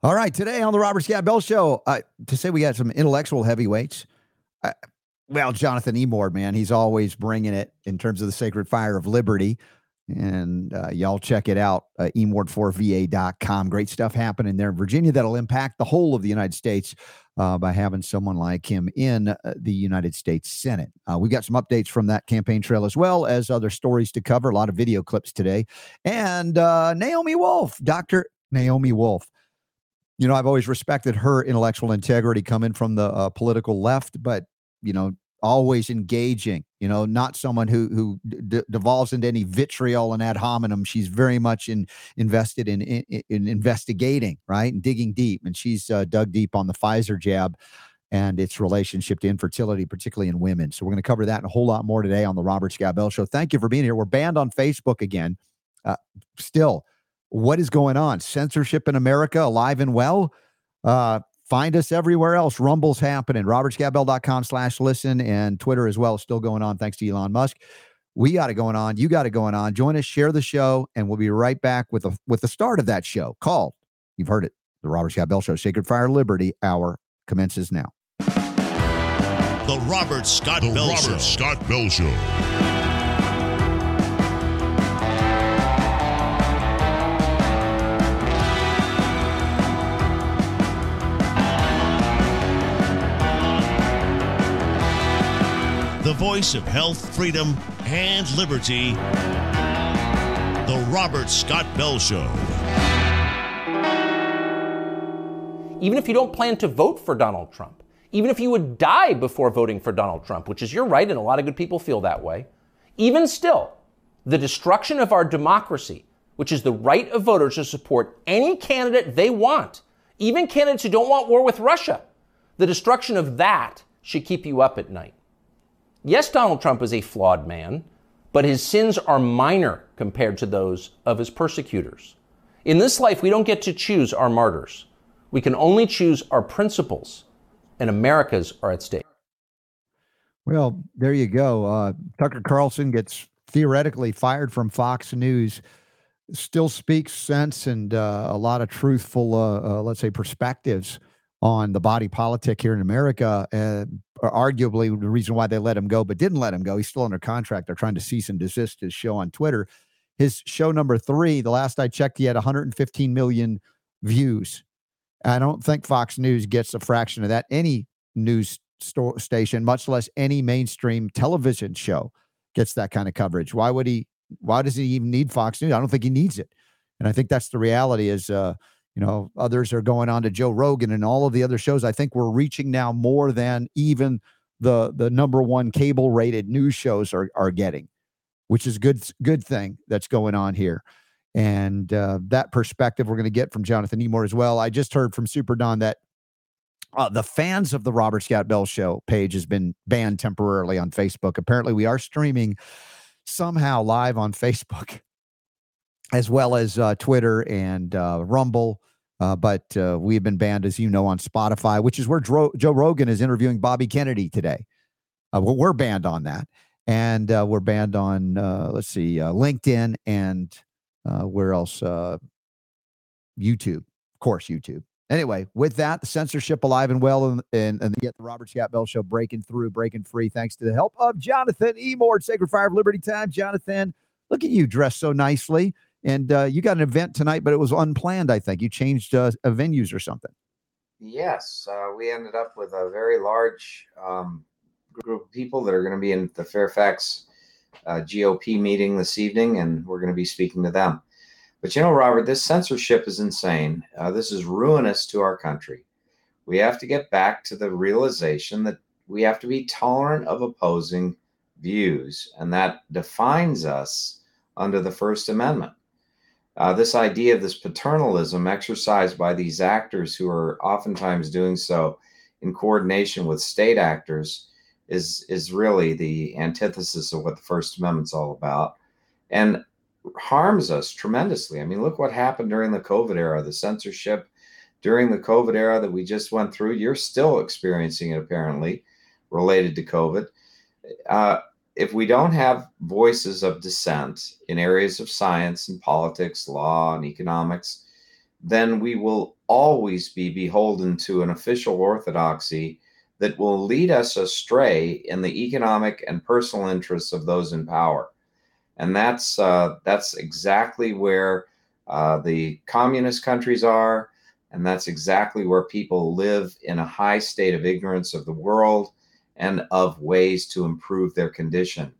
All right, today on the Robert Scott Bell Show, uh, to say we got some intellectual heavyweights. Uh, well, Jonathan Emord, man, he's always bringing it in terms of the sacred fire of liberty. And uh, y'all check it out, uh, emord4va.com. Great stuff happening there in Virginia that'll impact the whole of the United States uh, by having someone like him in uh, the United States Senate. Uh, we got some updates from that campaign trail as well as other stories to cover, a lot of video clips today. And Naomi Wolf, Dr. Naomi Wolf you know, I've always respected her intellectual integrity coming from the uh, political left, but you know, always engaging. You know, not someone who who d- devolves into any vitriol and ad hominem. She's very much in invested in in, in investigating, right, and digging deep. And she's uh, dug deep on the Pfizer jab and its relationship to infertility, particularly in women. So we're going to cover that and a whole lot more today on the Robert Scott Bell Show. Thank you for being here. We're banned on Facebook again. Uh, still what is going on? Censorship in America alive and well? Uh, find us everywhere else. Rumble's happening. RobertScottBell.com slash listen and Twitter as well is still going on thanks to Elon Musk. We got it going on. You got it going on. Join us, share the show, and we'll be right back with the with the start of that show called, you've heard it, the Robert Scott Bell Show, Sacred Fire Liberty Hour commences now. The Robert Scott the Bell Robert Show. Scott Bell Show. The voice of health, freedom, and liberty. The Robert Scott Bell Show. even if you don't plan to vote for Donald Trump, even if you would die before voting for Donald Trump, which is your right, and a lot of good people feel that way, even still, the destruction of our democracy, which is the right of voters to support any candidate they want, even candidates who don't want war with Russia, the destruction of that should keep you up at night. Yes, Donald Trump is a flawed man, but his sins are minor compared to those of his persecutors. In this life, we don't get to choose our martyrs. We can only choose our principles, and America's are at stake. Well, there you go. Uh, Tucker Carlson gets theoretically fired from Fox News. Still speaks sense and uh, a lot of truthful, uh, uh, let's say, perspectives on the body politic here in America. Arguably, the reason why they let him go, but didn't let him go. He's still under contract. They're trying to cease and desist his show on Twitter. His show number three, the last I checked, he had 115 million views. I don't think Fox News gets a fraction of that. Any news sto- station, much less any mainstream television show, gets that kind of coverage. Why would he? Why does he even need Fox News? I don't think he needs it. And I think that's the reality. Is uh, you know, others are going on to Joe Rogan and all of the other shows. I think we're reaching now more than even the the number one cable rated news shows are are getting, which is good good thing that's going on here. And uh, that perspective we're going to get from Jonathan Emord as well. I just heard from Super Don that uh, the fans of the Robert Scott Bell Show page has been banned temporarily on Facebook. Apparently, we are streaming somehow live on Facebook, as well as uh, Twitter and uh, Rumble. Uh, but uh, we have been banned, as you know, on Spotify, which is where Dro- Joe Rogan is interviewing Bobby Kennedy today. Uh, we're banned on that, and uh, we're banned on uh, let's see, uh, LinkedIn and where else? YouTube, of course, YouTube. Anyway, with that, the censorship alive and well, and, and, yet the Robert Scott Bell Show breaking through, breaking free, thanks to the help of Jonathan Emord, Sacred Fire of Liberty Time. Jonathan, look at you dressed so nicely. And uh, you got an event tonight, but it was unplanned, I think. You changed uh, uh, venues or something. Yes, uh, we ended up with a very large um, group of people that are going to be in the Fairfax uh, GOP meeting this evening, and we're going to be speaking to them. But you know, Robert, this censorship is insane. Uh, this is ruinous to our country. We have to get back to the realization that we have to be tolerant of opposing views, and that defines us under the First Amendment. Uh, this idea of this paternalism exercised by these actors who are oftentimes doing so in coordination with state actors is is really the antithesis of what the First Amendment's all about, and harms us tremendously. I mean, look what happened during the COVID era, the censorship during the COVID era that we just went through. You're still experiencing it apparently, related to COVID. Uh, if we don't have voices of dissent in areas of science and politics, law and economics, then we will always be beholden to an official orthodoxy that will lead us astray in the economic and personal interests of those in power. And that's uh, that's exactly where uh, the communist countries are, and that's exactly where people live in a high state of ignorance of the world and of ways to improve their condition.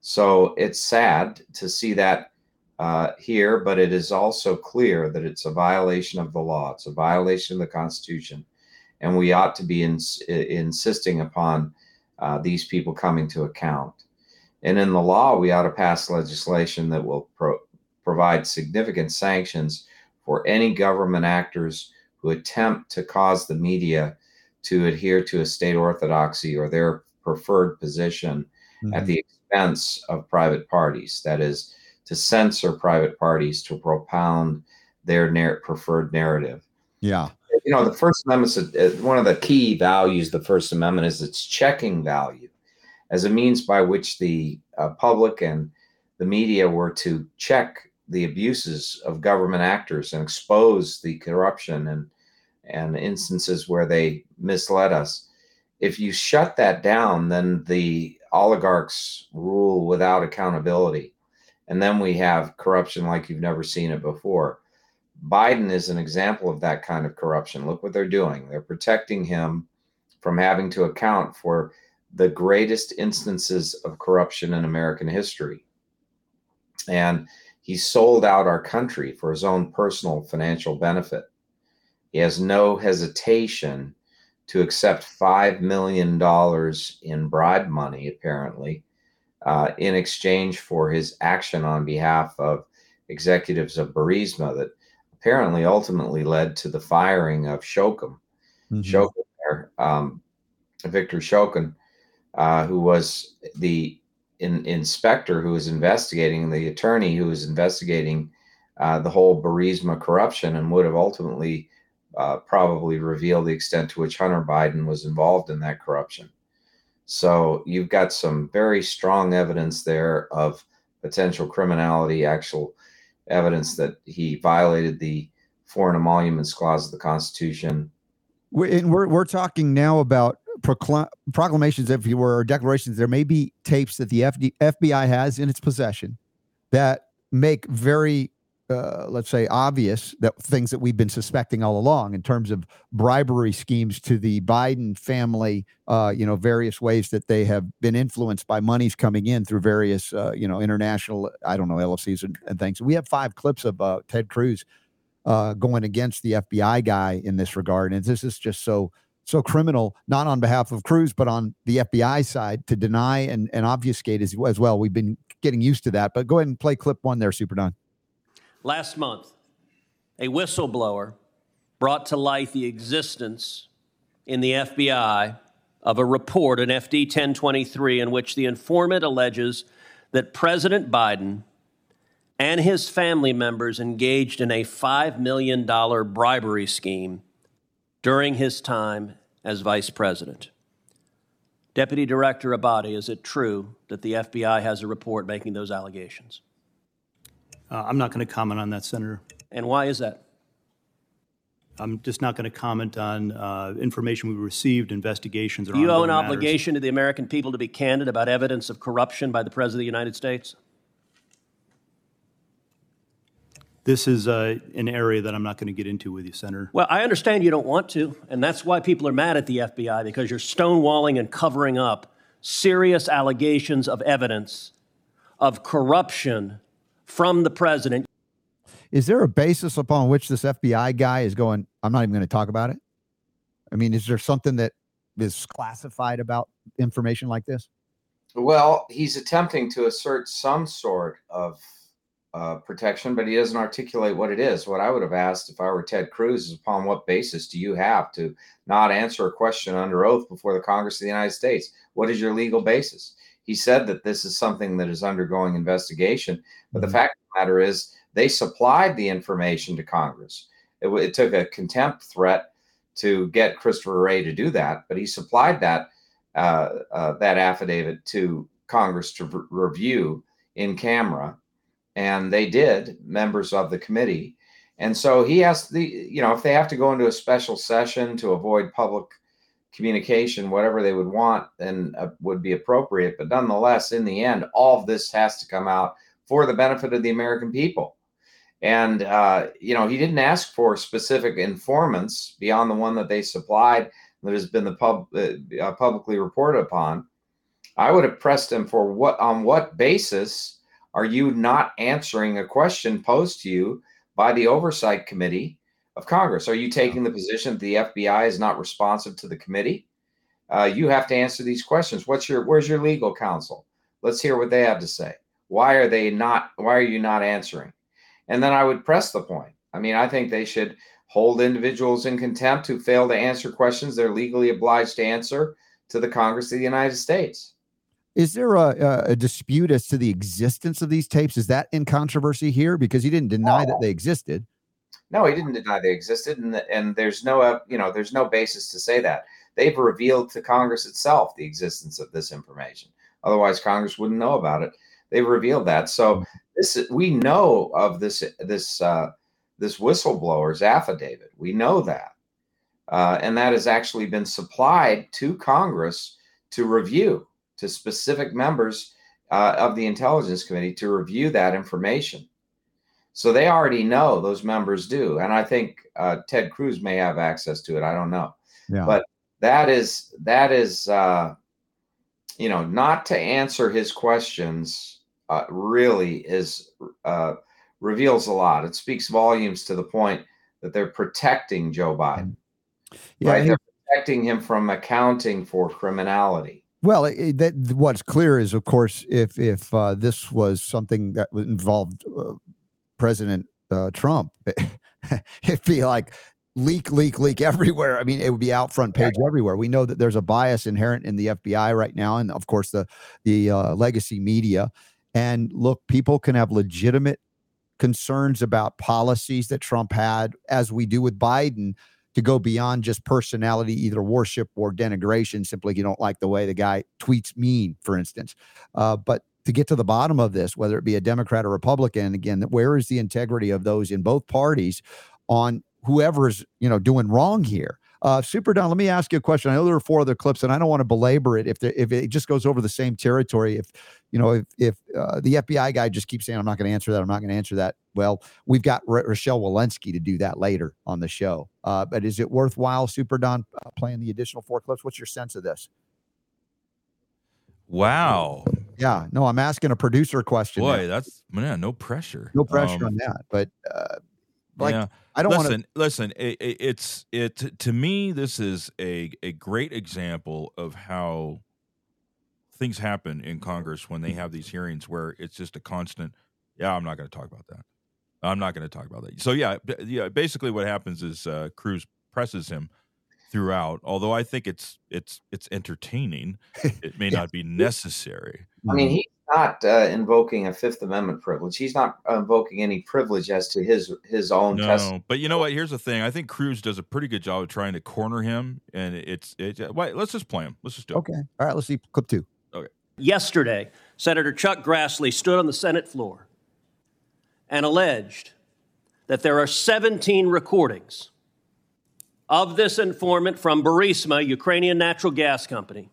So it's sad to see that uh, here, but it is also clear that it's a violation of the law. It's a violation of the Constitution, and we ought to be ins- insisting upon uh, these people coming to account. And in the law, we ought to pass legislation that will pro- provide significant sanctions for any government actors who attempt to cause the media to adhere to a state orthodoxy or their preferred position mm-hmm. at the expense of private parties. That is, to censor private parties to propound their narr- preferred narrative. Yeah. You know, the First Amendment is one of the key values of the First Amendment is its checking value as a means by which the uh, public and the media were to check the abuses of government actors and expose the corruption and and instances where they misled us. If you shut that down, then the oligarchs rule without accountability. And then we have corruption like you've never seen it before. Biden is an example of that kind of corruption. Look what they're doing. They're protecting him from having to account for the greatest instances of corruption in American history. And he sold out our country for his own personal financial benefit. He has no hesitation to accept $5 million in bribe money, apparently, uh, in exchange for his action on behalf of executives of Burisma that apparently ultimately led to the firing of Shokin. Mm-hmm. Shokin, um, Victor Shokin, uh, who was the in, inspector who was investigating, the attorney who was investigating uh, the whole Burisma corruption and would have ultimately uh, probably reveal the extent to which Hunter Biden was involved in that corruption. So you've got some very strong evidence there of potential criminality, actual evidence that he violated the Foreign Emoluments Clause of the Constitution. We're, we're, we're talking now about procl- proclamations, if you were, or declarations, there may be tapes that the FD- FBI has in its possession that make very, uh, let's say, obvious that things that we've been suspecting all along in terms of bribery schemes to the Biden family. Uh, you know, various ways that they have been influenced by monies coming in through various, uh, you know, international, I don't know, LLCs and, and things. We have five clips of uh, Ted Cruz uh, going against the FBI guy in this regard, and this is just so so criminal, not on behalf of Cruz, but on the FBI side to deny and, and obfuscate as, as well. We've been getting used to that. But go ahead and play clip one there, Super Don. Last month, a whistleblower brought to light the existence in the FBI of a report, an FD 1023, in which the informant alleges that President Biden and his family members engaged in a $5 million bribery scheme during his time as vice president. Deputy Director Abbate, is it true that the FBI has a report making those allegations? Uh, I'm not going to comment on that, Senator. And why is that? I'm just not going to comment on uh, information we received, investigations. Do you owe an obligation to the American people to be candid about evidence of corruption by the President of the United States? This is uh, an area that I'm not going to get into with you, Senator. Well, I understand you don't want to, and that's why people are mad at the FBI because you're stonewalling and covering up serious allegations of evidence of corruption from the president. Is there a basis upon which this FBI guy is going, I'm not even going to talk about it? I mean, is there something that is classified about information like this? Well, he's attempting to assert some sort of uh, protection, but he doesn't articulate what it is. What I would have asked if I were Ted Cruz is upon what basis do you have to not answer a question under oath before the Congress of the United States? What is your legal basis? He said that this is something that is undergoing investigation, but the mm-hmm. fact of the matter is they supplied the information to Congress. It, it took a contempt threat to get Christopher Wray to do that, but he supplied that uh, uh, that affidavit to Congress to r- review in camera and they did, members of the committee. And so he has the, you know, if they have to go into a special session to avoid public communication, whatever they would want, then uh, would be appropriate. But nonetheless, in the end, all of this has to come out for the benefit of the American people. And, uh, you know, he didn't ask for specific informants beyond the one that they supplied that has been the pub, uh, uh, publicly reported upon. I would have pressed him for what on what basis are you not answering a question posed to you by the oversight committee of Congress? Are you taking the position that the FBI is not responsive to the committee? Uh, you have to answer these questions. What's your where's your legal counsel? Let's hear what they have to say. Why are they not? Why are you not answering? And then I would press the point. I mean, I think they should hold individuals in contempt who fail to answer questions they're legally obliged to answer to the Congress of the United States. Is there a, a, dispute as to the existence of these tapes? Is that in controversy here? Because he didn't deny that they existed. No, he didn't deny they existed, and and there's no uh, you know there's no basis to say that they've revealed to Congress itself the existence of this information. Otherwise, Congress wouldn't know about it. They've revealed that. So this we know of this this uh, this whistleblower's affidavit. We know that. Uh, and that has actually been supplied to Congress to review, to specific members uh, of the Intelligence Committee to review that information. So they already know, those members do. And I think uh, Ted Cruz may have access to it. I don't know. Yeah. But that is, that is, uh, you know, not to answer his questions uh, really is uh, reveals a lot. It speaks volumes to the point that they're protecting Joe Biden. Yeah, right? they're protecting him from accounting for criminality. Well, it, that what's clear is, of course, if if uh, this was something that involved uh, President uh, Trump, it'd be like leak, leak, leak everywhere. I mean, it would be out front page everywhere. We know that there's a bias inherent in the FBI right now, and of course the the uh, legacy media. And look, people can have legitimate concerns about policies that Trump had, as we do with Biden, to go beyond just personality, either worship or denigration. Simply, you don't like the way the guy tweets mean, for instance. Uh, but to get to the bottom of this, whether it be a Democrat or Republican, again, where is the integrity of those in both parties on whoever's you know doing wrong here? Uh, Super Don, let me ask you a question. I know there are four other clips, and I don't want to belabor it if if it just goes over the same territory. If you know, if if uh, the FBI guy just keeps saying, "I'm not going to answer that," I'm not going to answer that. Well, we've got R- Rochelle Walensky to do that later on the show. Uh, but is it worthwhile, Super Don, uh, playing the additional four clips? What's your sense of this? Wow. Yeah. No, I'm asking a producer question. Boy, there. that's man, no pressure. No pressure um, on that. But uh, like, yeah. I don't listen. Wanna... Listen, it, it, it's it to me. This is a a great example of how things happen in Congress when they have these hearings where it's just a constant. Yeah, I'm not going to talk about that. I'm not going to talk about that. So yeah, yeah. Basically, what happens is uh, Cruz presses him throughout. Although I think it's it's it's entertaining, it may yeah. not be necessary. I mean, he's not uh, invoking a Fifth Amendment privilege. He's not invoking any privilege as to his his own. No, testimony. but you know what? Here's the thing. I think Cruz does a pretty good job of trying to corner him, and it's it. Wait, let's just play him. Let's just do it. Okay. All right. Let's see clip two. Okay. Yesterday, Senator Chuck Grassley stood on the Senate floor and alleged that there are 17 recordings of this informant from Burisma, Ukrainian natural gas company.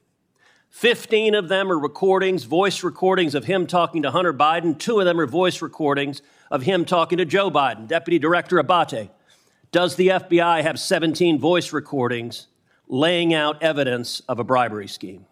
15 of them are recordings, voice recordings of him talking to Hunter Biden. Two of them are voice recordings of him talking to Joe Biden. Deputy Director Abbate, does the FBI have 17 voice recordings laying out evidence of a bribery scheme?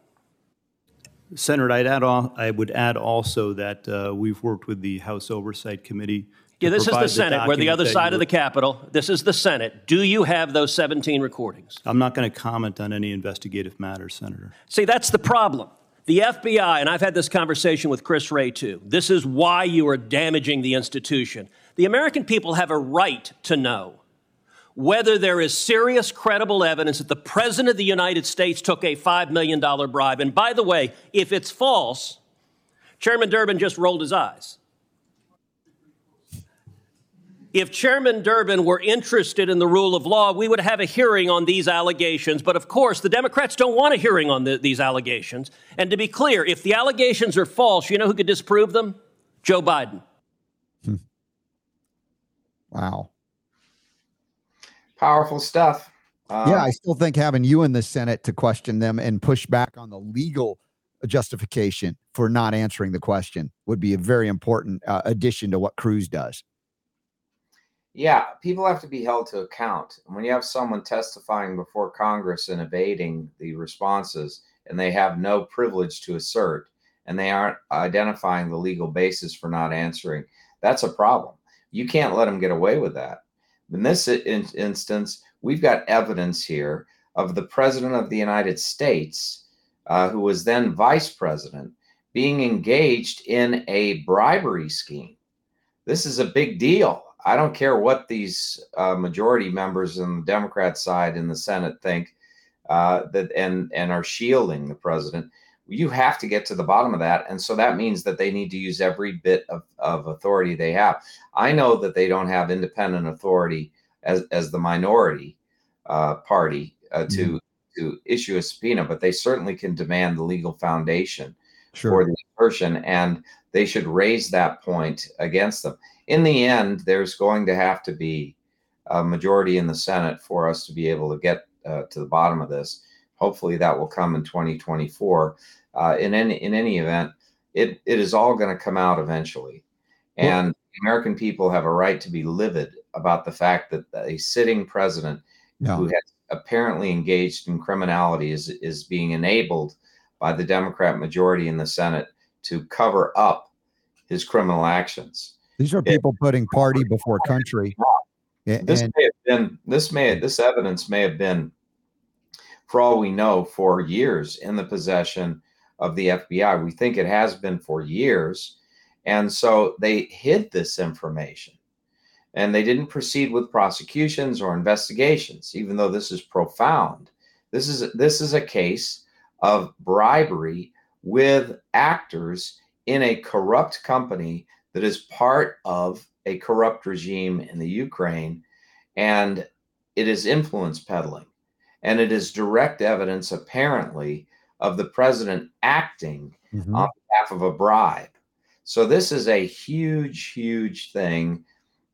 Senator, I'd add I would add also that uh, we've worked with the House Oversight Committee. Yeah, this is the Senate. The We're the other side of the Capitol. This is the Senate. Do you have those 17 recordings? I'm not going to comment on any investigative matters, Senator. See, that's the problem. The FBI, and I've had this conversation with Chris Wray too, this is why you are damaging the institution. The American people have a right to know whether there is serious, credible evidence that the President of the United States took a $5 million bribe. And by the way, if it's false, Chairman Durbin just rolled his eyes. If Chairman Durbin were interested in the rule of law, we would have a hearing on these allegations. But of course, the Democrats don't want a hearing on the, these allegations. And to be clear, if the allegations are false, you know who could disprove them? Joe Biden. Hmm. Wow. powerful stuff. Um, yeah, I still think having you in the Senate to question them and push back on the legal justification for not answering the question would be a very important uh, addition to what Cruz does. Yeah, people have to be held to account. When you have someone testifying before Congress and evading the responses, and they have no privilege to assert, and they aren't identifying the legal basis for not answering, that's a problem. You can't let them get away with that. In this in- instance, we've got evidence here of the President of the United States, uh, who was then Vice President, being engaged in a bribery scheme. This is a big deal. I don't care what these uh, majority members on the Democrat side in the Senate think uh, that and and are shielding the president. You have to get to the bottom of that, and so that means that they need to use every bit of, of authority they have. I know that they don't have independent authority as as the minority uh, party uh, to mm-hmm. to issue a subpoena, but they certainly can demand the legal foundation sure. for the assertion, and they should raise that point against them in the end, there's going to have to be a majority in the Senate for us to be able to get uh, to the bottom of this. Hopefully, that will come in 2024. Uh, in any in any event, it it is all going to come out eventually, and well, American people have a right to be livid about the fact that a sitting president no. who has apparently engaged in criminality is is being enabled by the Democrat majority in the Senate to cover up his criminal actions. These are people it, putting party before country. This and, may have been this may this evidence may have been, for all we know, for years in the possession of the FBI. We think it has been for years, and so they hid this information, and they didn't proceed with prosecutions or investigations, even though this is profound. This is this is a case of bribery with actors in a corrupt company that is part of a corrupt regime in the Ukraine, and it is influence peddling. And it is direct evidence, apparently, of the president acting mm-hmm. on behalf of a bribe. So, this is a huge, huge thing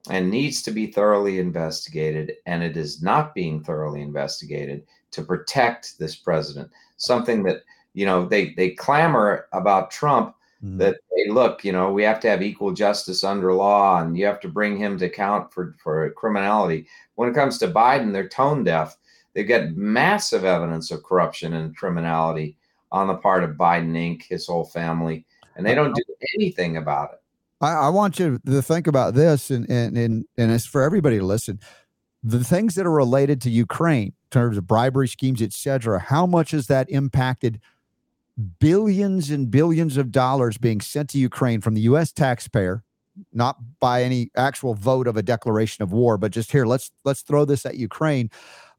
and needs to be thoroughly investigated. And it is not being thoroughly investigated to protect this president. Something that, you know, they, they clamor about Trump mm-hmm. that hey look you know we have to have equal justice under law and you have to bring him to account for for criminality when it comes to biden they're tone deaf they've got massive evidence of corruption and criminality on the part of biden inc his whole family and they don't do anything about it I, I want you to think about this, and and and and it's for everybody to listen. The things that are related to Ukraine, in terms of bribery schemes, etc. How much has that impacted billions and billions of dollars being sent to Ukraine from the US taxpayer not by any actual vote of a declaration of war but just here let's let's throw this at Ukraine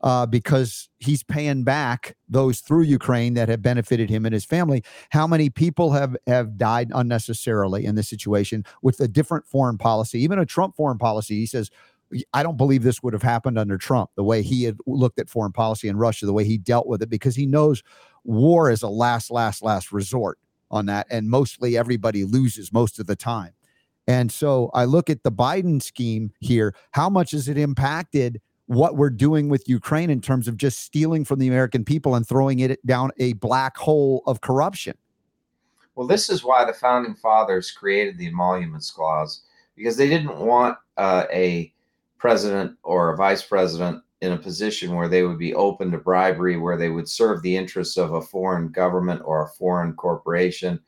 uh, because he's paying back those through Ukraine that have benefited him and his family. How many people have have died unnecessarily in this situation with a different foreign policy, even a Trump foreign policy? He says, "I don't believe this would have happened under Trump. The way he had looked at foreign policy in Russia, the way he dealt with it, because he knows war is a last, last, last resort on that. And mostly everybody loses most of the time. And so I look at the Biden scheme here. How much has it impacted what we're doing with Ukraine in terms of just stealing from the American people and throwing it down a black hole of corruption? Well, this is why the founding fathers created the emoluments clause because they didn't want uh, a president or a vice president in a position where they would be open to bribery, where they would serve the interests of a foreign government or a foreign corporation,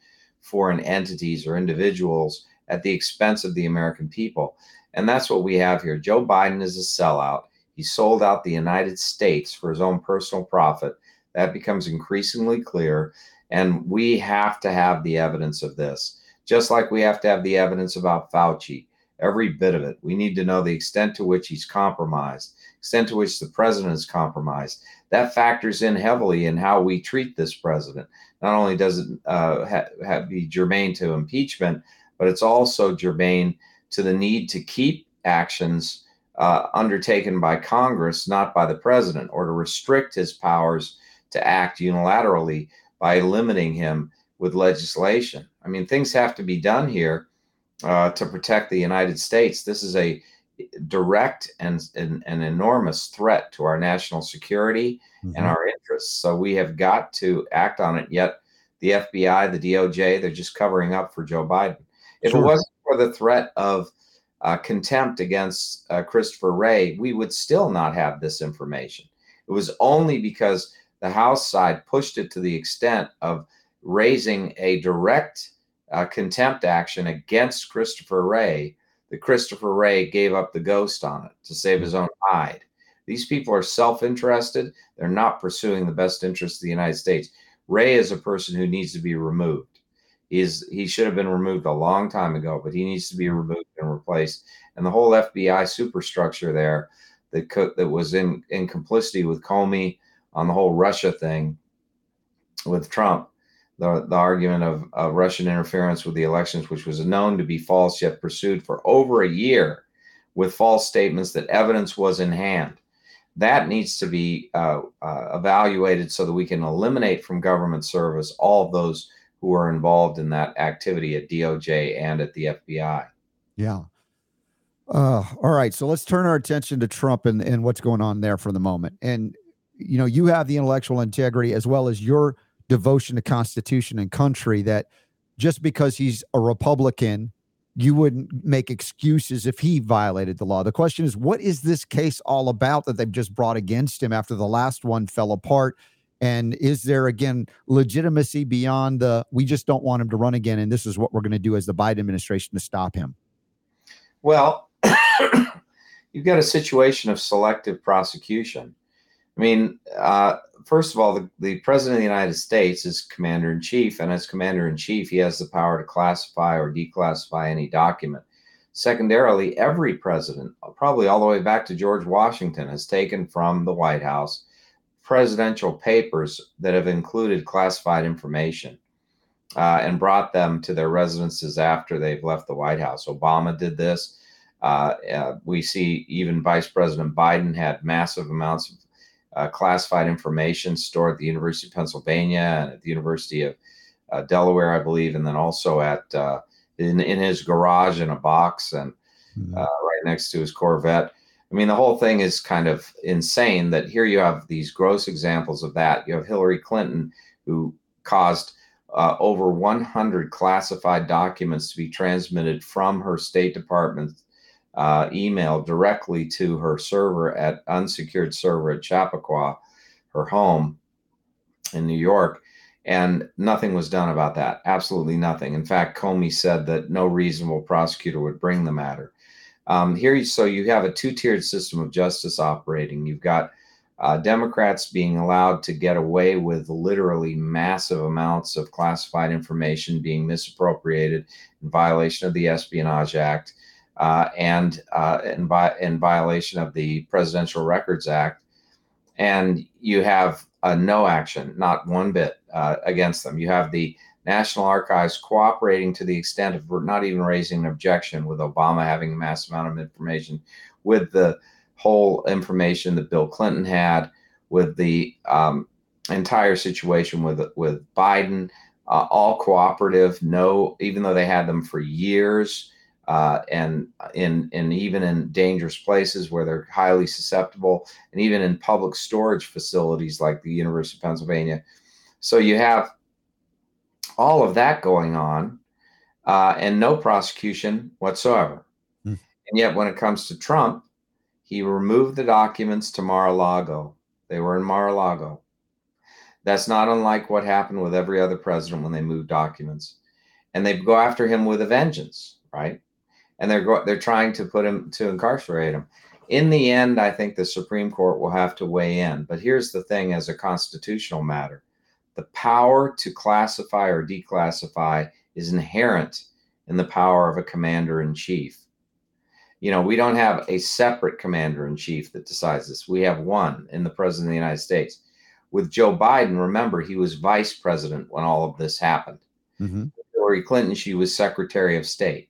foreign entities or individuals at the expense of the American people. And that's what we have here. Joe Biden is a sellout. He sold out the United States for his own personal profit. That becomes increasingly clear. And we have to have the evidence of this, just like we have to have the evidence about Fauci, every bit of it. We need to know the extent to which he's compromised extent to which the president is compromised. That factors in heavily in how we treat this president. Not only does it uh, ha- ha- be germane to impeachment, but it's also germane to the need to keep actions uh, undertaken by Congress, not by the president, or to restrict his powers to act unilaterally by limiting him with legislation. I mean, things have to be done here uh, to protect the United States. This is a direct and an enormous threat to our national security mm-hmm. and our interests. So we have got to act on it. Yet the FBI, the DOJ, they're just covering up for Joe Biden. If sure. it wasn't for the threat of uh, contempt against uh, Christopher Wray, we would still not have this information. It was only because the House side pushed it to the extent of raising a direct uh, contempt action against Christopher Wray that Christopher Wray gave up the ghost on it to save his own hide. These people are self interested. They're not pursuing the best interest of the United States. Wray is a person who needs to be removed. He, is, he should have been removed a long time ago, but he needs to be removed and replaced. And the whole FBI superstructure there that, co- that was in, in complicity with Comey on the whole Russia thing with Trump the, the argument of, of Russian interference with the elections, which was known to be false yet pursued for over a year with false statements that evidence was in hand. That needs to be uh, uh, evaluated so that we can eliminate from government service all of those who are involved in that activity at DOJ and at the FBI. Yeah. Uh, all right. So let's turn our attention to Trump and, and what's going on there for the moment. And, you know, you have the intellectual integrity as well as your devotion to Constitution and country that just because he's a Republican, you wouldn't make excuses if he violated the law. The question is, what is this case all about that they've just brought against him after the last one fell apart? And is there again legitimacy beyond the we just don't want him to run again? And this is what we're going to do as the Biden administration to stop him? Well, you've got a situation of selective prosecution. I mean, uh, first of all, the, the president of the United States is commander in chief, and as commander in chief, he has the power to classify or declassify any document. Secondarily, every president, probably all the way back to George Washington, has taken from the White House presidential papers that have included classified information uh, and brought them to their residences after they've left the White House. Obama did this. Uh, uh, we see even Vice President Biden had massive amounts of uh, classified information stored at the University of Pennsylvania and at the University of uh, Delaware, I believe, and then also at uh, in in his garage in a box and mm-hmm. Uh, right next to his Corvette. I mean, the whole thing is kind of insane. That here you have these gross examples of that. You have Hillary Clinton who caused uh, over 100 classified documents to be transmitted from her State Department uh, email directly to her server at unsecured server at Chappaqua, her home in New York. And nothing was done about that. Absolutely nothing. In fact, Comey said that no reasonable prosecutor would bring the matter. Um, here, so you have a two-tiered system of justice operating. You've got uh, Democrats being allowed to get away with literally massive amounts of classified information being misappropriated in violation of the Espionage Act uh, and uh, in, vi- in violation of the Presidential Records Act. And you have a no action, not one bit uh, against them. You have the National Archives cooperating to the extent of not even raising an objection with Obama having a mass amount of information, with the whole information that Bill Clinton had, with the um, entire situation with with Biden, uh, all cooperative. No, even though they had them for years, uh, and in and even in dangerous places where they're highly susceptible, and even in public storage facilities like the University of Pennsylvania. So you have all of that going on, uh, and no prosecution whatsoever. Mm. And yet, when it comes to Trump, he removed the documents to Mar-a-Lago. They were in Mar-a-Lago. That's not unlike what happened with every other president when they moved documents. And they go after him with a vengeance, right? And they're go- they're trying to put him to incarcerate him. In the end, I think the Supreme Court will have to weigh in. But here's the thing: as a constitutional matter, the power to classify or declassify is inherent in the power of a commander in chief. You know, we don't have a separate commander in chief that decides this. We have one in the president of the United States. With Joe Biden, remember, he was vice president when all of this happened. Mm-hmm. Hillary Clinton, she was secretary of state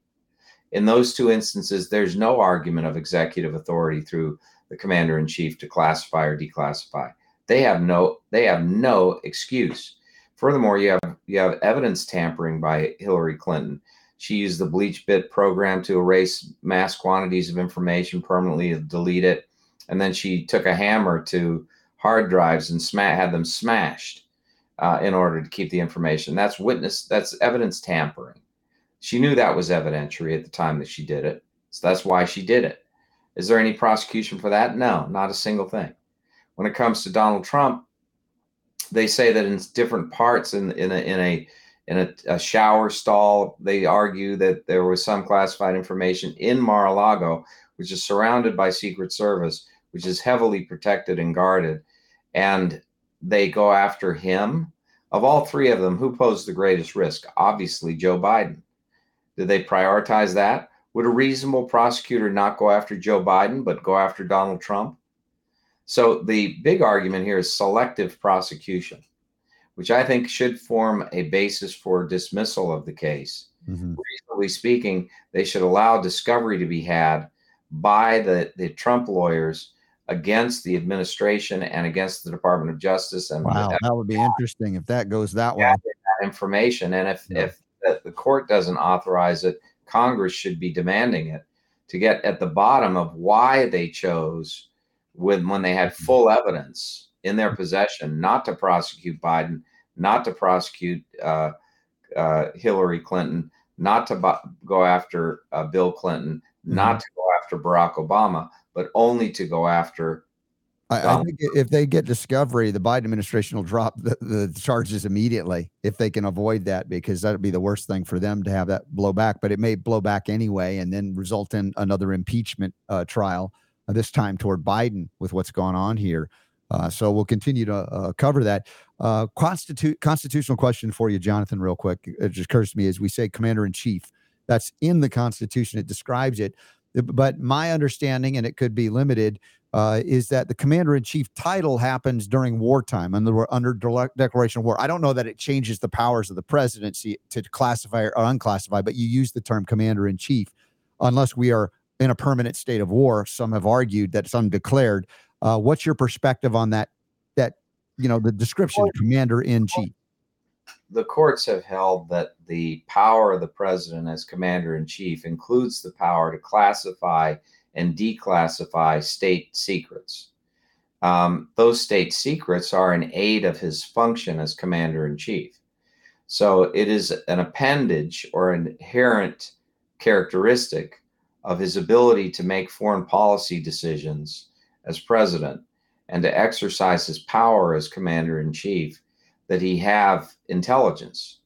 in those two instances, there's no argument of executive authority through the commander in chief to classify or declassify. They have no they have no excuse. Furthermore, you have you have evidence tampering by Hillary Clinton. She used the BleachBit program to erase mass quantities of information, permanently delete it. And then she took a hammer to hard drives and had them smashed uh, in order to keep the information. That's witness, that's evidence tampering. She knew that was evidentiary at the time that she did it. So that's why she did it. Is there any prosecution for that? No, not a single thing. When it comes to Donald Trump, they say that in different parts in in a in a in a, a, shower stall, they argue that there was some classified information in Mar-a-Lago, which is surrounded by Secret Service, which is heavily protected and guarded, and they go after him. Of all three of them, who posed the greatest risk? Obviously, Joe Biden. Did they prioritize that? Would a reasonable prosecutor not go after Joe Biden, but go after Donald Trump? So the big argument here is selective prosecution, which I think should form a basis for dismissal of the case. Mm-hmm. Reasonably speaking, they should allow discovery to be had by the, the Trump lawyers against the administration and against the Department of Justice. And wow, that would be interesting if that goes that way. That information, and if yeah. if the, the court doesn't authorize it, Congress should be demanding it to get at the bottom of why they chose when when they had mm-hmm. full evidence in their possession not to prosecute Biden, not to prosecute uh, uh, Hillary Clinton, not to bu- go after uh, Bill Clinton, mm-hmm. not to go after Barack Obama, but only to go after I, I, think if they get discovery, the Biden administration will drop the, the charges immediately if they can avoid that, because that'd be the worst thing for them to have that blow back. But it may blow back anyway, and then result in another impeachment uh, trial. Uh, this time toward Biden with what's going on here. Uh, so we'll continue to uh, cover that. Uh, constitu- constitutional question for you, Jonathan, real quick. It just occurs to me as we say commander in chief. That's in the Constitution. It describes it. But my understanding, and it could be limited, uh, is that the commander in chief title happens during wartime under, under declaration of war. I don't know that it changes the powers of the presidency to classify or unclassify, but you use the term commander in chief unless we are in a permanent state of war. Some have argued that it's undeclared. Uh, what's your perspective on that? That you know the description, commander in chief. The courts have held that the power of the president as commander in chief includes the power to classify and declassify state secrets. Um, those state secrets are an aid of his function as commander in chief. So it is an appendage or an inherent characteristic of his ability to make foreign policy decisions as president and to exercise his power as commander in chief that he have intelligence,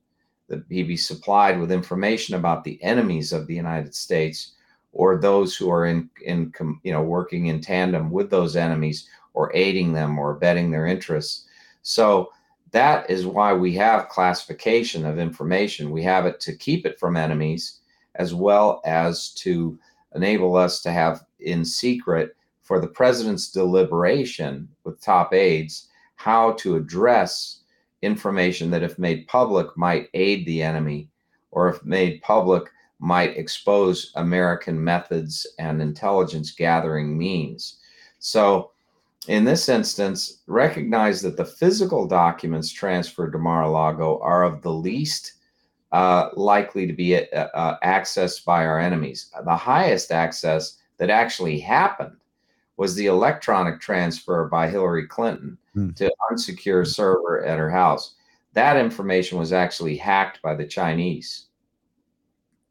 that he be supplied with information about the enemies of the United States or those who are in in you know working in tandem with those enemies or aiding them or abetting their interests. So that is why we have classification of information. We have it to keep it from enemies as well as to enable us to have in secret for the president's deliberation with top aides how to address information that if made public might aid the enemy or if made public might expose American methods and intelligence gathering means. So, in this instance, recognize that the physical documents transferred to Mar a Lago are of the least uh, likely to be uh, uh, accessed by our enemies. The highest access that actually happened was the electronic transfer by Hillary Clinton hmm. to unsecure server at her house. That information was actually hacked by the Chinese.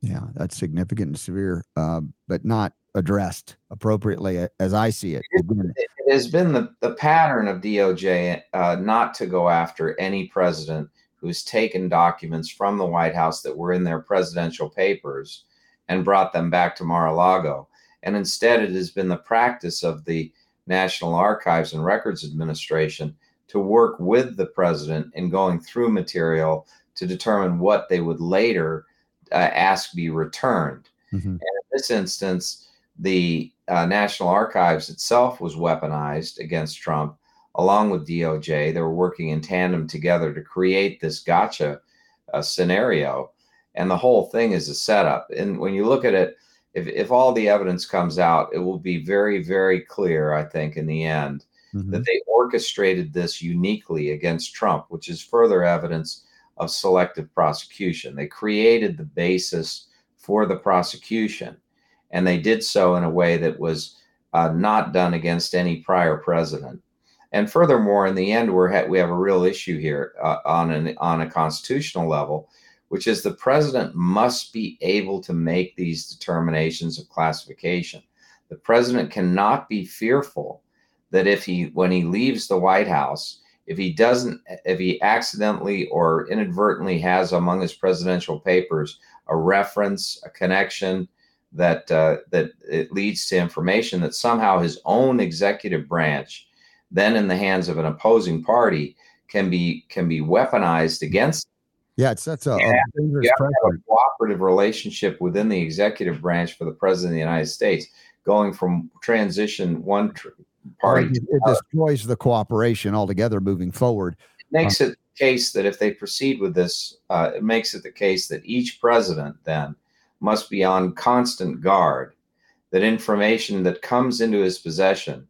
Yeah, that's significant and severe, uh, but not addressed appropriately as I see it. It, it has been the, the pattern of DOJ uh, not to go after any president who's taken documents from the White House that were in their presidential papers and brought them back to Mar a Lago. And instead, it has been the practice of the National Archives and Records Administration to work with the president in going through material to determine what they would later uh, ask be returned. Mm-hmm. And in this instance, the uh, National Archives itself was weaponized against Trump along with DOJ. They were working in tandem together to create this gotcha uh, scenario. And the whole thing is a setup. And when you look at it, if, if all the evidence comes out, it will be very, very clear, I think, in the end, mm-hmm. that they orchestrated this uniquely against Trump, which is further evidence of selective prosecution. They created the basis for the prosecution. And they did so in a way that was uh, not done against any prior president. And furthermore, in the end, we're ha- we have a real issue here uh, on an on a constitutional level, which is the president must be able to make these determinations of classification. The president cannot be fearful that if he when he leaves the White House, if he doesn't, if he accidentally or inadvertently has among his presidential papers a reference, a connection that uh, that it leads to information that somehow his own executive branch, then in the hands of an opposing party, can be can be weaponized against. Yeah, it's that's a, a dangerous you have, have a cooperative relationship within the executive branch for the president of the United States, going from transition one tr- party. It, it destroys the cooperation altogether moving forward. It makes it the case that if they proceed with this, uh, it makes it the case that each president then must be on constant guard that information that comes into his possession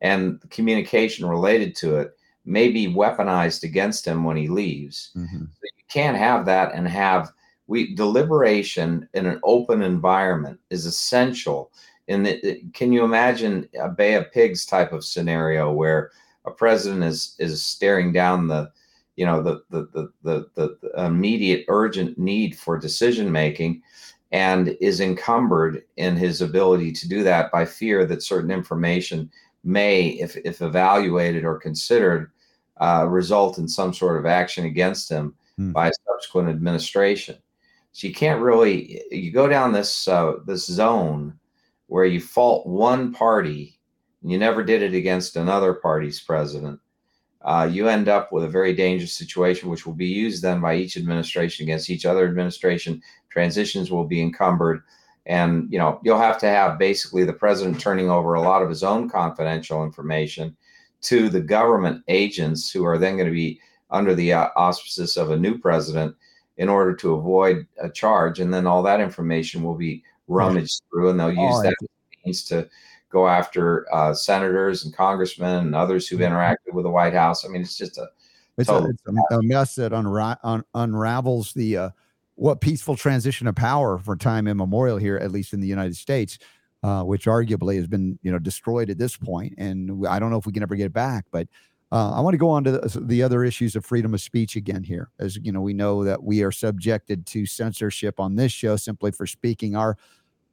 and the communication related to it may be weaponized against him when he leaves. Mm-hmm. So can't have that and have we deliberation in an open environment is essential. The, can you imagine a Bay of Pigs type of scenario where a president is is staring down the you know the the the, the, the immediate urgent need for decision making and is encumbered in his ability to do that by fear that certain information may, if, if evaluated or considered, uh, result in some sort of action against him hmm. by a subsequent administration. So you can't really you go down this uh, this zone where you fault one party and you never did it against another party's president. Uh, you end up with a very dangerous situation, which will be used then by each administration against each other administration transitions will be encumbered and you know you'll have to have basically the president turning over a lot of his own confidential information to the government agents who are then going to be under the uh, auspices of a new president in order to avoid a charge and then all that information will be rummaged through and they'll use that means to go after uh, senators and congressmen and others who've mm-hmm. interacted with the white house i mean it's just a it's, a, it's a, mess that unra- un- unravels the uh, what peaceful transition of power for time immemorial here, at least in the United States, uh, which arguably has been you know destroyed at this point, and I don't know if we can ever get it back. But uh, I want to go on to the, the, other issues of freedom of speech again here, as you know, we know that we are subjected to censorship on this show simply for speaking our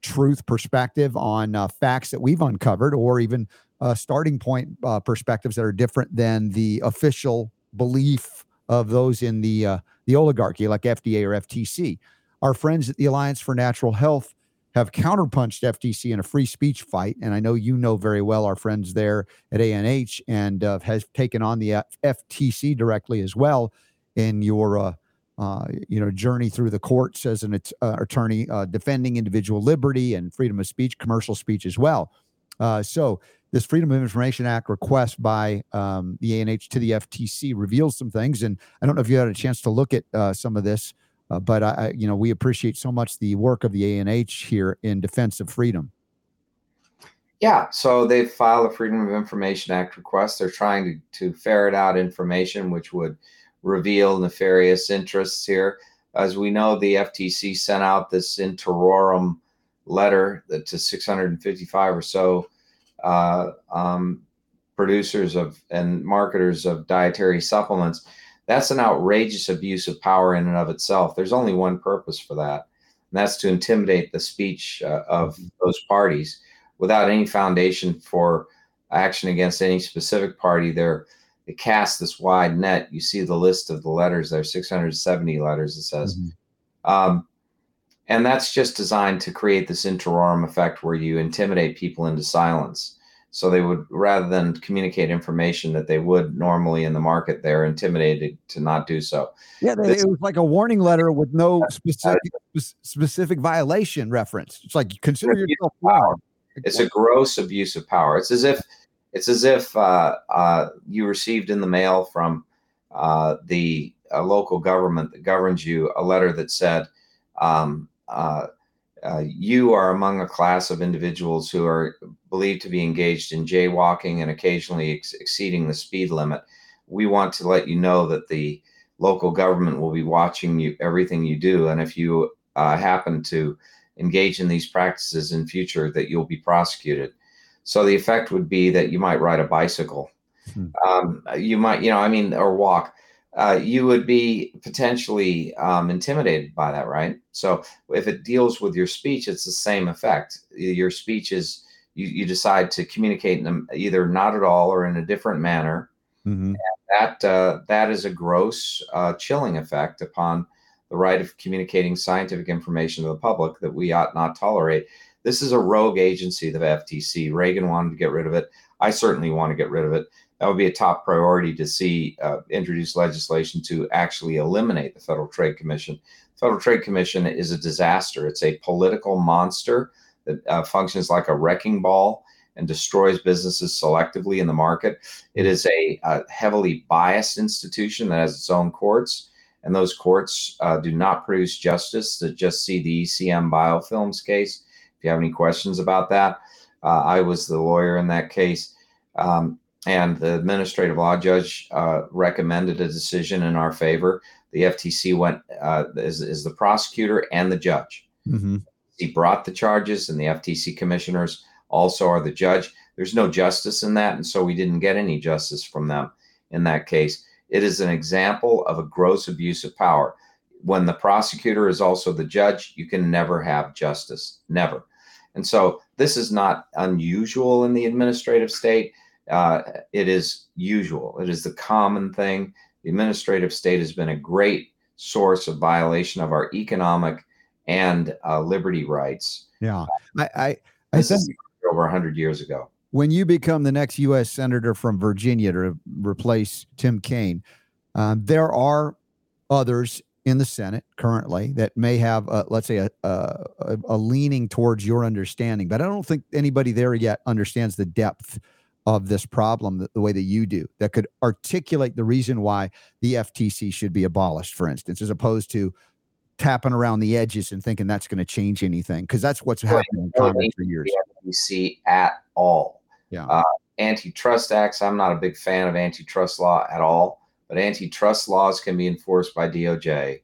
truth perspective on uh, facts that we've uncovered, or even uh, starting point uh, perspectives that are different than the official belief of those in the uh, the oligarchy like FDA or FTC. Our friends at the Alliance for Natural Health have counterpunched FTC in a free speech fight, and I know you know very well our friends there at ANH and uh, has taken on the FTC directly as well in your uh, uh, you know journey through the courts as an uh, attorney uh, defending individual liberty and freedom of speech, commercial speech as well. Uh, so this Freedom of Information Act request by um, the ANH to the FTC reveals some things, and I don't know if you had a chance to look at some of this, uh, but I, I, you know, we appreciate so much the work of the ANH here in defense of freedom. Yeah, so they filed a Freedom of Information Act request. They're trying to, to ferret out information which would reveal nefarious interests here. As we know, the FTC sent out this in terrorem letter to 655 or so uh, um, producers of and marketers of dietary supplements, that's an outrageous abuse of power in and of itself. There's only one purpose for that, and that's to intimidate the speech uh, of those parties without any foundation for action against any specific party. They're they cast this wide net. You see the list of the letters there, 670 letters, it says. Mm-hmm. Um, and that's just designed to create this in terrorem effect where you intimidate people into silence. So they would, rather than communicate information that they would normally in the market, they're intimidated to not do so. Yeah, they, it was like a warning letter with no specific specific violation reference. It's like consider yourself power. It's a gross abuse of power. It's as if it's as if uh, uh, you received in the mail from uh, the local government that governs you a letter that said, um, uh, you are among a class of individuals who are believed to be engaged in jaywalking and occasionally ex- exceeding the speed limit. We want to let you know that the local government will be watching you everything you do, and if you uh, happen to engage in these practices in future, that you'll be prosecuted. So the effect would be that you might ride a bicycle, hmm. um, you might, you know, I mean, or walk. Uh, you would be potentially um, intimidated by that, right? So if it deals with your speech, it's the same effect. Your speech is you, you decide to communicate in them either not at all or in a different manner. Mm-hmm. that uh, that is a gross uh, chilling effect upon the right of communicating scientific information to the public that we ought not tolerate. This is a rogue agency, the FTC. Reagan wanted to get rid of it. I certainly want to get rid of it that would be a top priority to see uh, introduce legislation to actually eliminate the Federal Trade Commission. The Federal Trade Commission is a disaster. It's a political monster that uh, functions like a wrecking ball and destroys businesses selectively in the market. It is a, a heavily biased institution that has its own courts, and those courts uh, do not produce justice. To just see the ECM biofilms case. If you have any questions about that, uh, I was the lawyer in that case. Um, and the administrative law judge uh, recommended a decision in our favor. The FTC went uh, is, is the prosecutor and the judge. Mm-hmm. He brought the charges, and the FTC commissioners also are the judge. There's no justice in that, and so we didn't get any justice from them in that case. It is an example of a gross abuse of power. When the prosecutor is also the judge, you can never have justice, never. And so this is not unusual in the administrative state uh, it is usual. It is the common thing. The administrative state has been a great source of violation of our economic and uh, liberty rights. Yeah, I I, I think over hundred years ago. When you become the next U.S. senator from Virginia to replace Tim Kaine, um, there are others in the Senate currently that may have, a, let's say, a, a, a leaning towards your understanding, but I don't think anybody there yet understands the depth of this problem the, the way that you do that could articulate the reason why the FTC should be abolished, for instance, as opposed to tapping around the edges and thinking that's going to change anything because that's what's happened in Congress for years. The FTC at all. Yeah. Uh, antitrust acts. I'm not a big fan of antitrust law at all, but antitrust laws can be enforced by DOJ.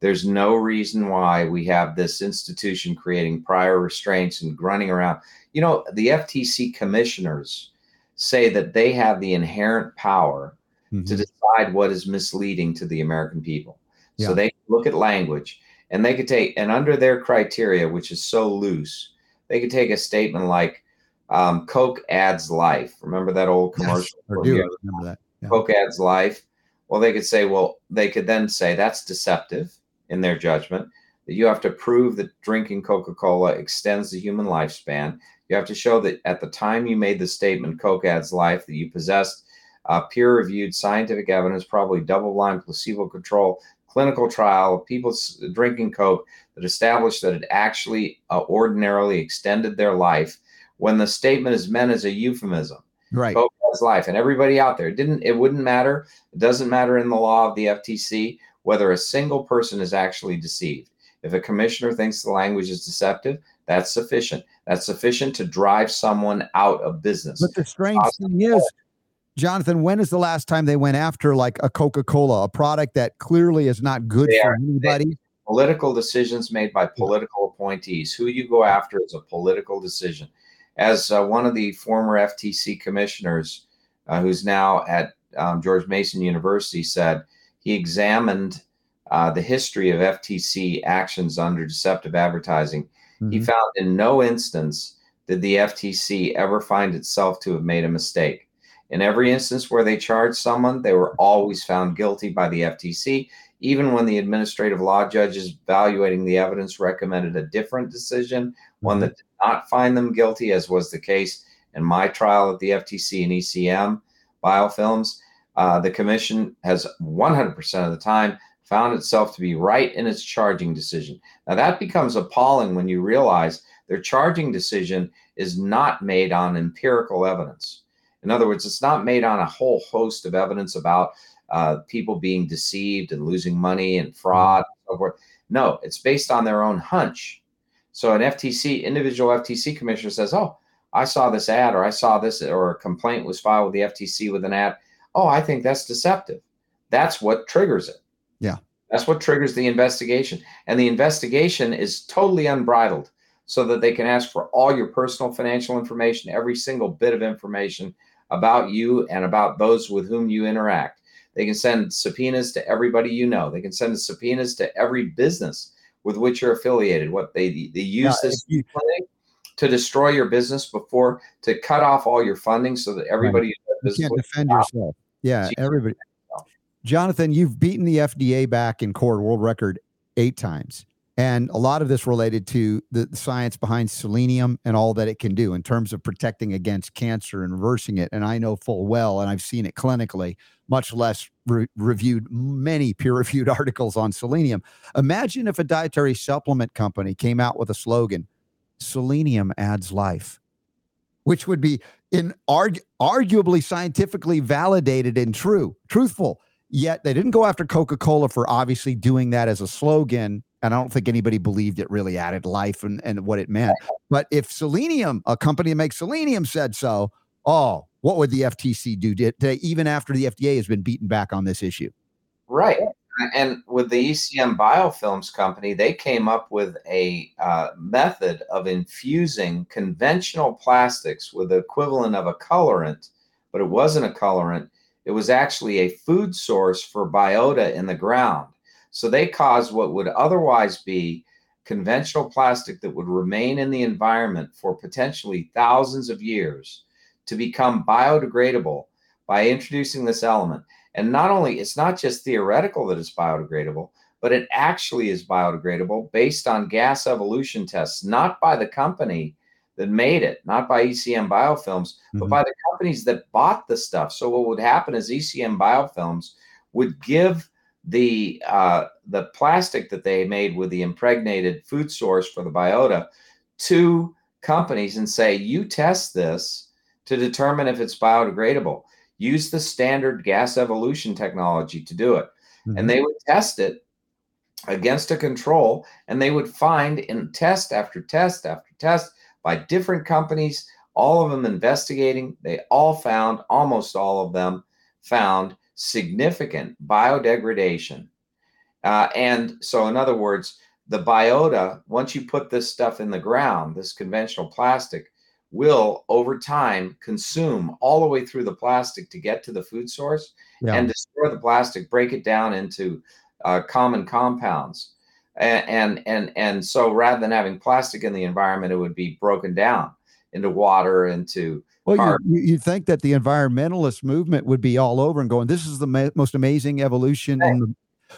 There's no reason why we have this institution creating prior restraints and running around. You know, the FTC commissioners say that they have the inherent power mm-hmm. to decide what is misleading to the American people. Yeah. So they look at language and they could take, and under their criteria, which is so loose, they could take a statement like, um, Coke adds life. Remember that old commercial? Yes, I do. remember that. Yeah. Coke adds life. Well, they could say, well, they could then say that's deceptive in their judgment, that you have to prove that drinking Coca Cola extends the human lifespan. You have to show that at the time you made the statement, Coke adds life, that you possessed uh, peer reviewed scientific evidence, probably double blind, placebo control, clinical trial of people drinking Coke that established that it actually uh, ordinarily extended their life when the statement is meant as a euphemism. Right. Coke adds life. And everybody out there, it didn't it wouldn't matter. It doesn't matter in the law of the FTC whether a single person is actually deceived. If a commissioner thinks the language is deceptive, that's sufficient. That's sufficient to drive someone out of business. But the strange thing is, Jonathan, when is the last time they went after like a Coca Cola, a product that clearly is not good they for are, anybody? Political decisions made by political appointees. Who you go after is a political decision. As uh, one of the former FTC commissioners, uh, who's now at um, George Mason University, said, he examined uh, the history of FTC actions under deceptive advertising Mm-hmm. He found in no instance did the FTC ever find itself to have made a mistake. In every instance where they charged someone, they were always found guilty by the FTC, even when the administrative law judges evaluating the evidence recommended a different decision, one mm-hmm. that did not find them guilty, as was the case in my trial at the FTC and ECM biofilms. Uh, the commission has 100% of the time found itself to be right in its charging decision. Now, that becomes appalling when you realize their charging decision is not made on empirical evidence. In other words, it's not made on a whole host of evidence about uh, people being deceived and losing money and fraud and so forth. No, it's based on their own hunch. So an FTC, individual FTC commissioner says, Oh, I saw this ad or I saw this or a complaint was filed with the FTC with an ad. Oh, I think that's deceptive. That's what triggers it. Yeah. That's what triggers the investigation. And the investigation is totally unbridled so that they can ask for all your personal financial information, every single bit of information about you and about those with whom you interact. They can send subpoenas to everybody you know. They can send subpoenas to every business with which you're affiliated. What they they use Yeah, this you- to destroy your business before to cut off all your funding so that everybody does You can't defend you yourself. Yeah, So you- everybody. Jonathan, you've beaten the FDA back in court, world record eight times. And a lot of this related to the science behind selenium and all that it can do in terms of protecting against cancer and reversing it. And I know full well, and I've seen it clinically, much less re- reviewed many peer reviewed articles on selenium. Imagine if a dietary supplement company came out with a slogan selenium adds life, which would be in arg- arguably scientifically validated and true, truthful. Yet they didn't go after Coca Cola for obviously doing that as a slogan. And I don't think anybody believed it really added life and, and what it meant. But if Selenium, a company that makes Selenium, said so, oh, what would the FTC do today, even after the FDA has been beaten back on this issue? Right. And with the ECM Biofilms Company, they came up with a uh, method of infusing conventional plastics with the equivalent of a colorant, but it wasn't a colorant. It was actually a food source for biota in the ground. So they caused what would otherwise be conventional plastic that would remain in the environment for potentially thousands of years to become biodegradable by introducing this element. And not only, it's not just theoretical that it's biodegradable, but it actually is biodegradable based on gas evolution tests, not by the company that made it, not by ECM Biofilms, but Mhm. by the companies that bought the stuff. So what would happen is ECM Biofilms would give the uh, the plastic that they made with the impregnated food source for the biota to companies and say, you test this to determine if it's biodegradable use the standard gas evolution technology to do it. Mhm. And they would test it against a control, and they would find in test after test after test by different companies, all of them investigating, they all found, almost all of them found significant biodegradation. Uh, and so, in other words, the biota, once you put this stuff in the ground, this conventional plastic, will over time consume all the way through the plastic to get to the food source Yeah. and destroy the plastic, break it down into uh, common compounds. And, and and and so rather than having plastic in the environment, it would be broken down into water, into Well, you, you, think that the environmentalist movement would be all over and going, this is the ma- most amazing evolution. In the,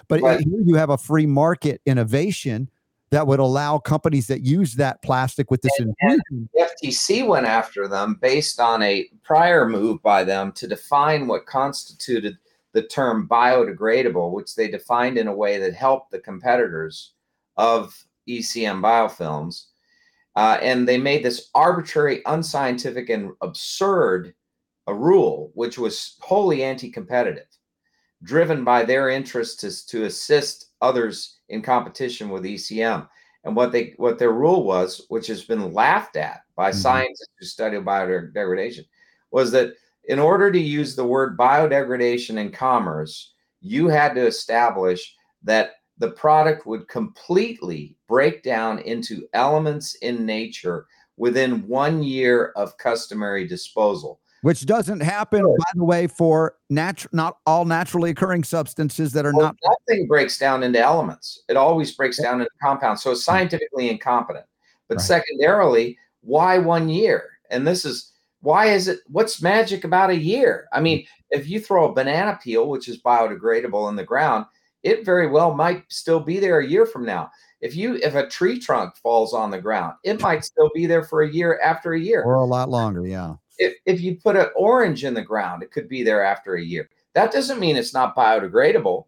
but Right. here you have a free market innovation that would allow companies that use that plastic with this And- infusion. the FTC went after them based on a prior move by them to define what constituted the term biodegradable, which they defined in a way that helped the competitors of ECM biofilms. Uh, and they made this arbitrary, unscientific, and absurd a rule, which was wholly anti competitive, driven by their interest to, to assist others in competition with ECM and what they what their rule was, which has been laughed at by Mhm. scientists who study biodegradation, was that in order to use the word biodegradation in commerce, you had to establish that the product would completely break down into elements in nature within one year of customary disposal. Which doesn't happen, by the way, for natu- not all naturally occurring substances that are Well, not. nothing breaks down into elements. It always breaks down into compounds. So it's scientifically incompetent. But Right. secondarily, why one year? And this is why is it what's magic about a year? I mean, if you throw a banana peel, which is biodegradable in the ground, it very well might still be there a year from now. If you if a tree trunk falls on the ground, it might still be there for a year after a year Or a lot longer, yeah. if, if you put an orange in the ground, it could be there after a year. That doesn't mean it's not biodegradable.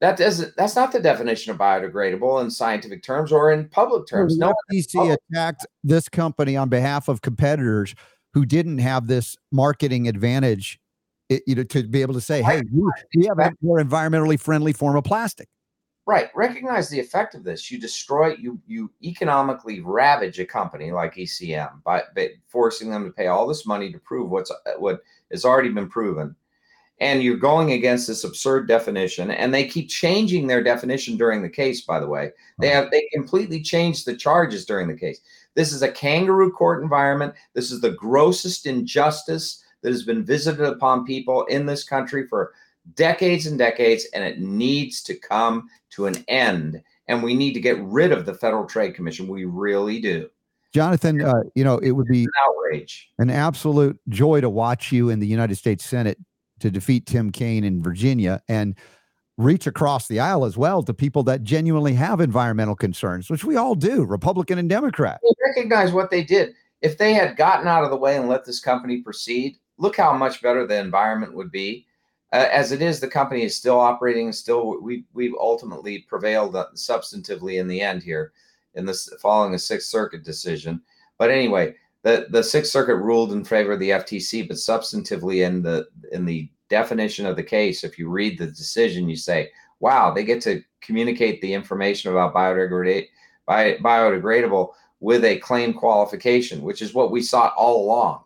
That doesn't. That's not the definition of biodegradable in scientific terms or in public terms. No, FTC attacked this company on behalf of competitors who didn't have this marketing advantage, it, you know, to be able to say, "Hey, we, we have a more environmentally friendly form of plastic." right. Recognize the effect of this. You destroy. You you economically ravage a company like ECM by, by forcing them to pay all this money to prove what's uh, what has already been proven, and you're going against this absurd definition and they keep changing their definition during the case by the way they have they completely changed the charges during the case this is a kangaroo court environment. This is the grossest injustice that has been visited upon people in this country for decades and decades and it needs to come to an end. And we need to get rid of the federal trade commission. We really do. Jonathan uh, you know it would be an outrage. an absolute joy to watch you in the united states senate to defeat Tim Kaine in Virginia. And reach across the aisle as well to people that genuinely have environmental concerns, which we all do, Republican and Democrat. Recognize what they did. If they had gotten out of the way and let this company proceed, look how much better the environment would be. Uh, as it is, the company is still operating. Still, we we've ultimately prevailed substantively in the end here, in this following a Sixth Circuit decision. But anyway, the the Sixth Circuit ruled in favor of the FTC, but substantively in the in the definition of the case, if you read the decision, you say, "Wow, they get to communicate the information about biodegradate, bi- biodegradable with a claim qualification, which is what we sought all along."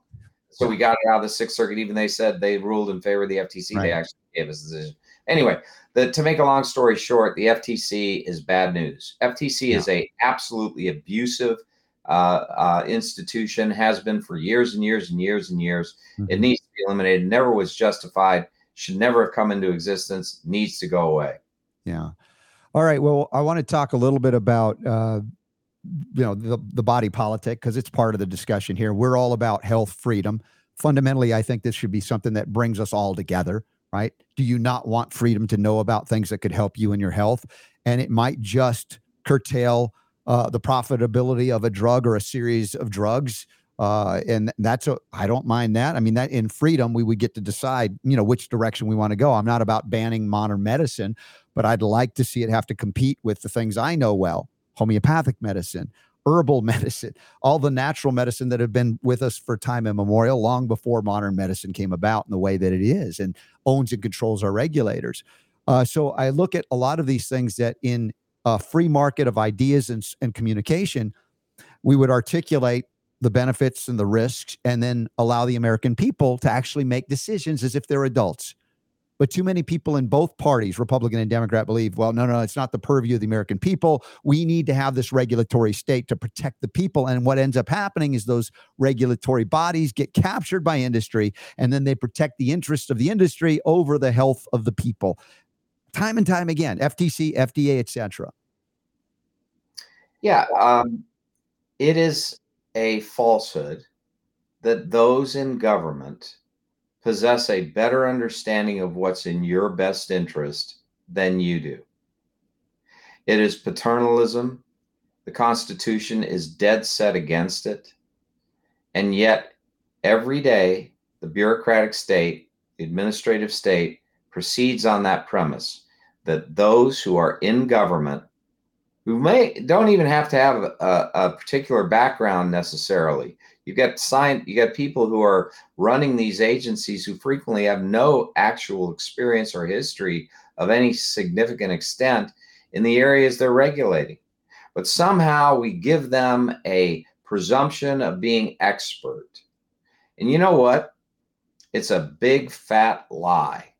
So we got it out of the Sixth Circuit. Even they said they ruled in favor of the FTC. Right. They actually gave us the decision. Anyway, the, to make a long story short, the FTC is bad news. FTC yeah. is a absolutely abusive uh, uh, institution has been for years and years and years and years. Mm-hmm. It needs to be eliminated. Never was justified. Should never have come into existence. Needs to go away. Yeah. All right. Well, I want to talk a little bit about uh, you know the the body politic because it's part of the discussion here. We're all about health freedom. Fundamentally, I think this should be something that brings us all together. Right? Do you not want freedom to know about things that could help you in your health? And it might just curtail uh, the profitability of a drug or a series of drugs. Uh, and that's a, I don't mind that. I mean, that in freedom, we would get to decide, you know, which direction we want to go. I'm not about banning modern medicine, but I'd like to see it have to compete with the things I know well homeopathic medicine, herbal medicine, all the natural medicine that have been with us for time immemorial, long before modern medicine came about in the way that it is and owns and controls our regulators. Uh, so I look at a lot of these things that in a free market of ideas and, and communication, we would articulate the benefits and the risks and then allow the American people to actually make decisions as if they're adults. But too many people in both parties, Republican and Democrat, believe, well, no, no, it's not the purview of the American people. We need to have this regulatory state to protect the people. And what ends up happening is those regulatory bodies get captured by industry, and then they protect the interests of the industry over the health of the people time and time again ftc fda etc yeah um, it is a falsehood that those in government possess a better understanding of what's in your best interest than you do. It is paternalism. The constitution is dead set against it. And yet every day the bureaucratic state the administrative state proceeds on that premise that those who are in government who may don't even have to have a, a particular background necessarily. You get signed you get people who are running these agencies who frequently have no actual experience or history of any significant extent in the areas they're regulating. But somehow we give them a presumption of being expert. And you know what? It's a big fat lie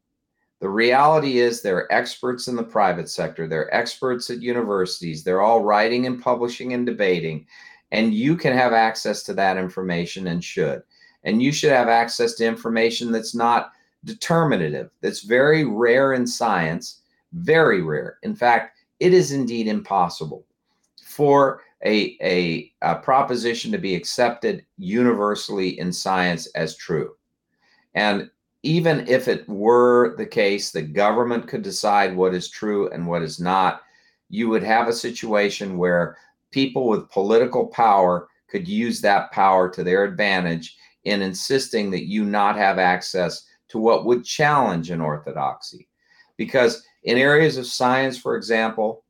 the reality is they're experts in the private sector, they're experts at universities, they're all writing and publishing and debating. And you can have access to that information and should. And you should have access to information that's not determinative, that's very rare in science, very rare. In fact, it is indeed impossible for a, a, a proposition to be accepted universally in science as true. And even if it were the case that government could decide what is true and what is not, you would have a situation where people with political power could use that power to their advantage in insisting that you not have access to what would challenge an orthodoxy. Because in areas of science, for example,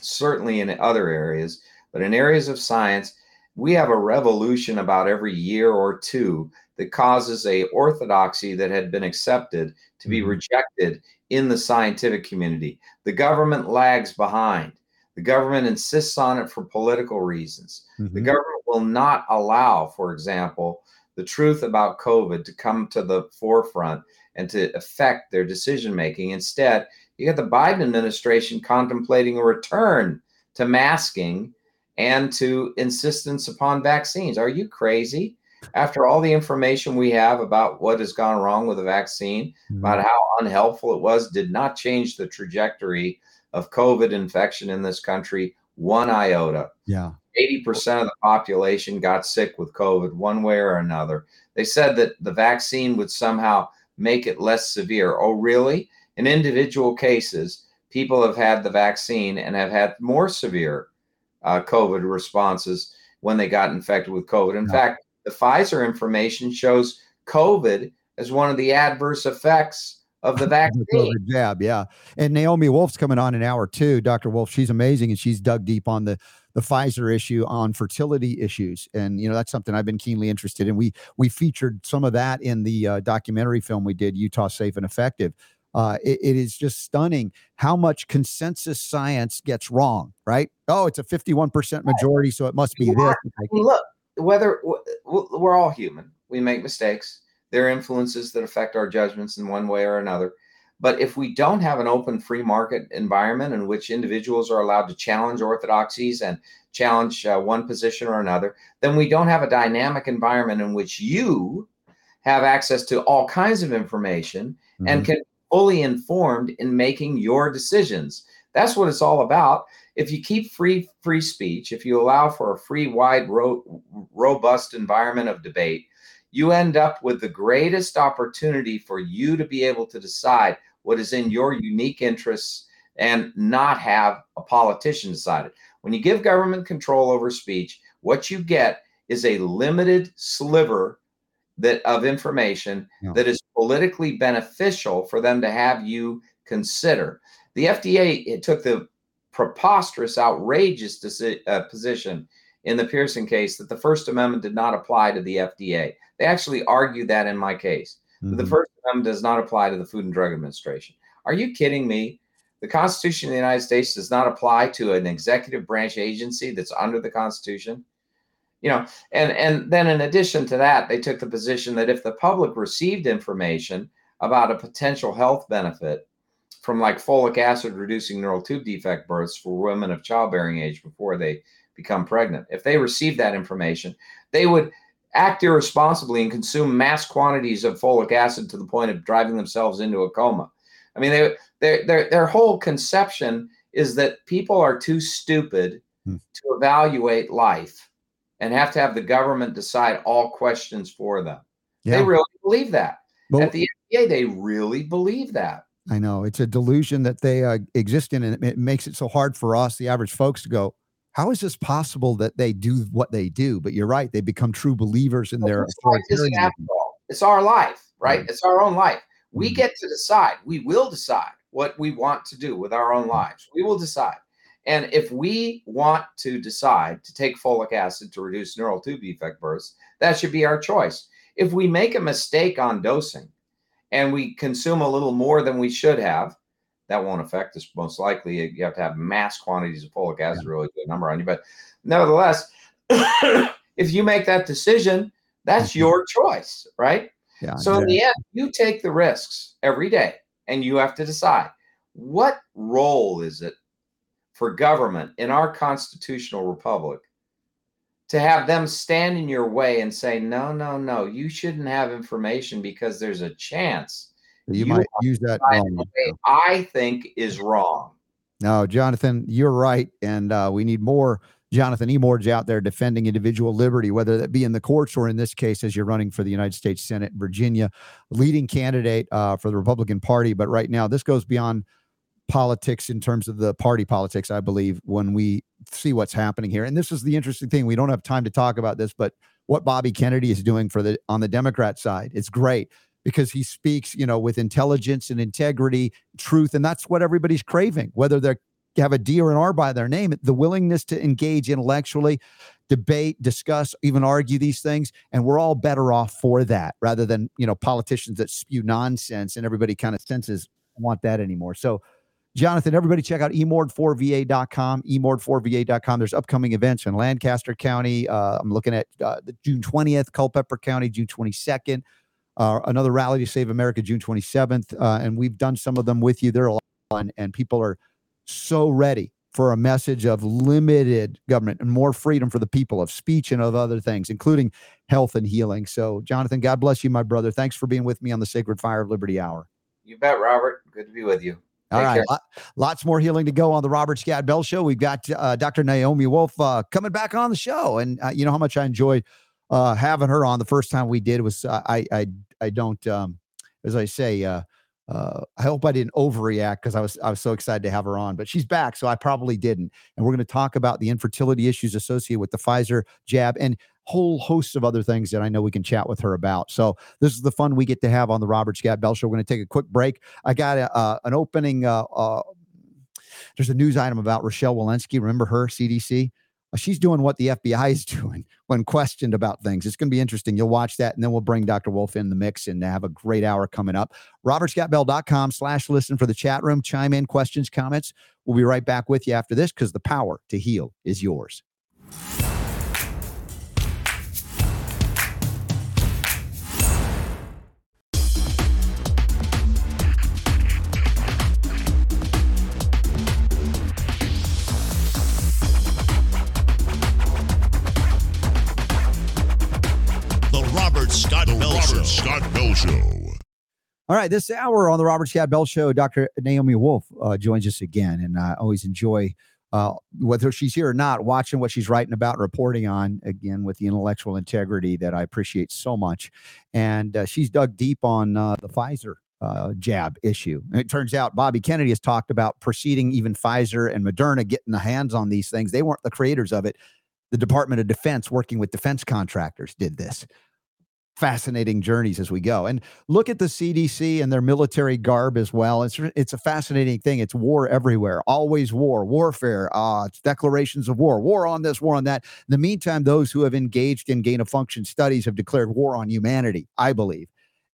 certainly in other areas, but in areas of science, we have a revolution about every year or two that causes a orthodoxy that had been accepted to be mm-hmm. rejected in the scientific community. The government lags behind. The government insists on it for political reasons. Mm-hmm. The government will not allow, for example, the truth about COVID to come to the forefront and to affect their decision making. Instead, you got the Biden administration contemplating a return to masking and to insistence upon vaccines. Are you crazy? After all the information we have about what has gone wrong with the vaccine, mm-hmm. about how unhelpful it was, did not change the trajectory of COVID infection in this country one iota. Yeah. 80% of the population got sick with COVID one way or another. They said that the vaccine would somehow make it less severe. Oh, really? In individual cases, people have had the vaccine and have had more severe uh, COVID responses when they got infected with COVID. In fact, the Pfizer information shows COVID as one of the adverse effects of the vaccine. The jab, yeah. And Naomi Wolf's coming on an hour too. Dr. Wolf, she's amazing and she's dug deep on the the Pfizer issue on fertility issues, and you know that's something I've been keenly interested in. We we featured some of that in the uh, documentary film we did, Utah Safe and Effective. Uh, it, it is just stunning how much consensus science gets wrong, right? Oh, it's a 51% majority, so it must be this. Look, whether we're all human, we make mistakes. There are influences that affect our judgments in one way or another. But if we don't have an open free market environment in which individuals are allowed to challenge orthodoxies and challenge uh, one position or another, then we don't have a dynamic environment in which you have access to all kinds of information mm-hmm. and can be fully informed in making your decisions. That's what it's all about. If you keep free free speech, if you allow for a free, wide, ro- robust environment of debate, you end up with the greatest opportunity for you to be able to decide what is in your unique interests and not have a politician decide it. When you give government control over speech, what you get is a limited sliver that of information yeah. that is politically beneficial for them to have you consider. The FDA it took the preposterous, outrageous deci- uh, position in the Pearson case that the First Amendment did not apply to the FDA. They actually argued that in my case. Mm-hmm. The First Amendment does not apply to the Food and Drug Administration. Are you kidding me? The Constitution of the United States does not apply to an executive branch agency that's under the Constitution. You know, and and then in addition to that, they took the position that if the public received information about a potential health benefit from like folic acid reducing neural tube defect births for women of childbearing age before they become pregnant, if they received that information, they would act irresponsibly and consume mass quantities of folic acid to the point of driving themselves into a coma. I mean, they, their, their, their whole conception is that people are too stupid hmm. to evaluate life and have to have the government decide all questions for them. Yeah. They really believe that. Well, At the FDA, they really believe that. I know it's a delusion that they uh, exist in, and it makes it so hard for us, the average folks, to go, how is this possible that they do what they do? But you're right; they become true believers in their authoritarianism. It's our life, right? right? It's our own life. We mm-hmm. get to decide. We will decide what we want to do with our own lives. We will decide. And if we want to decide to take folic acid to reduce neural tube defect births, that should be our choice. If we make a mistake on dosing and we consume a little more than we should have, that won't affect us most likely. You have to have mass quantities of folic acid to really good number on you. But nevertheless, if you make that decision, that's mm-hmm. your choice, right? Yeah, so yeah. in the end, you take the risks every day and you have to decide what role is it for government in our constitutional republic to have them stand in your way and say, no, no, no, you shouldn't have information because there's a chance you, you might use that. I think is wrong. No, Jonathan, you're right. And uh, we need more Jonathan Emords out there defending individual liberty, whether that be in the courts or in this case, as you're running for the United States Senate, Virginia, leading candidate uh, for the Republican Party. But right now, this goes beyond politics in terms of the party politics, I believe, when we see what's happening here. And this is the interesting thing. We don't have time to talk about this, but what Bobby Kennedy is doing for the on the Democrat side, it's great because he speaks, you know, with intelligence and integrity, truth, and that's what everybody's craving, whether they have a D or an R by their name, the willingness to engage intellectually, debate, discuss, even argue these things, and we're all better off for that rather than you know politicians that spew nonsense and everybody kind of senses want that anymore. So. Jonathan, everybody check out emord4va.com, emord4va.com. There's upcoming events in Lancaster County. Uh, I'm looking at uh, the June 20th, Culpeper County, June 22nd, uh, another rally to save America, June 27th, uh, and we've done some of them with you. They're a lot fun, and people are so ready for a message of limited government and more freedom for the people of speech and of other things, including health and healing. So, Jonathan, God bless you, my brother. Thanks for being with me on the Sacred Fire of Liberty Hour. You bet, Robert. Good to be with you. All Take right, lot- lots more healing to go on the Robert Scott Bell Show. We've got uh, Dr. Naomi Wolf uh, coming back on the show, and uh, you know how much I enjoyed uh, having her on. The first time we did was uh, I I I don't um, as I say. Uh, uh, I hope I didn't overreact because I was I was so excited to have her on, but she's back, so I probably didn't. And we're going to talk about the infertility issues associated with the Pfizer jab and whole hosts of other things that I know we can chat with her about. So this is the fun we get to have on the Robert Scott Bell Show. We're going to take a quick break. I got a, an opening. Uh, uh, there's a news item about Rochelle Walensky. Remember her, CDC? Uh, She's doing what the FBI is doing when questioned about things. It's going to be interesting. You'll watch that, and then we'll bring Dr. Wolf in the mix and have a great hour coming up. RobertScottBell.com slash listen for the chat room. Chime in questions, comments. We'll be right back with you after this because the power to heal is yours. All right, this hour on the Robert Scott Bell Show, Dr. Naomi Wolf uh, joins us again, and I always enjoy uh, whether she's here or not, watching what she's writing about reporting on. Again, with the intellectual integrity that I appreciate so much, and uh, she's dug deep on uh, the Pfizer uh, jab issue. And it turns out Bobby Kennedy has talked about preceding even Pfizer and Moderna getting the hands on these things. They weren't the creators of it. The Department of Defense, working with defense contractors, did this. Fascinating journeys as we go. And look at the CDC and their military garb as well. It's it's a fascinating thing. It's war everywhere, always war, warfare, uh, declarations of war, war on this, war on that. In the meantime, those who have engaged in gain of function studies have declared war on humanity, I believe.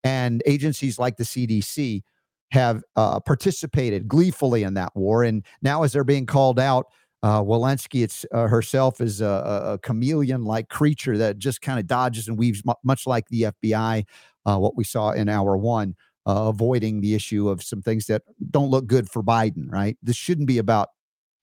And agencies like the CDC have uh, participated gleefully in that war. And now, as they're being called out, uh, Walensky it's, uh, herself is a, a, a chameleon-like creature that just kind of dodges and weaves, mu- much like the FBI. Uh, what we saw in hour one, uh, avoiding the issue of some things that don't look good for Biden. Right? This shouldn't be about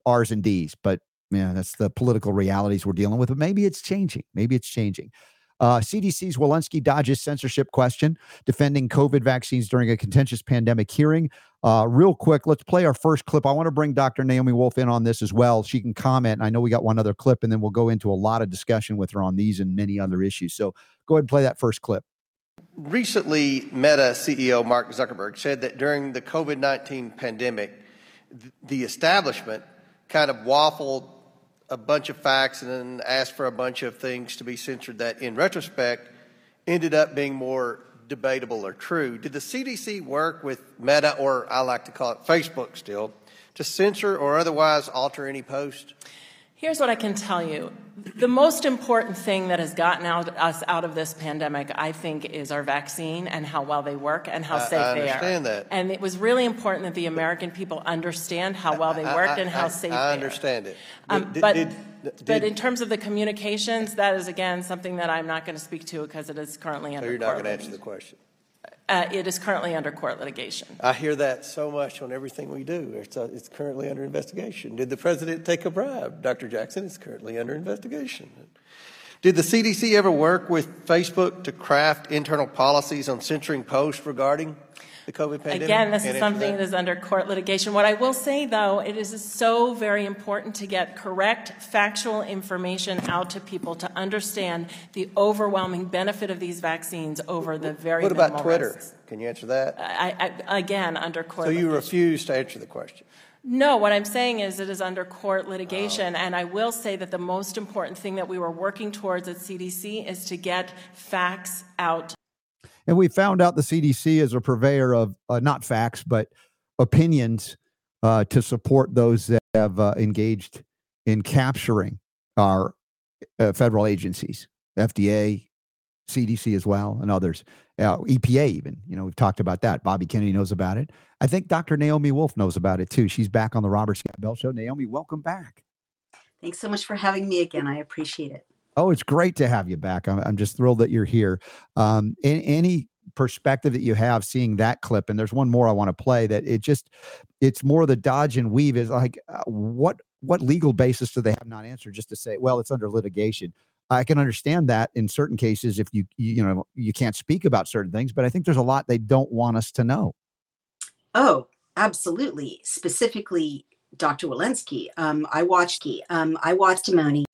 R's and D's, but yeah, that's the political realities we're dealing with. But maybe it's changing. Maybe it's changing. Uh, CDC's Walensky dodges censorship question, defending COVID vaccines during a contentious pandemic hearing. Uh, real quick, let's play our first clip. I want to bring Dr. Naomi Wolf in on this as well. She can comment. I know we got one other clip, and then we'll go into a lot of discussion with her on these and many other issues. So go ahead and play that first clip. Recently, Meta CEO Mark Zuckerberg said that during the COVID 19 pandemic, the establishment kind of waffled a bunch of facts and then asked for a bunch of things to be censored that, in retrospect, ended up being more debatable or true. Did the CDC work with Meta, or I like to call it Facebook still, to censor or otherwise alter any post? Here's what I can tell you. The most important thing that has gotten out, us out of this pandemic, I think, is our vaccine and how well they work and how I- safe I they are. understand that. And it was really important that the American people understand how well they worked I- and how safe I they are. I understand it. Um, Did- but, did- but in terms of the communications, that is again something that I'm not going to speak to because it is currently So under you're not going to answer the question. Uh, it is currently under court litigation. I hear that so much on everything we do. It's, uh, it's currently under investigation. Did the president take a bribe? Dr. Jackson is currently under investigation. Did the CDC ever work with Facebook to craft internal policies on censoring posts regarding the COVID pandemic? Again, this is something that is under court litigation. What I will say, though, it is so very important to get correct factual information out to people to understand the overwhelming benefit of these vaccines over the very What about Twitter? risks. Can you answer that? I, I, again, under court. So you litigation. refuse to answer the question. No, what I'm saying is it is under court oh. litigation, and I will say that the most important thing that we were working towards at CDC is to get facts out And we found out the CDC is a purveyor of uh, not facts, but opinions uh, to support those that have uh, engaged in capturing our uh, federal agencies, FDA, CDC as well, and others, uh, EPA even. You know, we've talked about that. Bobby Kennedy knows about it. I think Dr. Naomi Wolf knows about it too. She's back on the Robert Scott Bell Show. Naomi, welcome back. Thanks so much for having me again. I appreciate it. Oh, it's great to have you back. I'm, I'm just thrilled that you're here. Um, a- any perspective that you have seeing that clip, and there's one more I want to play that it just it's more the dodge and weave is like uh, what what legal basis do they have not answered just to say well it's under litigation. I can understand that in certain cases if you you, you know you can't speak about certain things, but I think there's a lot they don't want us to know. Oh, absolutely. Specifically, Dr. Walensky. Um, I watched um, I watched testimony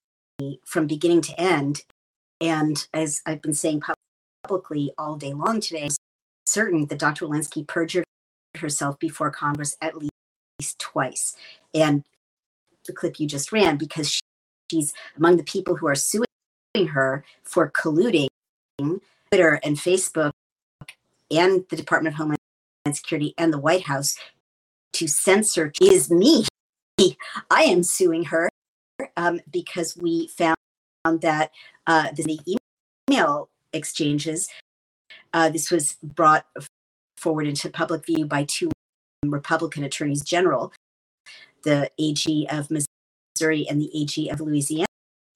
from beginning to end, and as I've been saying publicly all day long today, certain that Dr. Walensky perjured herself before Congress at least twice. And the clip you just ran, because she, she's among the people who are suing her for colluding Twitter and Facebook and the Department of Homeland Security and the White House to censor is me. I am suing her um, because we found that uh, the email exchanges, uh, this was brought forward into public view by two Republican attorneys general, the AG of Missouri and the AG of Louisiana.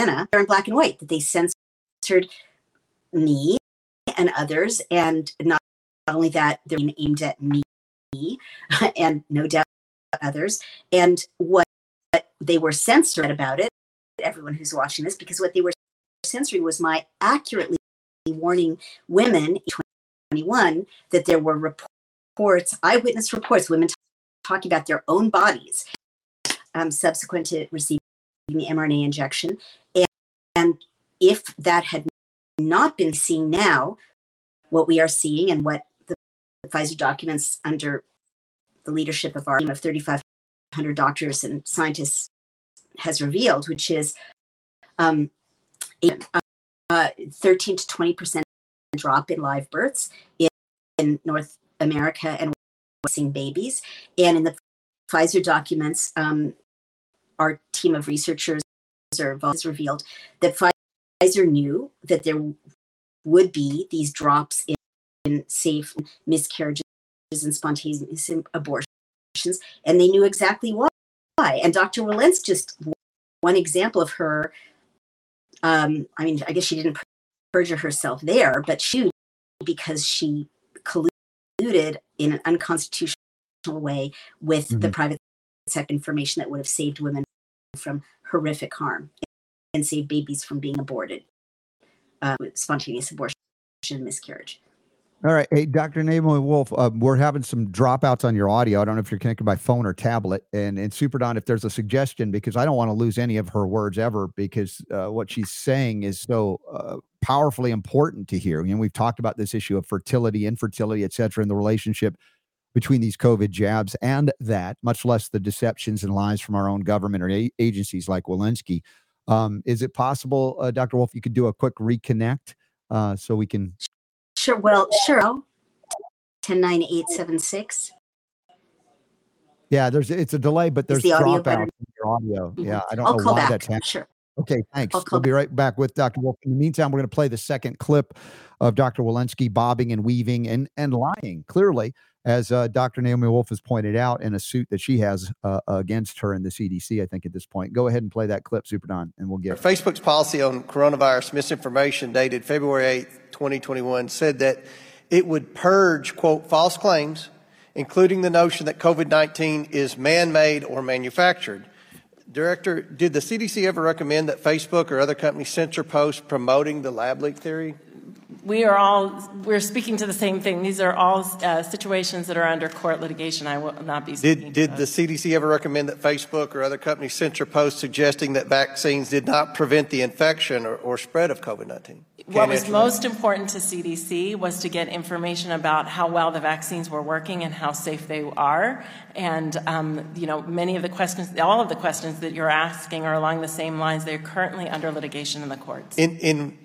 They're in black and white that they censored me and others, and not, only that, they're aimed at me and no doubt others. And what they were censored about it, everyone who's watching this, because what they were censoring was my accurately warning women 21 that there were reports, eyewitness reports, women talking about their own bodies um, subsequent to receiving the mRNA injection. And, and if that had not been seen now, what we are seeing and what the Pfizer documents under the leadership of our team of 3,500 doctors and scientists has revealed, which is um, a, uh, 13 to 20 percent drop in live births in, in North America and seeing babies. And in the Pfizer documents, um, our team of researchers has revealed that Pfizer knew that there would be these drops in, in safe miscarriages and spontaneous abortions, and they knew exactly why. And Dr. Walensky just one example of her. Um, I mean, I guess she didn't perjure herself there, but she because she colluded in an unconstitutional way with mm-hmm. the private sector information that would have saved women from horrific harm and saved babies from being aborted, uh, spontaneous abortion and miscarriage. All right. Hey, Dr. Naomi Wolf, uh, we're having some dropouts on your audio. I don't know if you're connected by phone or tablet. And, and Super Don, if there's a suggestion, because I don't want to lose any of her words ever, because uh, what she's saying is so uh, powerfully important to hear. Know, we've talked about this issue of fertility, infertility, et cetera, and the relationship between these COVID jabs and that, much less the deceptions and lies from our own government or a- agencies like Walensky. Um, is it possible, uh, Dr. Wolf, you could do a quick reconnect uh, so we can Sure. Well, sure. 109876. Yeah, there's it's a delay, but there's the audio dropouts in your audio. Mhm. Yeah, I don't I'll know call why back. that's. Sure. Okay, thanks. I'll We'll be right back with Dr. Wolf. In the meantime, we're going to play the second clip of Dr. Walensky bobbing and weaving and and lying clearly, as uh, Dr. Naomi Wolf has pointed out, in a suit that she has uh, against her in the CDC. I think at this point. Go ahead and play that clip, Super Don, and we'll get. Facebook's policy on coronavirus misinformation, dated February 8th, 2021, said that it would purge, quote, false claims, including the notion that COVID 19 is man made or manufactured. Director, did the CDC ever recommend that Facebook or other companies censor posts promoting the lab leak theory? We are all we're speaking to the same thing. These are all uh, situations that are under court litigation. I will not be. Did did the CDC ever recommend that Facebook or other companies censor posts suggesting that vaccines did not prevent the infection or, or spread of COVID nineteen? What was most that. important to CDC was to get information about how well the vaccines were working and how safe they are. And um, you know, many of the questions, all of the questions that you're asking are along the same lines. They're currently under litigation in the courts. In in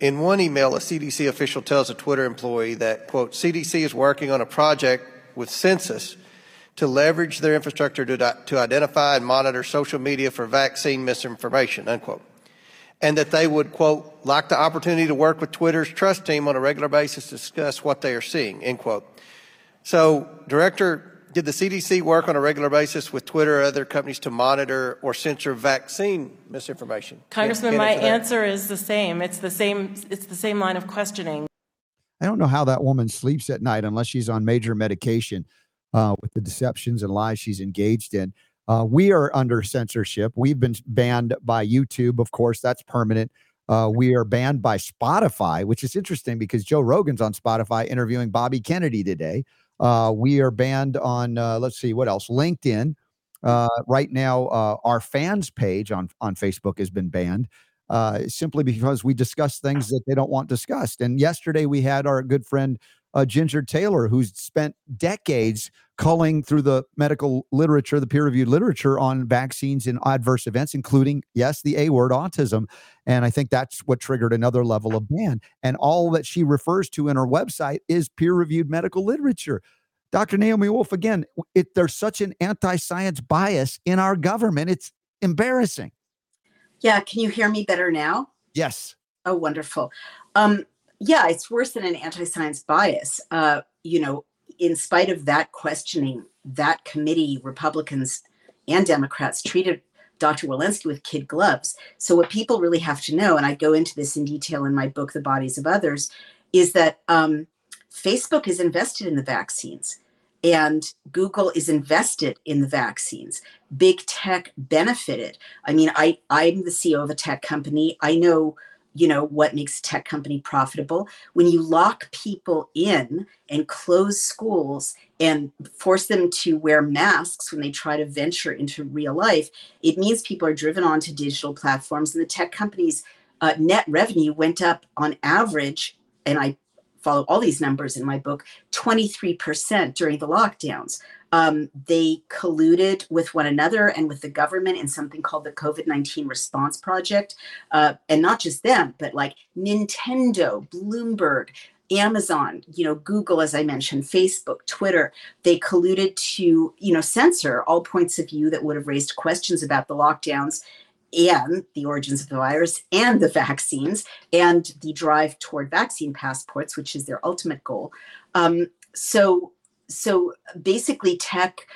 in one email, a CDC official tells a Twitter employee that, quote, CDC is working on a project with Census to leverage their infrastructure to, to identify and monitor social media for vaccine misinformation, unquote. And that they would, quote, like the opportunity to work with Twitter's trust team on a regular basis to discuss what they are seeing, end quote. So, Director did the CDC work on a regular basis with Twitter or other companies to monitor or censor vaccine misinformation? Congressman, my answer is the same. It's the same. It's the same line of questioning. I don't know how that woman sleeps at night unless she's on major medication uh, with the deceptions and lies she's engaged in. Uh, we are under censorship. We've been banned by YouTube, of course, that's permanent. Uh, we are banned by Spotify, which is interesting because Joe Rogan's on Spotify interviewing Bobby Kennedy today. Uh, we are banned on, uh, let's see, what else? LinkedIn. Uh, right now, uh, our fans page on, on Facebook has been banned uh, simply because we discuss things that they don't want discussed. And yesterday, we had our good friend uh, Ginger Taylor, who's spent decades culling through the medical literature, the peer reviewed literature on vaccines and adverse events, including, yes, the A word, autism. And I think that's what triggered another level of ban. And all that she refers to in her website is peer reviewed medical literature. Dr. Naomi Wolf, again, it, there's such an anti science bias in our government. It's embarrassing. Yeah, can you hear me better now? Yes. Oh, wonderful. Um, yeah, it's worse than an anti science bias. Uh, you know, in spite of that questioning, that committee, Republicans and Democrats treated Dr. Walensky with kid gloves. So, what people really have to know, and I go into this in detail in my book, The Bodies of Others, is that um, Facebook is invested in the vaccines and Google is invested in the vaccines. Big tech benefited. I mean, I, I'm the CEO of a tech company. I know you know what makes a tech company profitable. When you lock people in and close schools and force them to wear masks when they try to venture into real life it means people are driven onto digital platforms. And the tech companies uh, net revenue went up on average and i follow all these numbers in my book 23% during the lockdowns. Um, they colluded with one another and with the government in something called the COVID 19 Response Project. Uh, and not just them, but like Nintendo, Bloomberg, Amazon, you know, Google, as I mentioned, Facebook, Twitter, they colluded to, you know, censor all points of view that would have raised questions about the lockdowns and the origins of the virus and the vaccines and the drive toward vaccine passports, which is their ultimate goal. Um, so so basically tech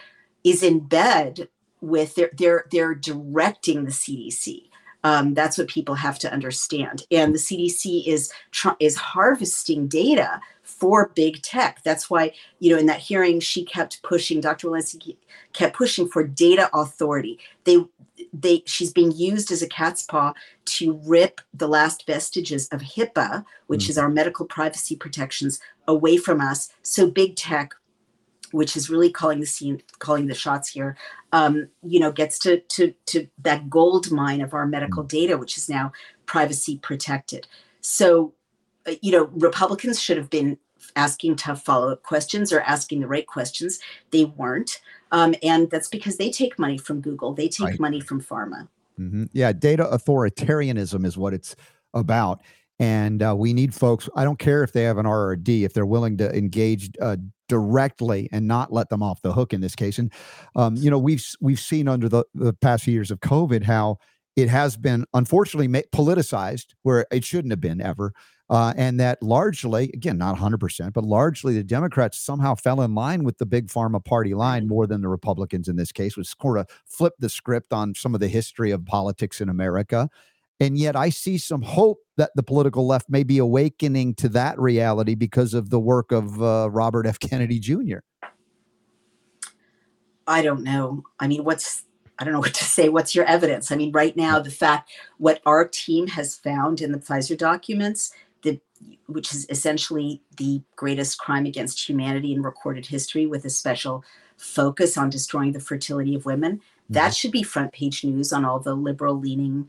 is in bed with they're they're they're directing the CDC. Um, that's what people have to understand. And the CDC is is harvesting data for big tech. That's why you know in that hearing she kept pushing. Dr. Walensky kept pushing for data authority. They they she's being used as a cat's paw to rip the last vestiges of HIPAA, which mm. is our medical privacy protections, away from us. So big tech which is really calling the scene, calling the shots here, um, you know, gets to to to that gold mine of our medical mm. data, which is now privacy protected. So, uh, you know, Republicans should have been asking tough follow-up questions or asking the right questions. They weren't, um, and that's because they take money from Google. They take right. money from pharma. Mm-hmm. Yeah, data authoritarianism is what it's about. And uh, we need folks, I don't care if they have an R or a D, if they're willing to engage uh, directly and not let them off the hook in this case. And, um, you know, we've, we've seen under the, the past few years of COVID how it has been unfortunately ma- politicized where it shouldn't have been ever. Uh, and that largely, again, not 100%, but largely the Democrats somehow fell in line with the big pharma party line more than the Republicans in this case, which sort of flipped the script on some of the history of politics in America. And yet I see some hope that the political left may be awakening to that reality because of the work of uh, Robert F. Kennedy Jr. I don't know. I mean, what's, I don't know what to say. What's your evidence? I mean, right now, the fact what our team has found in the Pfizer documents, the, which is essentially the greatest crime against humanity in recorded history with a special focus on destroying the fertility of women, mm-hmm. that should be front page news on all the liberal leaning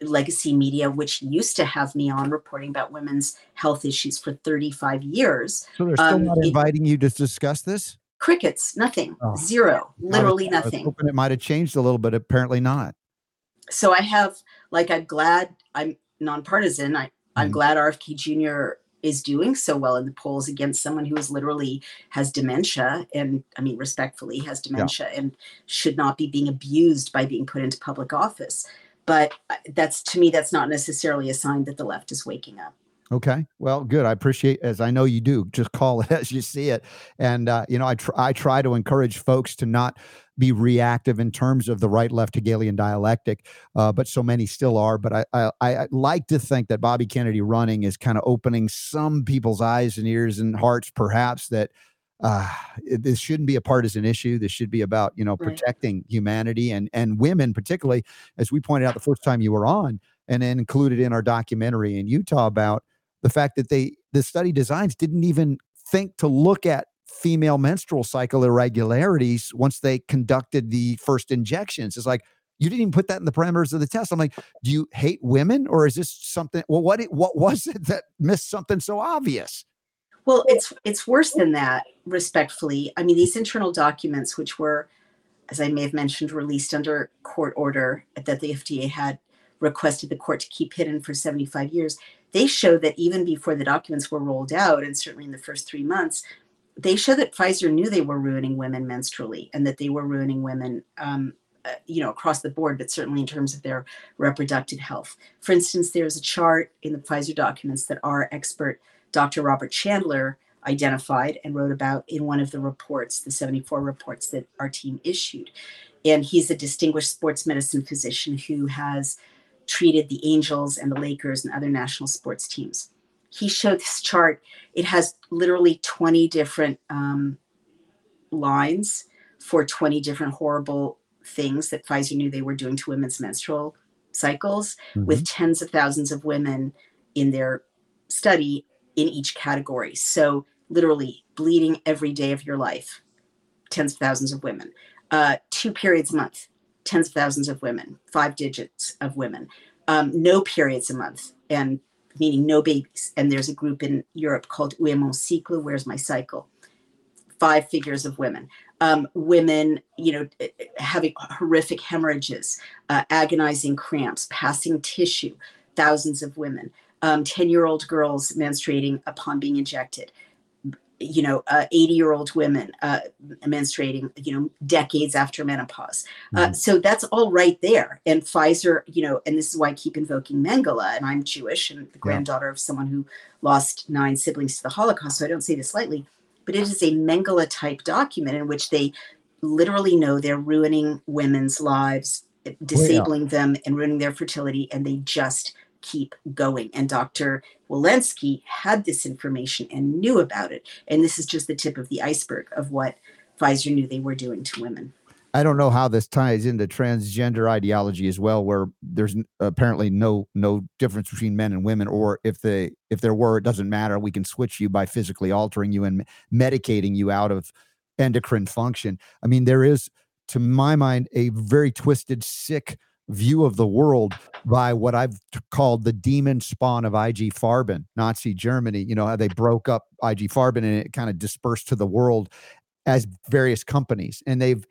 legacy media, which used to have me on reporting about women's health issues for 35 years. So they're still um, not inviting it, you to discuss this? Crickets, nothing, oh. zero, literally I was, nothing. I was hoping it might have changed a little, but apparently not. So I have, like, I'm glad I'm nonpartisan. I, I'm mm-hmm. glad RFK Jr. is doing so well in the polls against someone who is literally has dementia and I mean respectfully has dementia yeah. and should not be being abused by being put into public office but uh, that's to me that's not necessarily a sign that the left is waking up Okay. Well, good. I appreciate, as I know you do, just call it as you see it. And, uh, you know, I, tr- I try to encourage folks to not be reactive in terms of the right left Hegelian dialectic, uh, but so many still are. But I, I, I like to think that Bobby Kennedy running is kind of opening some people's eyes and ears and hearts, perhaps, that uh, this shouldn't be a partisan issue. This should be about, you know, Right. protecting humanity and, and women, particularly, as we pointed out the first time you were on and then included in our documentary in Utah about the fact that they the study designs didn't even think to look at female menstrual cycle irregularities once they conducted the first injections. It's like you didn't even put that in the parameters of the test. I'm like, do you hate women or is this something? Well, what it, what was it that missed something so obvious? Well, it's it's worse than that, respectfully. I mean, these internal documents, which were, as I may have mentioned, released under court order that the FDA had requested the court to keep hidden for 75 years, they show that even before the documents were rolled out, and certainly in the first three months, they show that Pfizer knew they were ruining women menstrually and that they were ruining women. Um, uh, you know, across the board, but certainly in terms of their reproductive health. For instance, there's a chart in the Pfizer documents that our expert Dr. Robert Chandler identified and wrote about in one of the reports, the 74 reports that our team issued. And he's a distinguished sports medicine physician who has treated the Angels and the Lakers and other national sports teams. He showed this chart. It has literally 20 different um, lines for 20 different horrible things that Pfizer knew they were doing to women's menstrual cycles, with tens of thousands of women in their study in each category. So, literally, bleeding every day of your life, tens of thousands of women. Uh, two periods a month, tens of thousands of women, five digits of women. Um, no periods a month, and meaning no babies. And there's a group in Europe called Où est mon cycle? Where's my cycle? Five figures of women. Um, women, you know, eh, eh, having horrific hemorrhages, uh, agonizing cramps, passing tissue, thousands of women. 10 year old girls menstruating upon being injected you know, 80 year old women uh, menstruating, you know, decades after menopause. Uh, so that's all right there. And Pfizer, you know, and this is why I keep invoking Mengele. And I'm Jewish and the granddaughter of someone who lost nine siblings to the Holocaust. So I don't say this lightly, but it is a Mengele type document in which they literally know they're ruining women's lives, disabling them, and ruining their fertility. And they just keep going. And Dr. Walensky had this information and knew about it. And this is just the tip of the iceberg of what Pfizer knew they were doing to women. I don't know how this ties into transgender ideology as well, where there's apparently no no difference between men and women, or if they if there were, it doesn't matter. We can switch you by physically altering you and medicating you out of endocrine function. I mean, there is, to my mind, a very twisted, sick view of the world by what I've t- called the demon spawn of IG Farben, Nazi Germany. You know how they broke up IG Farben and it kind of dispersed to the world as various companies, and they've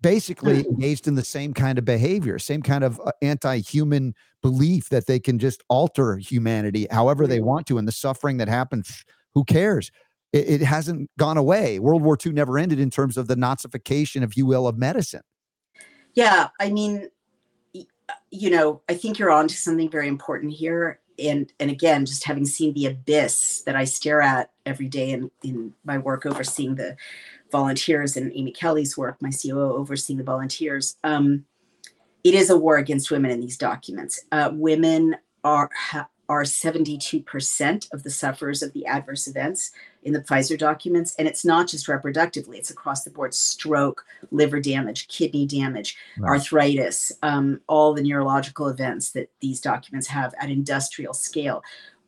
basically engaged in the same kind of behavior, same kind of uh, anti-human belief that they can just alter humanity however they want to, and the suffering that happens, who cares? It, it hasn't gone away. World War II never ended in terms of the Nazification, if you will, of medicine. Yeah, I mean, you know, I think you're on to something very important here. And and again, just having seen the abyss that I stare at every day in, in my work overseeing the volunteers and Amy Kelly's work, my COO overseeing the volunteers, um, it is a war against women in these documents. Uh, women are ha, are 72% of the sufferers of the adverse events in the Pfizer documents. And it's not just reproductively, it's across the board stroke, liver damage, kidney damage, Right. arthritis, um, all the neurological events that these documents have at industrial scale.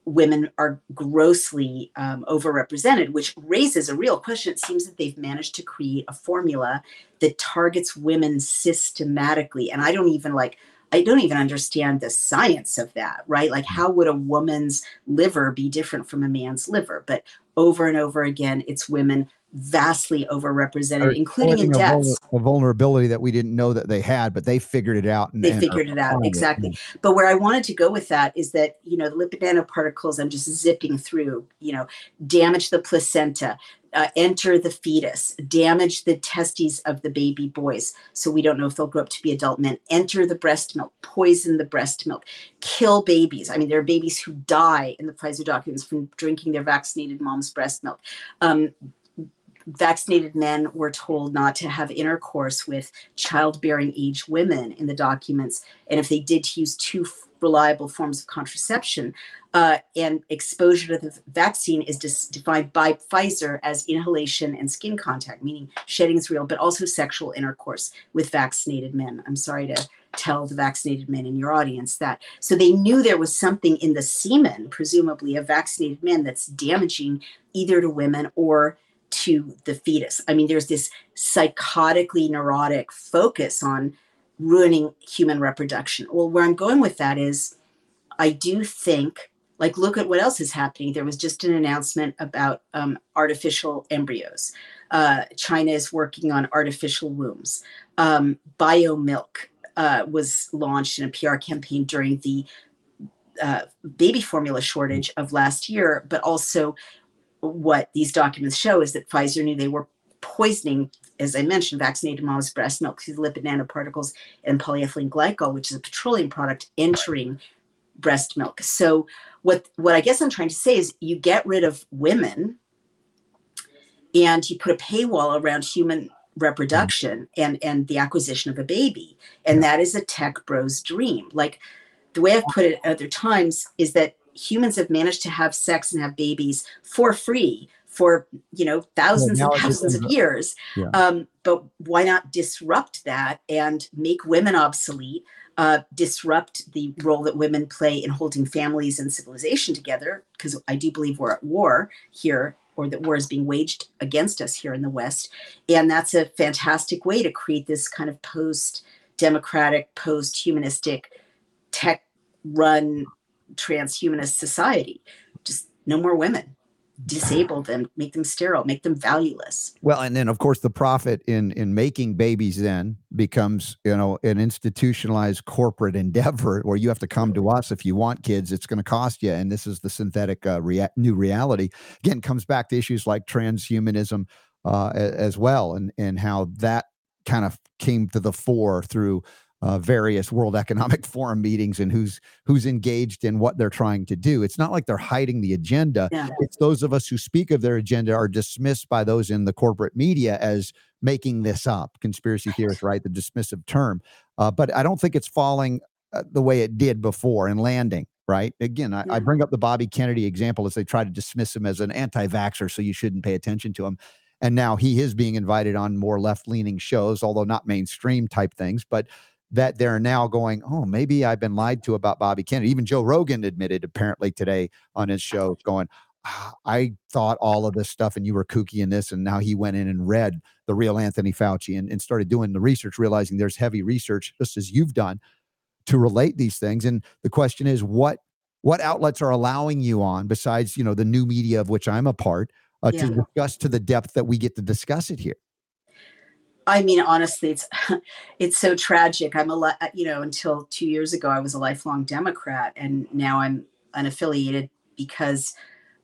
Women are grossly um, overrepresented, which raises a real question. It seems that they've managed to create a formula that targets women systematically. And I don't even like, I don't even understand the science of that, right? Like, how would a woman's liver be different from a man's liver? But over and over again, it's women vastly overrepresented, including in deaths. a vulnerability that we didn't know that they had, but they figured it out. And, they figured it out exactly but where i wanted to go with that is that you know the lipid nanoparticles i'm just zipping through you know damage the placenta uh, enter the fetus damage the testes of the baby boys so we don't know if they'll grow up to be adult men enter the breast milk poison the breast milk kill babies i mean there are babies who die in the pfizer documents from drinking their vaccinated mom's breast milk um, vaccinated men were told not to have intercourse with childbearing age women in the documents. And if they did, to use two reliable forms of contraception. Uh, and exposure to the vaccine is dis- defined by Pfizer as inhalation and skin contact, meaning shedding is real, but also sexual intercourse with vaccinated men. I'm sorry to tell the vaccinated men in your audience that. So they knew there was something in the semen, presumably of vaccinated men, that's damaging either to women or to the fetus. I mean, there's this psychotically neurotic focus on ruining human reproduction. Well, where I'm going with that is I do think, like, look at what else is happening. There was just an announcement about um, artificial embryos. Uh, China is working on artificial wombs. Um, bio milk uh, was launched in a PR campaign during the uh, baby formula shortage of last year, but also what these documents show is that Pfizer knew they were poisoning, as I mentioned, vaccinated moms' breast milk through lipid nanoparticles and polyethylene glycol, which is a petroleum product entering breast milk. So what what I guess I'm trying to say is you get rid of women and you put a paywall around human reproduction and and the acquisition of a baby. And that is a tech bro's dream. Like the way i've put it other times is that humans have managed to have sex and have babies for free for you know thousands now and thousands of years. Yeah. um, but why not disrupt that and make women obsolete uh, disrupt the role that women play in holding families and civilization together? Because i do believe we're at war here or that war is being waged against us here in the west. And that's a fantastic way to create this kind of post democratic post humanistic tech run transhumanist society just no more women disable them make them sterile make them valueless Well, and then of course the profit in in making babies then becomes you know an institutionalized corporate endeavor where you have to come to us if you want kids. It's going to cost you, and this is the synthetic uh, rea- new reality. Again, comes back to issues like transhumanism uh, as well, and and how that kind of came to the fore through uh, various World Economic Forum meetings and who's who's engaged in what they're trying to do. It's not like they're hiding the agenda. Yeah. It's those of us who speak of their agenda are dismissed by those in the corporate media as making this up. Conspiracy theorists, right? The dismissive term. Uh, but I don't think it's falling uh, the way it did before and landing. Right. Again, I, I bring up the Bobby Kennedy example as they try to dismiss him as an anti-vaxxer, so you shouldn't pay attention to him. And now he is being invited on more left-leaning shows, although not mainstream type things. But that they're now going, oh, maybe I've been lied to about Bobby Kennedy. Even Joe Rogan admitted apparently today on his show, going, "Ah, I thought all of this stuff and you were kooky in this. And now he went in and read the real Anthony Fauci and, and started doing the research, realizing there's heavy research, just as you've done, to relate these things. And the question is, what what outlets are allowing you on besides you know the new media of which I'm a part uh, Yeah. to discuss to the depth that we get to discuss it here? I mean, honestly, it's it's so tragic. I'm a li- uh, you know until two years ago I was a lifelong Democrat, and now I'm unaffiliated because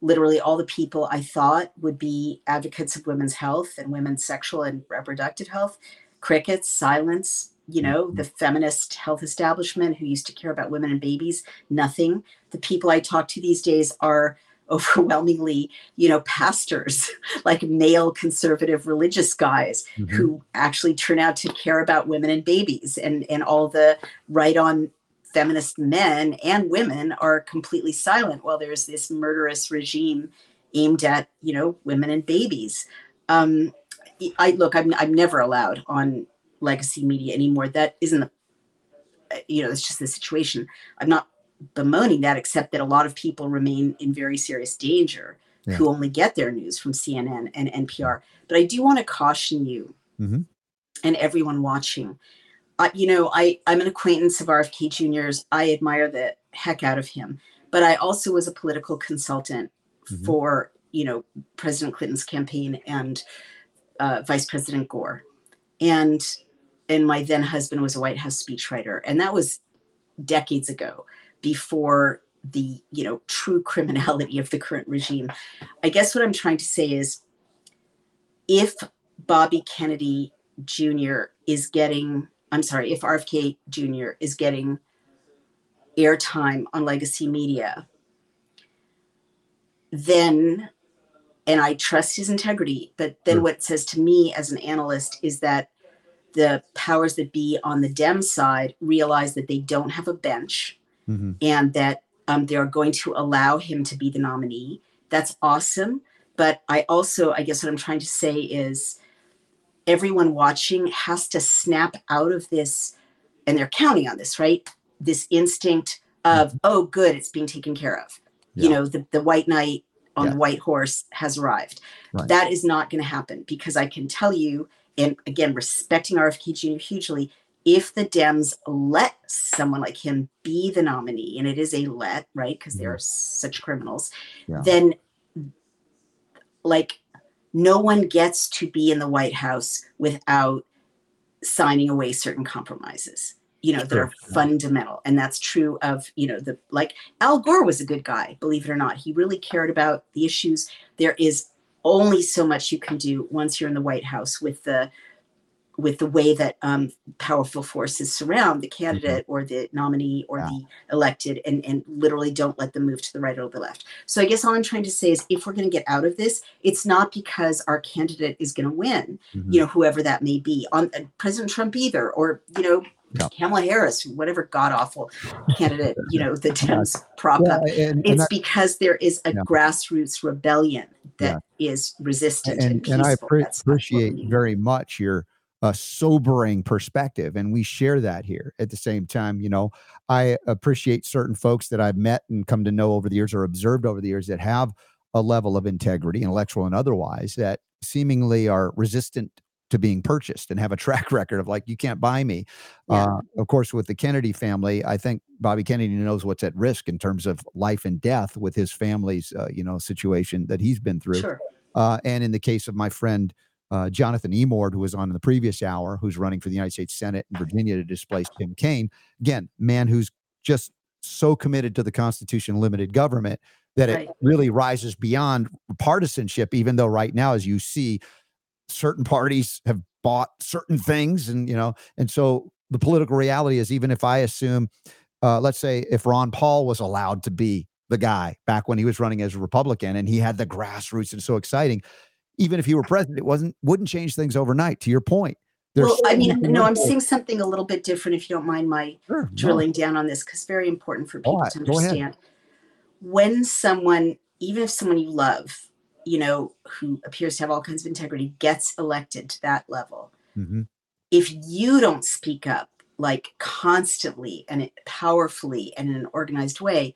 literally all the people I thought would be advocates of women's health and women's sexual and reproductive health, crickets, silence. You know, the mm-hmm. feminist health establishment who used to care about women and babies, nothing. The people I talk to these days are overwhelmingly, you know, pastors, like male conservative religious guys Mm-hmm. who actually turn out to care about women and babies and and all the right on feminist men and women are completely silent while there's this murderous regime aimed at you know women and babies. Um i look i'm, I'm never allowed on legacy media anymore. That isn't the you know it's just the situation. I'm not bemoaning that except that a lot of people remain in very serious danger Yeah. who only get their news from cnn and npr but i do want to caution you Mhm. and everyone watching. Uh, you know i i'm an acquaintance of rfk junior's. I admire the heck out of him. But i also was a political consultant Mhm. for you know, President Clinton's campaign and uh, Vice President Gore, and and my then husband was a White House speechwriter, and that was decades ago, before the you know true criminality of the current regime. I guess what I'm trying to say is, if Bobby Kennedy Jr. is getting, I'm sorry, if RFK Jr. is getting airtime on legacy media, then and I trust his integrity. But then Sure. what it says to me as an analyst is that the powers that be on the Dem side realize that they don't have a bench Mhm. and that um, they're going to allow him to be the nominee. That's awesome. But I also, I guess what I'm trying to say is everyone watching has to snap out of this, and they're counting on this, right? This instinct of, oh, good, it's being taken care of. You know, the, the white knight on Yeah. the white horse has arrived. Right. That is not going to happen because I can tell you, and again, respecting RFK Jr. hugely, if the Dems let someone like him be the nominee, and it is a let, right? Because they are such criminals, Yeah. then like no one gets to be in the White House without signing away certain compromises you know that are fundamental. And that's true of you know the like al gore was a good guy believe it or not. He really cared about the issues. There is only so much you can do once you're in the white house with the with the way that um, powerful forces surround the candidate or the nominee or Yeah. the elected and, and literally don't let them move to the right or the left. So I guess all I'm trying to say is if we're going to get out of this, it's not because our candidate is going to win, Mhm. you know, whoever that may be, on uh, President Trump either, or, you know, Yeah. Kamala Harris, whatever god awful candidate, you know, the Dems prop Yeah, up. and, and It's that- because there is a Yeah. grassroots rebellion that is resistant and, and, and I peaceful. appre- That's not what we appreciate very much your uh, sobering perspective, and we share that here. At the same time, you know, I appreciate certain folks that I've met and come to know over the years or observed over the years that have a level of integrity, intellectual and otherwise, that seemingly are resistant to being purchased and have a track record of like you can't buy me. Yeah. Uh, of course, with the Kennedy family, I think Bobby Kennedy knows what's at risk in terms of life and death with his family's, uh, you know, situation that he's been through. Sure. Uh, and in the case of my friend uh, Jonathan Emord, who was on in the previous hour, who's running for the United States Senate in Virginia to displace Tim Kaine, again, man who's just so committed to the Constitution, limited government that it Right. really rises beyond partisanship. Even though right now, as you see, certain parties have bought certain things, and you know, and so the political reality is, even if I assume, uh, let's say, if Ron Paul was allowed to be the guy back when he was running as a Republican and he had the grassroots and so exciting, even if he were president, it wasn't wouldn't change things overnight. To your point, there's well, I mean, no, I'm saying something a little bit different if you don't mind my Sure, no. drilling down on this because very important for people ahead, to understand. When someone, even if someone you love, you know, who appears to have all kinds of integrity, gets elected to that level, Mhm. if you don't speak up like constantly and powerfully and in an organized way,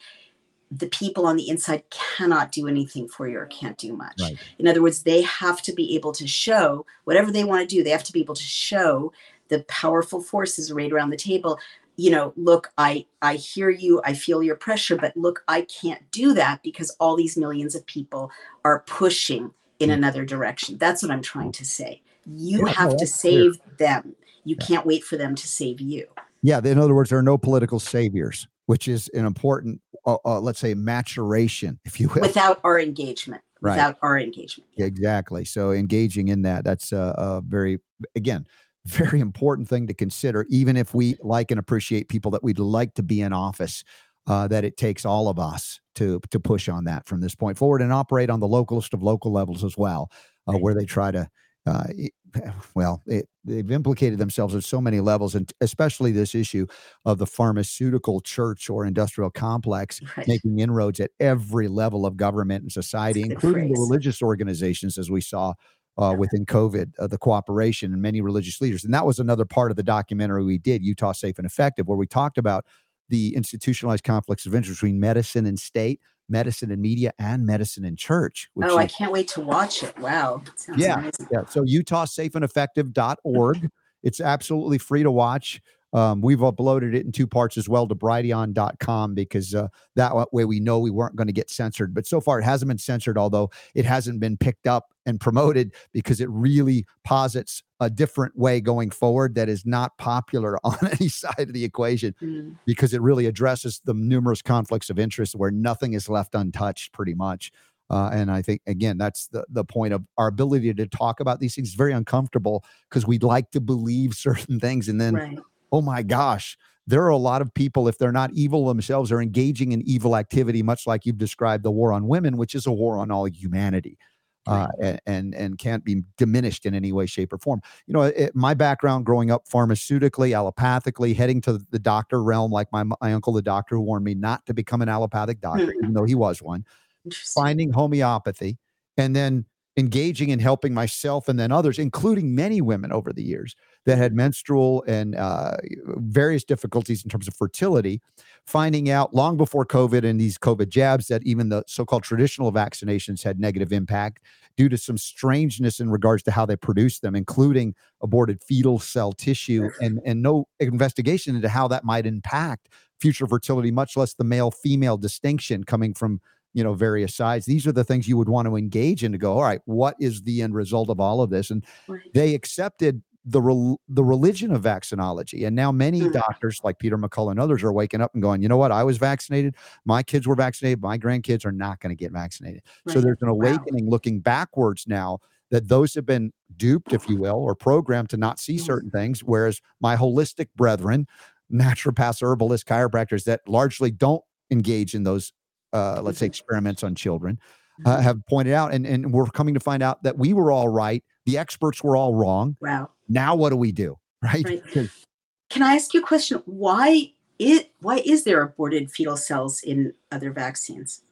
the people on the inside cannot do anything for you or can't do much. Right. In other words, they have to be able to show whatever they want to do, they have to be able to show the powerful forces arrayed around the table you know look i i hear you i feel your pressure but look i can't do that because all these millions of people are pushing in Mm. another direction that's what i'm trying to say you Yeah, no, have to that's clear. save them you can't wait for them to save you Yeah, in other words, there are no political saviors, which is an important, uh, uh, let's say, maturation, if you will. without our engagement Right. without our engagement Exactly. So engaging in that, that's a, a very, again, very important thing to consider, even if we like and appreciate people that we'd like to be in office, uh, that it takes all of us to to push on that from this point forward and operate on the localist of local levels as well, uh, where they try to, uh, i- well, it, they've implicated themselves at so many levels, and especially this issue of the pharmaceutical church or industrial complex Right. making inroads at every level of government and society, That's a good including the religious organizations, as we saw uh, within COVID, uh, the cooperation and many religious leaders. And that was another part of the documentary we did, Utah Safe and Effective, where we talked about the institutionalized conflicts of interest between medicine and state, medicine and media, and medicine and church. Which oh i is- can't wait to watch it wow Yeah, amazing. yeah. So utahsafeandeffective.org. It's absolutely free to watch. Um, we've uploaded it in two parts as well to brighteon.com because uh, that way we know we weren't going to get censored. But so far it hasn't been censored, although it hasn't been picked up and promoted because it really posits a different way going forward that is not popular on any side of the equation Mm. because it really addresses the numerous conflicts of interest where nothing is left untouched pretty much. Uh, and I think again, that's the the point of our ability to talk about these things is very uncomfortable because we'd like to believe certain things, and then Right. Oh my gosh, there are a lot of people if they're not evil themselves are engaging in evil activity, much like you've described the war on women, which is a war on all humanity. Uh, and and can't be diminished in any way, shape, or form. You know, it, my background growing up pharmaceutically, allopathically, heading to the doctor realm, like my my uncle, the doctor, who warned me not to become an allopathic doctor, even though he was one finding homeopathy and then engaging in helping myself and then others, including many women over the years that had menstrual and uh, various difficulties in terms of fertility, finding out long before COVID and these COVID jabs that even the so called traditional vaccinations had negative impact due to some strangeness in regards to how they produced them, including aborted fetal cell tissue and, and no investigation into how that might impact future fertility, much less the male female distinction coming from you know various sides. These are the things you would want to engage in to go all right what is the end result of all of this? And they accepted the rel- the religion of vaccinology and now many Mm. doctors like peter mccullough and others are waking up and going you know what i was vaccinated my kids were vaccinated my grandkids are not going to get vaccinated so there's an Wow. awakening looking backwards now that those have been duped if you will or programmed to not see Mhm. certain things whereas my holistic brethren naturopaths herbalists chiropractors that largely don't engage in those uh, let's say experiments on children uh, Mhm. have pointed out and, and we're coming to find out that we were all right the experts were all wrong Wow. now what do we do right, Right. Can I ask you a question? Why it why is there aborted fetal cells in other vaccines?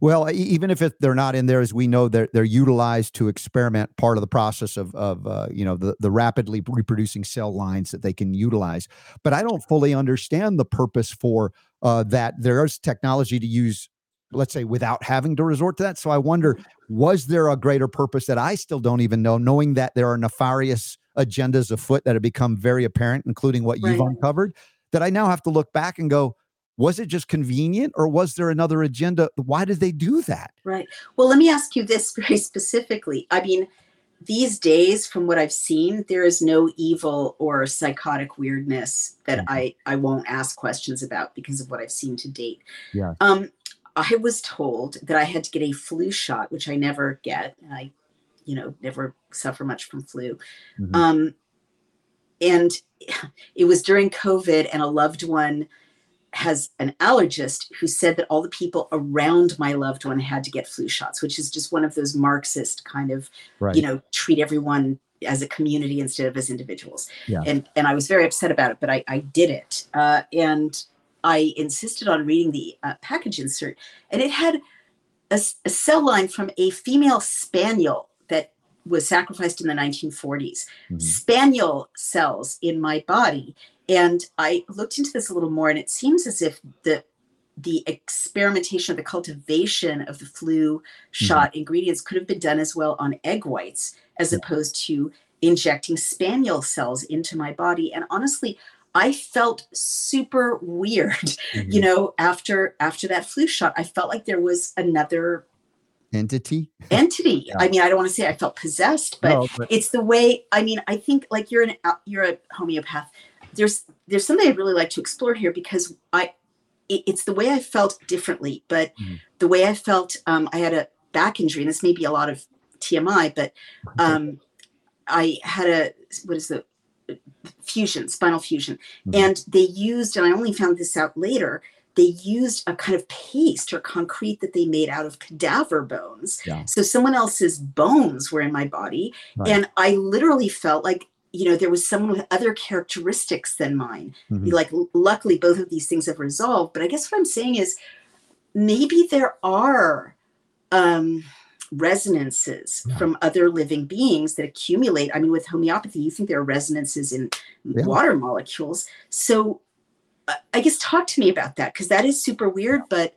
well even if it, they're not in there as we know they're, they're utilized to experiment part of the process of, of uh, you know the, the rapidly reproducing cell lines that they can utilize but i don't fully understand the purpose for uh, that there is technology to use let's say without having to resort to that so i wonder was there a greater purpose that i still don't even know knowing that there are nefarious agendas afoot that have become very apparent including what you've uncovered that i now have to look back and go was it just convenient or was there another agenda why did they do that Right. Well, let me ask you this very specifically. I mean, these days, from what I've seen, there is no evil or psychotic weirdness that Mhm. I I won't ask questions about because of what I've seen to date. Yeah. Um, I was told that I had to get a flu shot, which I never get. and I, you know, never suffer much from flu. Mhm. Um, and it was during COVID, and a loved one has an allergist who said that all the people around my loved one had to get flu shots, which is just one of those Marxist kind of, right you know, treat everyone as a community instead of as individuals. Yeah. And and I was very upset about it, but I, I did it. Uh, and I insisted on reading the uh, package insert, and it had a cell line from a female spaniel that was sacrificed in the 1940s. Mhm. Spaniel cells in my body, and I looked into this a little more, and it seems as if the the experimentation of the cultivation of the flu shot ingredients could have been done as well on egg whites as opposed to injecting spaniel cells into my body and honestly i felt super weird you know after after that flu shot i felt like there was another entity? Entity. Yeah. i mean i don't want to say i felt possessed but No, but- it's the way i mean i think like you're an you're a homeopath. There's there's something i'd really like to explore here because i it, it's the way i felt differently but Mhm. the way i felt um, i had a back injury and this may be a lot of tmi but um, i had a what is the fusion spinal fusion Mhm. and they used and i only found this out later they used a kind of paste or concrete that they made out of cadaver bones Yeah. so someone else's bones were in my body Right. and i literally felt like you know there was someone with other characteristics than mine Mhm. like luckily both of these things have resolved but i guess what i'm saying is maybe there are um resonances Yeah. from other living beings that accumulate i mean with homeopathy you think there are resonances in Yeah. water molecules so uh, i guess talk to me about that because that is super weird but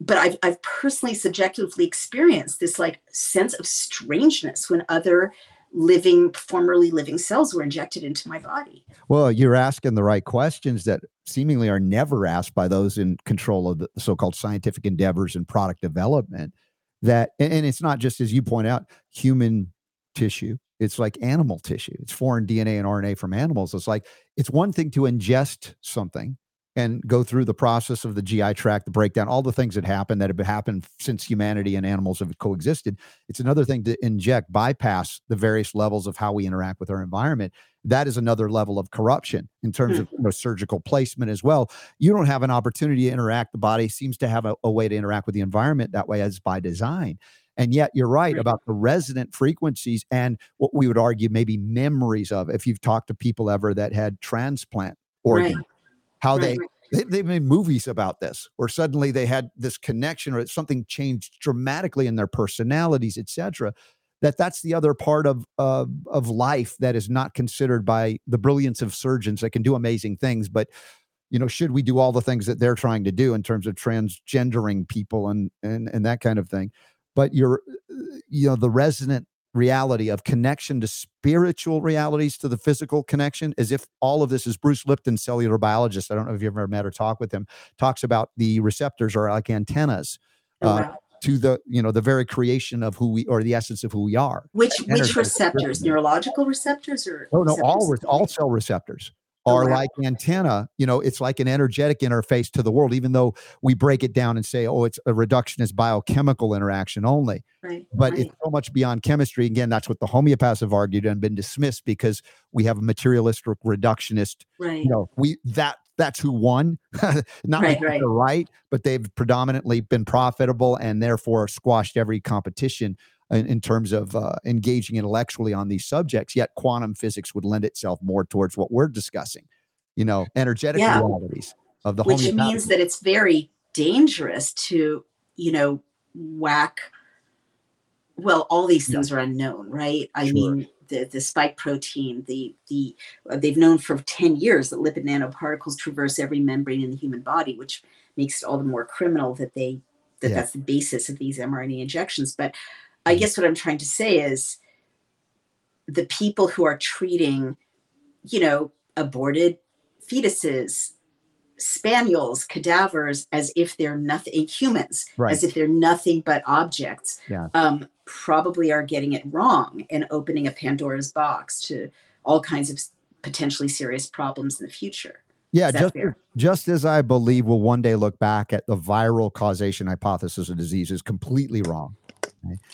but I've, I've personally subjectively experienced this like sense of strangeness when other living, formerly living cells were injected into my body. Well, you're asking the right questions that seemingly are never asked by those in control of the so-called scientific endeavors and product development. That and it's not just as you point out, human tissue. It's like animal tissue. It's foreign DNA and RNA from animals. It's like it's one thing to ingest something and go through the process of the GI tract, the breakdown, all the things that happen that have happened since humanity and animals have coexisted. It's another thing to inject, bypass the various levels of how we interact with our environment. That is another level of corruption in terms of you know, surgical placement as well. You don't have an opportunity to interact. The body seems to have a, a way to interact with the environment that way as by design. And yet, you're right, about the resonant frequencies and what we would argue maybe memories of. If you've talked to people ever that had transplant organs, Right. How Right, they right. they, they made movies about this where suddenly they had this connection or something changed dramatically in their personalities etc that that's the other part of uh, of life that is not considered by the brilliance of surgeons that can do amazing things but you know should we do all the things that they're trying to do in terms of transgendering people and and and that kind of thing but you're uh, you know the resonant reality of connection to spiritual realities to the physical connection as if all of this is bruce lipton cellular biologist i don't know if you've ever met or talked with him talks about the receptors are like antennas Oh, uh, wow. to the you know the very creation of who we or the essence of who we are Which which receptors? Neurological receptors or no no all re- all cell receptors Oh, are wow. like antenna you know it's like an energetic interface to the world even though we break it down and say oh it's a reductionist biochemical interaction only right, but right. it's so much beyond chemistry. Again, that's what the homeopaths have argued and been dismissed because we have a materialistic reductionist. right. You know, we that that's who won. Not Right, right. right, but they've predominantly been profitable and therefore squashed every competition in, in terms of uh, engaging intellectually on these subjects. Yet quantum physics would lend itself more towards what we're discussing. You know, energetic Yeah. realities of the which means that it's very dangerous to you know whack well all these Yeah. things are unknown right i Sure. mean the, the spike protein the the uh, they've known for 10 years that lipid nanoparticles traverse every membrane in the human body which makes it all the more criminal that they that Yeah. that's the basis of these mrna injections but i guess what i'm trying to say is the people who are treating you know aborted fetuses spaniels cadavers as if they're nothing humans Right. as if they're nothing but objects Yeah. um, probably are getting it wrong and opening a pandora's box to all kinds of potentially serious problems in the future Yeah, just fair? just as I believe we'll one day look back at the viral causation hypothesis of disease is completely wrong.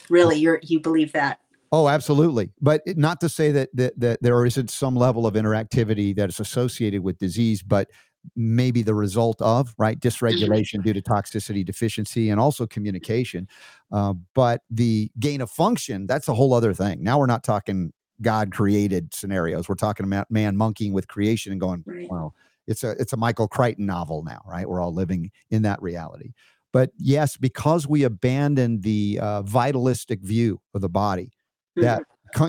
Really you're you believe that Oh, absolutely. But not to say that, that that there isn't some level of interactivity that is associated with disease, but maybe the result of right dysregulation due to toxicity deficiency and also communication. Uh, but the gain of function that's a whole other thing. Now we're not talking God created scenarios. We're talking about man monkeying with creation and going, Right. wow, it's a it's a Michael Crichton novel now, right? We're all living in that reality. But yes, because we abandoned the uh, vitalistic view of the body, that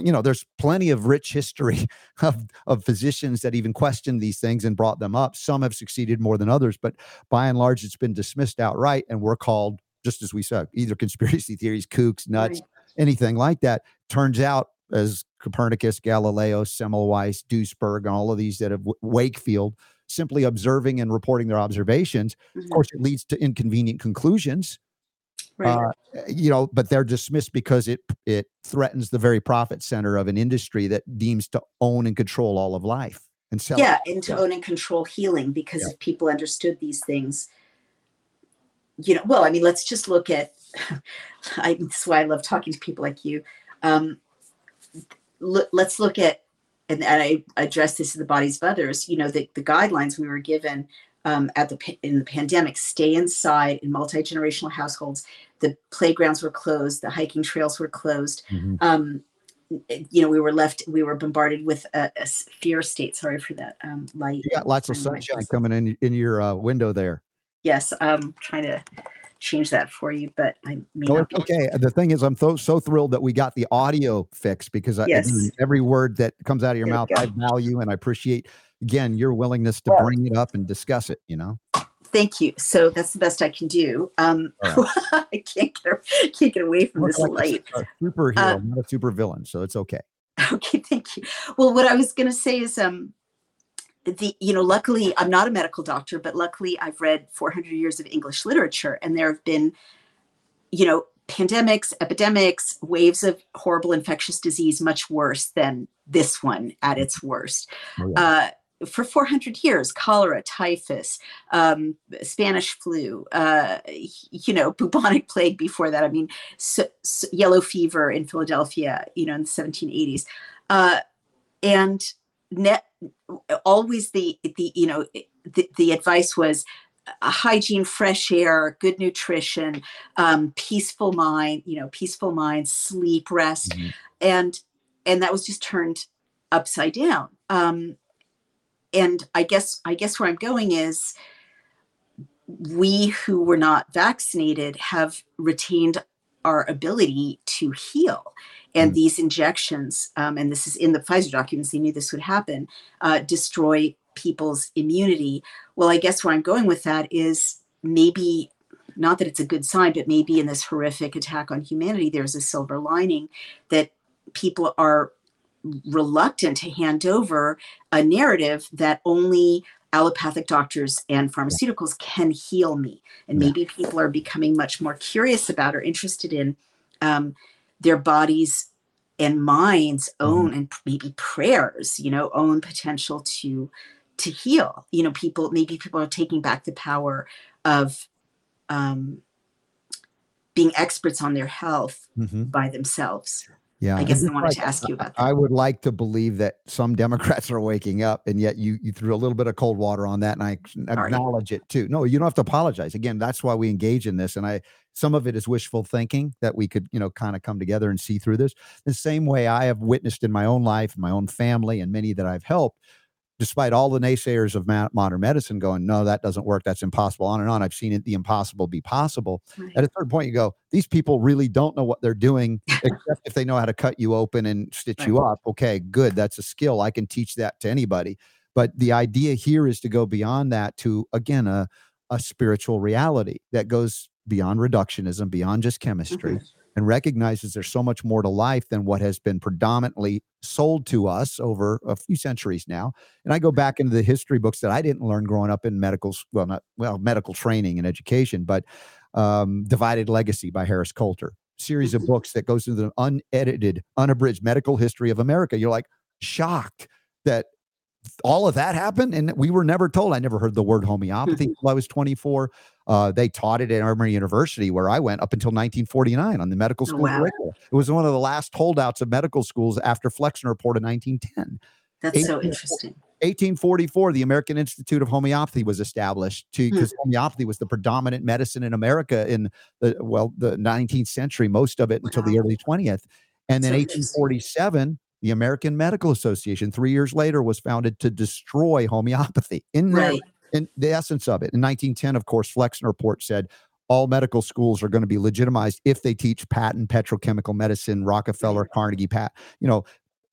you know, there's plenty of rich history of of physicians that even questioned these things and brought them up. Some have succeeded more than others, but by and large, it's been dismissed outright, and we're called just as we said, either conspiracy theories, kooks, nuts, Right. anything like that. Turns out, as Copernicus, Galileo, Semmelweis, Duesberg, and all of these that have Wakefield, simply observing and reporting their observations. Of Mhm. course, it leads to inconvenient conclusions. right Uh, you know, but they're dismissed because it it threatens the very profit center of an industry that deems to own and control all of life and sell. it. yeah and to Yeah. own and control healing because Yeah. if people understood these things you know well i mean let's just look at I, that's why i love talking to people like you um look, let's look at and, and i address this in the bodies of others you know the, the guidelines we were given um, at the in the pandemic stay inside in multi-generational households. The playgrounds were closed the hiking trails were closed. Mhm. um, you know we were left we were bombarded with a fear state. Sorry for that um, light. Got lots of sunshine coming in in your uh, window there. yes i'm trying to change that for you but i may No, okay. The thing is, I'm so so thrilled that we got the audio fixed because I, Yes. again, every word that comes out of your There mouth. I value and I appreciate. Again, your willingness to Well- bring it up and discuss it. You know, thank you so that's the best i can do um All i can't get can't get away from this like a light superhero, Uh, not a super villain, so it's okay. Okay, thank you. Well, what I was going to say is, um, the you know, luckily I'm not a medical doctor, but luckily I've read 400 years of English literature, and there have been, you know, pandemics, epidemics, waves of horrible infectious disease much worse than this one at its worst. Oh, yeah. Uh, for 400 years, cholera, typhus, um, Spanish flu, uh, you know, bubonic plague before that. I mean, so, so yellow fever in Philadelphia, you know, in the 1780s. Uh, and net, always the, the you know, the, the advice was uh, hygiene, fresh air, good nutrition, um, peaceful mind, you know, peaceful mind, sleep, rest. Mhm. And, and that was just turned upside down. Um, and I guess I guess where I'm going is we who were not vaccinated have retained our ability to heal. And Mm. these injections, um, and this is in the Pfizer documents, they knew this would happen, uh, destroy people's immunity. Well, I guess where I'm going with that is maybe not that it's a good sign, but maybe in this horrific attack on humanity, there's a silver lining that people are reluctant to hand over a narrative that only allopathic doctors and pharmaceuticals can heal me. And maybe people are becoming much more curious about or interested in um, their bodies and minds own and maybe prayers, you know, own potential to to heal. You know, people maybe people are taking back the power of um, being experts on their health Mhm. by themselves. Yeah, I guess I wanted just to ask you about that. I would like to believe that some Democrats are waking up, and yet you you threw a little bit of cold water on that, and I Sorry. acknowledge it too. No, you don't have to apologize. Again, that's why we engage in this, and I some of it is wishful thinking that we could you know kind of come together and see through this. The same way I have witnessed in my own life, my own family, and many that I've helped. Despite all the naysayers of ma- modern medicine going, no, that doesn't work. That's impossible. On and on. I've seen it, the impossible be possible Right. at a certain point you go these people really don't know what they're doing except if they know how to cut you open and stitch you up okay good that's a skill i can teach that to anybody but the idea here is to go beyond that to again a, a spiritual reality that goes beyond reductionism beyond just mm-hmm. chemistry and recognizes there's so much more to life than what has been predominantly sold to us over a few centuries now. And i go back into the history books that i didn't learn growing up in medical well not well medical training and education but um, Divided Legacy by Harris Coulter, series of books that goes into the unedited, unabridged medical history of America. You're like shocked that all of that happened and we were never told. I never heard the word homeopathy until I was 24. Uh, they taught it at Emory University where I went up until 1949 on the medical Oh, school wow. curriculum. It was one of the last holdouts of medical schools after Flexner report in 1910. That's so interesting. 1844, the American Institute of Homeopathy was established to Hmm. because homeopathy was the predominant medicine in America in the well the 19th century, most of it until the early 20th. And then So 1847, the American Medical Association, three years later, was founded to destroy homeopathy. In Right. in the essence of it. In 1910, of course, Flexner report said all medical schools are going to be legitimized if they teach patent petrochemical medicine, Rockefeller, Carnegie, Pat, you know,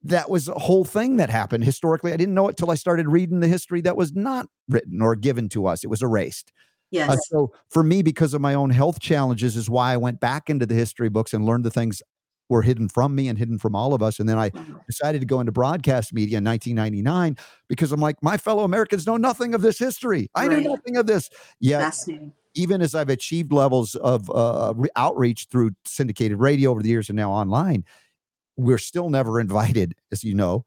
that was a whole thing that happened historically. I didn't know it till I started reading the history that was not written or given to us. It was erased. Yes. Uh, so for me, because of my own health challenges, is why I went back into the history books and learned the things were hidden from me and hidden from all of us. And then I decided to go into broadcast media in 1999 because I'm like, my fellow Americans know nothing of this history. I Right. knew nothing of this. Yet even as I've achieved levels of uh, re- outreach through syndicated radio over the years and now online, we're still never invited, as you know,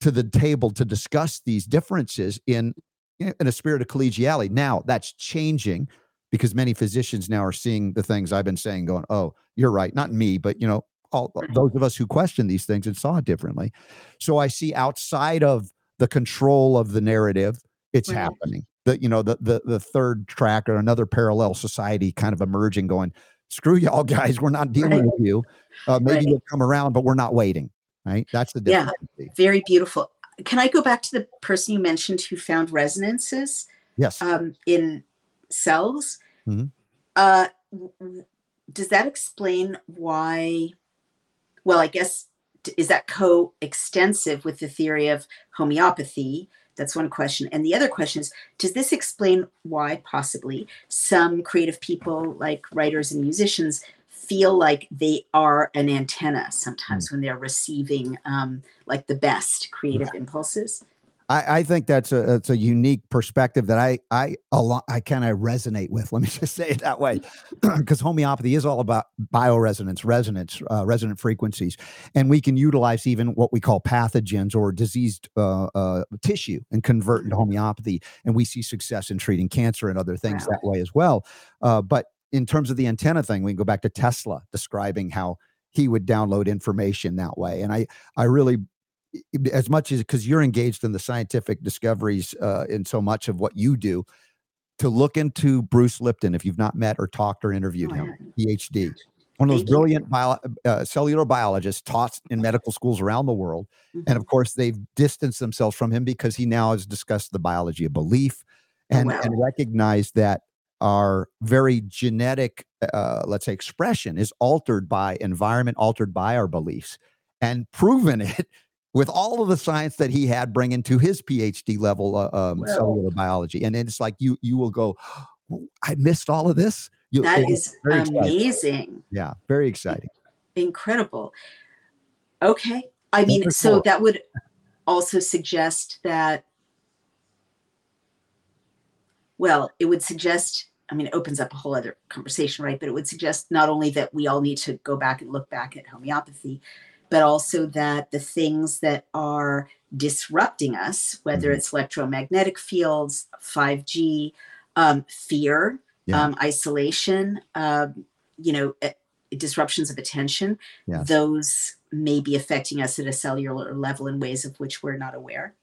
to the table to discuss these differences in in a spirit of collegiality. Now that's changing because many physicians now are seeing the things I've been saying, going, "Oh, you're right." Not me, but you know, all Right. those of us who question these things and saw it differently. So I see outside of the control of the narrative, it's Right. happening. That you know the the the third track or another parallel society kind of emerging, going, "Screw y'all guys, we're not dealing Right. with you. Uh, maybe Right. you'll come around, but we're not waiting." Right? That's the Yeah. Very beautiful. Can I go back to the person you mentioned who found resonances Yes. um, in cells? Mhm. Uh, does that explain why? Well, I guess is that co-extensive with the theory of homeopathy? That's one question. And the other question is, does this explain why possibly some creative people like writers and musicians feel like they are an antenna sometimes when they're receiving um, like the best creative impulses. I, I think that's a that's a unique perspective that I I a lot I kind of resonate with. Let me just say it that way, because homeopathy is all about bioresonance, resonance, uh, resonant frequencies, and we can utilize even what we call pathogens or diseased uh, uh, tissue and convert into homeopathy, and we see success in treating cancer and other things Wow. that way as well. Uh, but in terms of the antenna thing, we can go back to Tesla describing how he would download information that way, and I I really as much as because you're engaged in the scientific discoveries uh, in so much of what you do, to look into Bruce Lipton if you've not met or talked or interviewed Oh, him. PhD, one of those Thank brilliant bio, uh, cellular biologists taught in medical schools around the world, and Mhm. of course they've distanced themselves from him because he now has discussed the biology of belief Oh, and wow. and recognized that our very genetic, uh, let's say, expression is altered by environment, altered by our beliefs, and proven it with all of the science that he had bringing to his PhD level uh, um, Wow. cellular biology. And it's like you you will go, "Oh, I missed all of this. You, That is exciting. amazing. Yeah, very exciting. incredible. Okay. I mean, so that would also suggest that, well, it would suggest, I mean, it opens up a whole other conversation, right? But it would suggest not only that we all need to go back and look back at homeopathy, but also that the things that are disrupting us, whether Mhm. it's electromagnetic fields, 5G, um, fear, Yeah. um, isolation, um, you know, eh, disruptions of attention, those may be affecting us at a cellular level in ways of which we're not aware.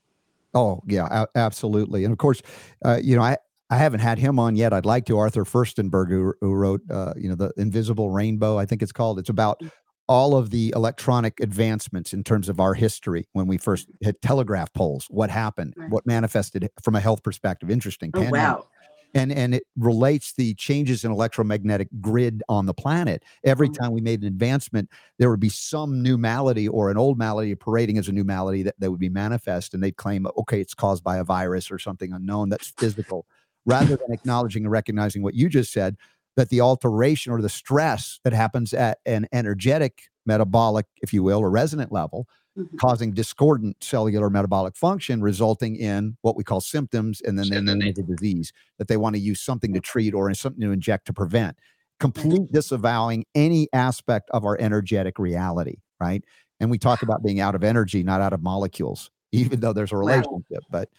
Oh yeah, a- absolutely. And of course, uh, you know, I I haven't had him on yet. I'd like to. Arthur Firstenberg, who, who wrote, uh, you know, the Invisible Rainbow, I think it's called. It's about Mm. All of the electronic advancements in terms of our history when we first hit telegraph poles. What happened? Right. What manifested from a health perspective? Interesting. Oh, wow. and and it relates the changes in electromagnetic grid on the planet every Mhm. time we made an advancement there would be some new malady or an old malady parading as a new malady that, that would be manifest and they'd claim okay it's caused by a virus or something unknown that's physical rather than acknowledging and recognizing what you just said that the alteration or the stress that happens at an energetic metabolic if you will or resonant level Mhm. causing discordant cellular metabolic function, resulting in what we call symptoms, and then they And then it a disease that they want to use something to treat or something to inject to prevent. Complete disavowing any aspect of our energetic reality, right? And we talk about being out of energy, not out of molecules, even though there's a Wow. relationship. But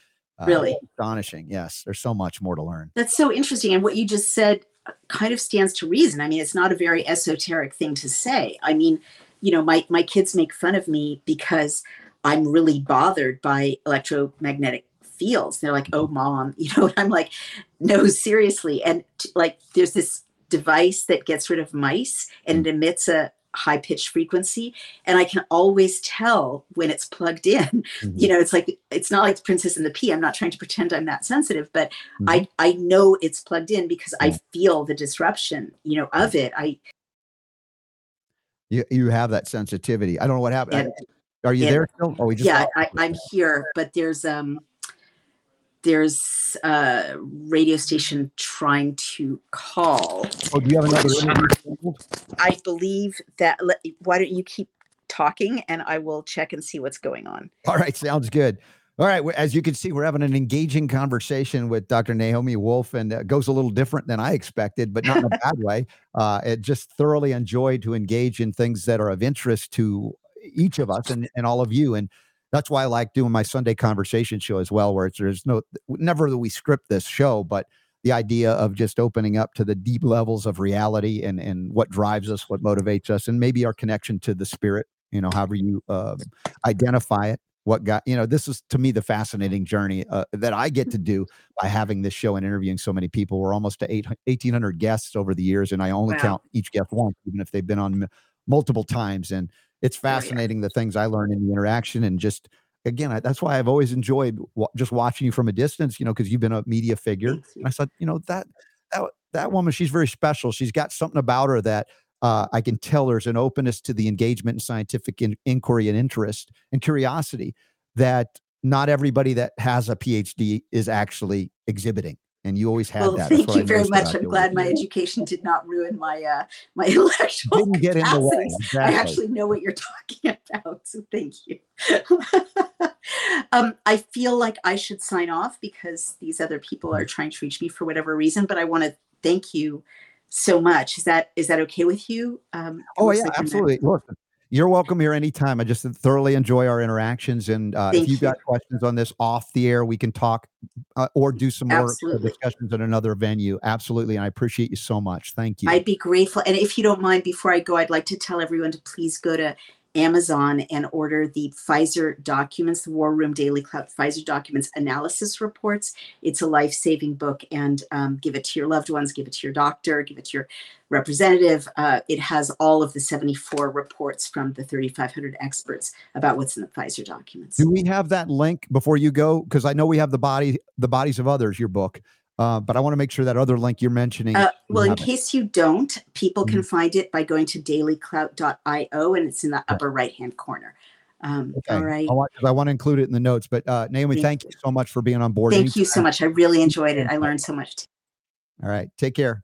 uh, Really? astonishing. Yes, there's so much more to learn. That's so interesting. And what you just said kind of stands to reason. I mean, it's not a very esoteric thing to say. I mean, you know, my, my kids make fun of me because I'm really bothered by electromagnetic fields. They're like, oh, mom, you know, and I'm like, no, seriously. And t- like, there's this device that gets rid of mice and it emits a high pitched frequency. And I can always tell when it's plugged in. You know, it's like, it's not like princess and the pea. I'm not trying to pretend I'm that sensitive, but I I know it's plugged in because I feel the disruption, you know, of it. I You, you have that sensitivity. I don't know what happened. and Are you and- there still? Oh, we just yeah, I. I'm here, but there's um there's a radio station trying to call. Oh, do you have another interview? I believe that. Let, why don't you keep talking and I will check and see what's going on. All right, sounds good. All right, as you can see, we're having an engaging conversation with Dr. Naomi Wolf, and it goes a little different than I expected, but not in a bad way. Uh, it just thoroughly enjoyed to engage in things that are of interest to each of us and, and all of you. And that's why I like doing my Sunday conversation show as well, where it's, there's no, never that we script this show, but the idea of just opening up to the deep levels of reality and, and what drives us, what motivates us, and maybe our connection to the spirit, you know, however you uh, identify it what got you know this is to me the fascinating journey uh, that i get to do by having this show and interviewing so many people we're almost to 8, 1800 guests over the years and i only Wow. count each guest once even if they've been on m- multiple times and it's Oh, fascinating the things i learn in the interaction and just again I, that's why i've always enjoyed wa- just watching you from a distance you know because you've been a media figure. And i said you know that that that woman she's very special. She's got something about her that uh, I can tell there's an openness to the engagement and scientific in- inquiry and interest and curiosity that not everybody that has a PhD is actually exhibiting. And you always had Well, that. Thank you very much. I'm glad my education did not ruin my uh, my intellectual Didn't get in the way. capacities. I actually know what you're talking about, so thank you. um, I feel like I should sign off because these other people are trying to reach me for whatever reason, but I want to thank you so much. Is that is that okay with you? Um, Oh yeah, absolutely. You're welcome here anytime. I just thoroughly enjoy our interactions, and uh, if you've got questions on this off the air, we can talk uh, or do some more uh, Absolutely. discussions at another venue. Absolutely, and I appreciate you so much. Thank you. I'd be grateful. And if you don't mind, before I go, I'd like to tell everyone to please go to Amazon and order the Pfizer documents, the War Room DailyClout Pfizer documents analysis reports. It's a life saving book and um, give it to your loved ones, give it to your doctor, give it to your representative. Uh, it has all of the 74 reports from the 3,500 experts about what's in the Pfizer documents. do we have that link before you go? Because I know we have the body, the bodies of others, your book, uh, but I want to make sure that other link you're mentioning. Uh, you well, in have it. case you don't, people can Mhm. find it by going to dailyclout.io and it's in the upper right hand corner. Um, Okay. All right. I want, I want to include it in the notes. But uh, Naomi, Thank thank you so much for being on board. Thank you so much. I really enjoyed it. I learned so much. Too. All right. Take care.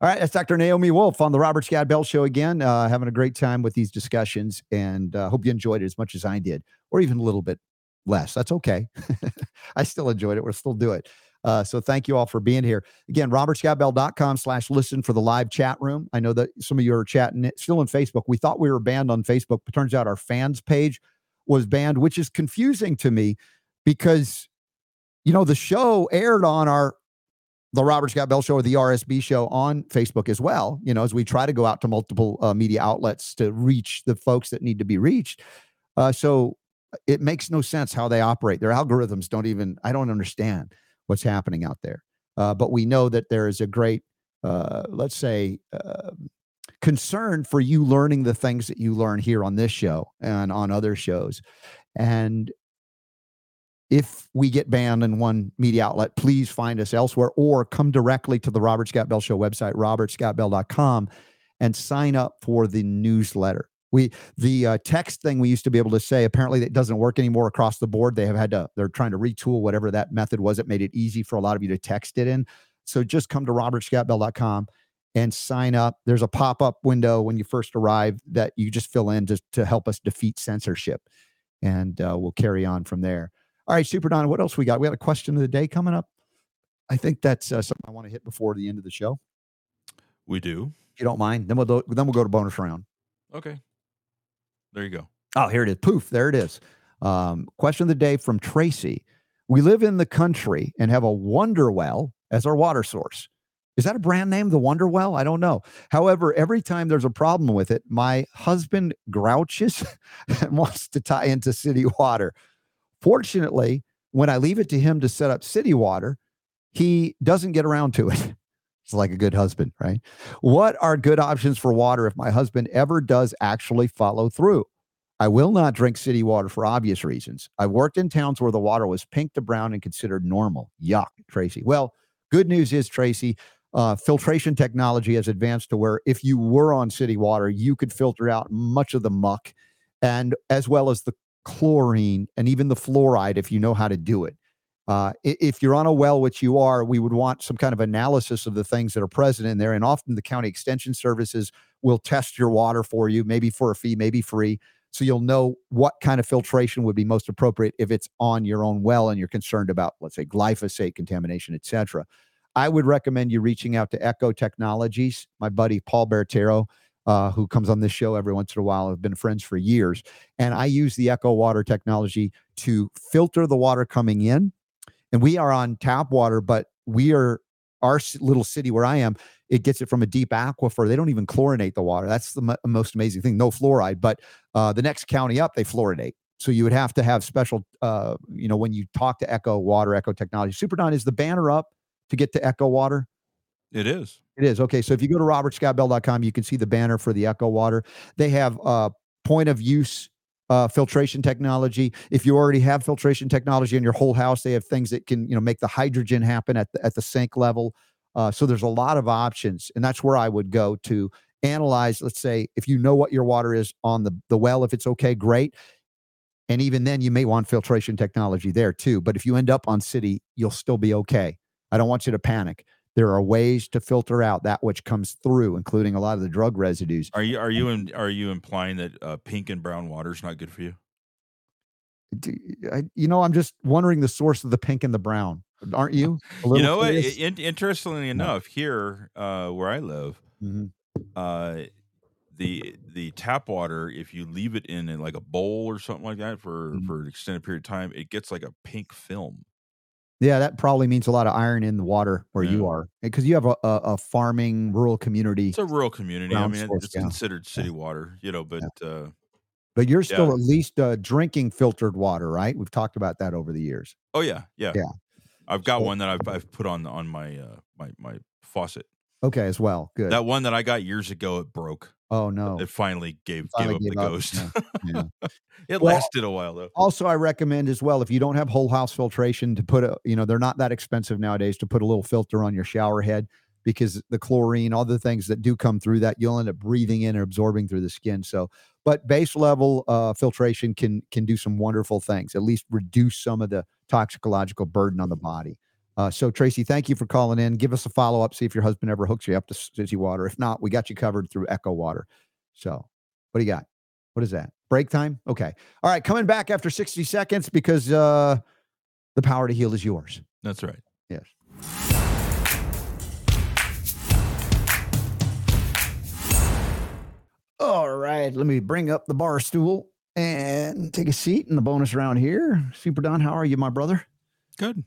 All right. That's Dr. Naomi Wolf on the Robert Scott Bell Show again, uh, having a great time with these discussions. And uh, hope you enjoyed it as much as I did, or even a little bit less. That's okay. I still enjoyed it. We'll still do it. Uh, so thank you all for being here. Again, robertscottbell.com slash listen for the live chat room. I know that some of you are chatting still on Facebook. We thought we were banned on Facebook, but turns out our fans page was banned, which is confusing to me because, you know, the show aired on our the Robert Scott Bell Show or the RSB Show on Facebook as well. You know, as we try to go out to multiple uh, media outlets to reach the folks that need to be reached. Uh, so it makes no sense how they operate. Their algorithms don't even. I don't understand what's happening out there. Uh, but we know that there is a great, uh, let's say, uh, concern for you learning the things that you learn here on this show and on other shows. And if we get banned in one media outlet, please find us elsewhere or come directly to the Robert Scott Bell Show website, robertscottbell.com, and sign up for the newsletter. We the uh, text thing we used to be able to say apparently that doesn't work anymore across the board. They have had to they're trying to retool whatever that method was. that made it easy for a lot of you to text it in. So just come to robertscottbell.com and sign up. There's a pop-up window when you first arrive that you just fill in just to help us defeat censorship, and uh, we'll carry on from there. All right, Super Don, what else we got? We got a question of the day coming up. I think that's uh, something I want to hit before the end of the show. We do. If you don't mind, then we'll do, then we'll go to bonus round. Okay. There you go. Oh, here it is. Poof, there it is. Um, question of the day from Tracy. We live in the country and have a wonder well as our water source. Is that a brand name, the Wonder Well? I don't know. However, every time there's a problem with it, my husband grouches and wants to tie into city water. Fortunately, when I leave it to him to set up city water, he doesn't get around to it. It's like a good husband, right? What are good options for water if my husband ever does actually follow through? I will not drink city water for obvious reasons. I worked in towns where the water was pink to brown and considered normal. Yuck, Tracy. Well, good news is, Tracy, uh, filtration technology has advanced to where if you were on city water, you could filter out much of the muck and as well as the chlorine and even the fluoride if you know how to do it. Uh, if you're on a well, which you are, we would want some kind of analysis of the things that are present in there. And often the county extension services will test your water for you, maybe for a fee, maybe free. So you'll know what kind of filtration would be most appropriate if it's on your own well and you're concerned about, let's say, glyphosate contamination, et cetera. I would recommend you reaching out to Echo Technologies. My buddy Paul Barattiero, uh, who comes on this show every once in a while, have been friends for years. And I use the Echo water technology to filter the water coming in. And we are on tap water, but we are our little city where I am. It gets it from a deep aquifer. They don't even chlorinate the water. That's the mo- most amazing thing. No fluoride. But uh, the next county up, they fluoridate. So you would have to have special, uh, you know, when you talk to Echo Water, Echo Technology. Superdon is the banner up to get to Echo Water. It is. It is. Okay. So if you go to robertscottbell.com, you can see the banner for the Echo Water. They have uh, point of use uh, filtration technology. If you already have filtration technology in your whole house, they have things that can, you know, make the hydrogen happen at the, at the sink level. Uh, so there's a lot of options, and that's where I would go to analyze. Let's say if you know what your water is on the the well, if it's okay, great. And even then, you may want filtration technology there too. But if you end up on city, you'll still be okay. I don't want you to panic. There are ways to filter out that which comes through, including a lot of the drug residues. Are you are you in, are you implying that uh, pink and brown water is not good for you? Do- I, you know, I'm just wondering the source of the pink and the brown. Aren't you? You know? In, interestingly enough, here uh, where I live, Mhm. uh, the the tap water, if you leave it in, in like a bowl or something like that for Mhm. for an extended period of time, it gets like a pink film. Yeah, that probably means a lot of iron in the water where you are, because you have a, a, a farming rural community. It's a rural community. I mean, it's yeah. considered city water, you know, but uh, But you're still Yeah. at least uh, drinking filtered water, right? We've talked about that over the years. oh yeah, yeah, Yeah. I've got So- one that I've I've put on on my uh, my my faucet. Okay, as well. Good. That one that I got years ago, it broke. Oh no. It finally gave Finally gave gave up up, the ghost. yeah, it Well- lasted a while though. Also, I recommend as well if you don't have whole house filtration to put a, you know, they're not that expensive nowadays to put a little filter on your shower head because the chlorine, all the things that do come through that, you'll end up breathing in and absorbing through the skin. So, but base level uh, filtration can can do some wonderful things. At least reduce some of the toxicological burden on the body. Uh, so, Tracy, thank you for calling in. Give us a follow up. See if your husband ever hooks you up to City Water. If not, we got you covered through Echo Water. So, what do you got? What is that? Break time? Okay. All right. Coming back after 60 seconds because uh, the power to heal is yours. That's right. Yes. All right. Let me bring up the bar stool and take a seat in the bonus round here. Super Don, how are you, my brother? Good.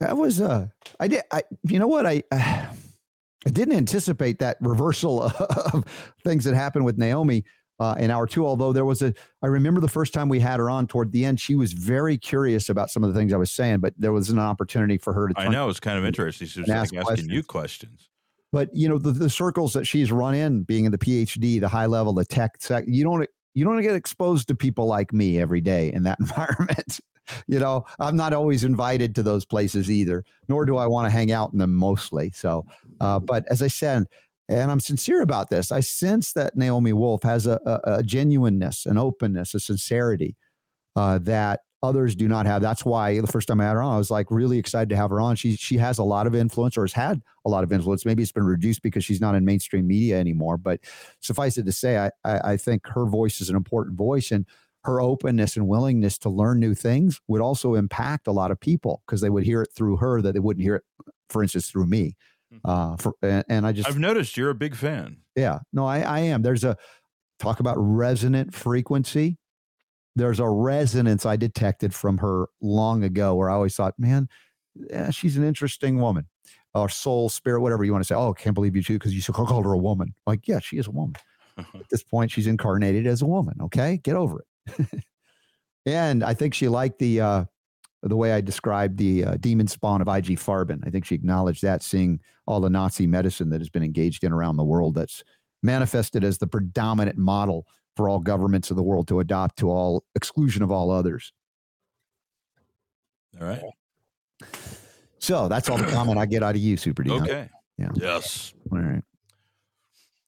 That was uh I did I you know what I I didn't anticipate that reversal of things that happened with Naomi uh, in hour two. Although there was a, I remember the first time we had her on toward the end, she was very curious about some of the things I was saying, but there was an opportunity for her to. I know it's kind of interesting. She was like ask asking you questions. But you know the, the circles that she's run in, being in the PhD, the high level, the tech, sec, you don't you don't get exposed to people like me every day in that environment. You know, I'm not always invited to those places either, nor do I want to hang out in them mostly. So, uh, but as I said, and I'm sincere about this, I sense that Naomi Wolf has a, a, a genuineness, an openness, a sincerity uh, that others do not have. That's why the first time I had her on, I was like really excited to have her on. She she has a lot of influence, or has had a lot of influence. Maybe it's been reduced because she's not in mainstream media anymore. But suffice it to say, I I, I think her voice is an important voice, and her openness and willingness to learn new things would also impact a lot of people because they would hear it through her that they wouldn't hear it, for instance, through me. Uh, for and, and I just I've noticed you're a big fan. yeah, no, I, I am. There's a talk about resonant frequency. There's a resonance I detected from her long ago where I always thought, man, yeah, she's an interesting woman or soul, spirit, whatever you want to say. Oh, can't believe you too, because you called her a woman. Like, yeah, she is a woman. At this point, she's incarnated as a woman. Okay, get over it. And I think she liked the uh, the way I described the uh, demon spawn of IG Farben. I think she acknowledged that, seeing all the Nazi medicine that has been engaged in around the world that's manifested as the predominant model for all governments of the world to adopt to all exclusion of all others. All right. So that's all the comment I get out of you, Super D. Okay. Yeah. Yes. All right.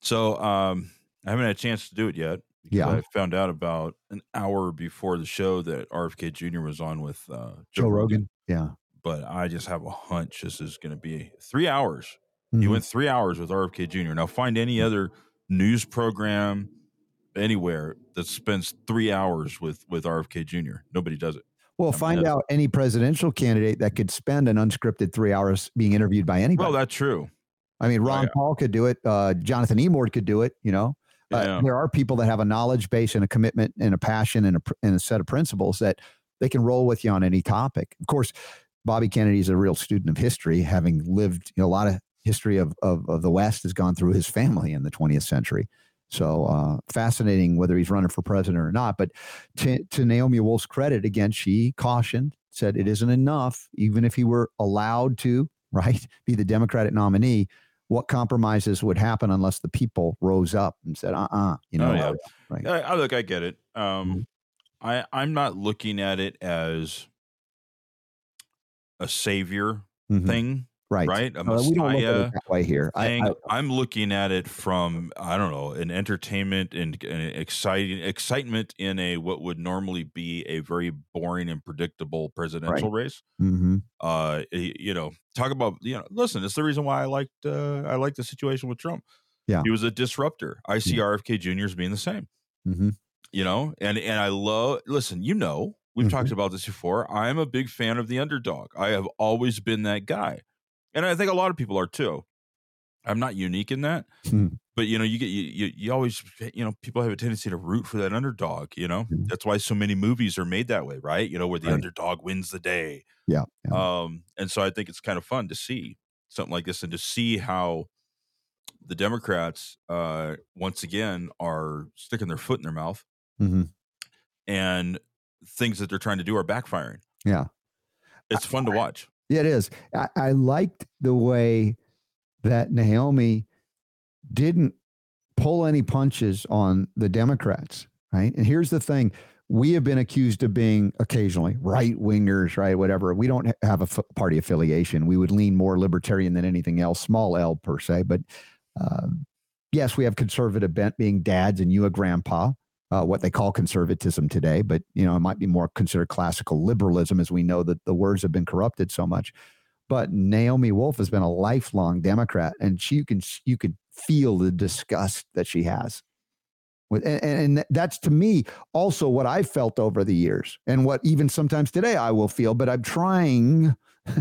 So um, I haven't had a chance to do it yet. Yeah. I found out about an hour before the show that RFK Jr. was on with uh, Joe Rogan. Yeah. But I just have a hunch this is going to be three hours. He Mhm. went three hours with RFK Jr. Now find any other news program anywhere that spends three hours with with RFK Jr. Nobody does it. Well, I find out any presidential candidate that could spend an unscripted three hours being interviewed by anybody. Well, that's true. I mean, Ron yeah. Paul could do it. Uh, Jonathan Emord could do it. You know, uh, Yeah. there are people that have a knowledge base and a commitment and a passion and a, and a set of principles that they can roll with you on any topic. Of course, Bobby Kennedy is a real student of history, having lived you know, a lot of history of, of, of the West has gone through his family in the 20th century. So uh, fascinating whether he's running for president or not. But to, to Naomi Wolf's credit, again, she cautioned, said it isn't enough, even if he were allowed to, right, be the Democratic nominee. What compromises would happen unless the people rose up and said, "Uh, uh you know." Oh, yeah. right. I, I look, I get it. Um, Mm-hmm. I I'm not looking at it as a savior Mhm. thing. Right. right? A Uh, we don't look at it that way here. Thing. I, am looking at it from I don't know an entertainment and, exciting excitement in a what would normally be a very boring and predictable presidential race. mhm. Uh, you know, talk about you know. Listen, it's the reason why I liked uh, I liked the situation with Trump. Yeah. he was a disruptor. I see RFK Jr. as being the same. Mhm. You know, and and I love. Listen, you know, we've Mhm. talked about this before. I'm a big fan of the underdog. I have always been that guy, and I think a lot of people are too. I'm not unique in that, Hmm. but you know, you get you, you you always you know people have a tendency to root for that underdog. You know, Mhm. that's why so many movies are made that way, right? You know, where the Right. underdog wins the day. Yeah. yeah. Um, and so I think it's kind of fun to see something like this and to see how the Democrats, uh, once again, are sticking their foot in their mouth Mhm. and things that they're trying to do are backfiring. Yeah. It's fun to watch. Yeah, it is. I, I liked the way that Naomi didn't pull any punches on the Democrats, right? And here's the thing we have been accused of being occasionally right wingers, right? Whatever. We don't have a f- party affiliation. We would lean more libertarian than anything else, small L per se. But um, yes, we have conservative bent being dads and you a grandpa. Uh, what they call conservatism today, but you know it might be more considered classical liberalism, as we know that the words have been corrupted so much. But Naomi Wolf has been a lifelong Democrat, and she you can you could feel the disgust that she has. And, and that's to me also what I felt over the years, and what even sometimes today I will feel. But I'm trying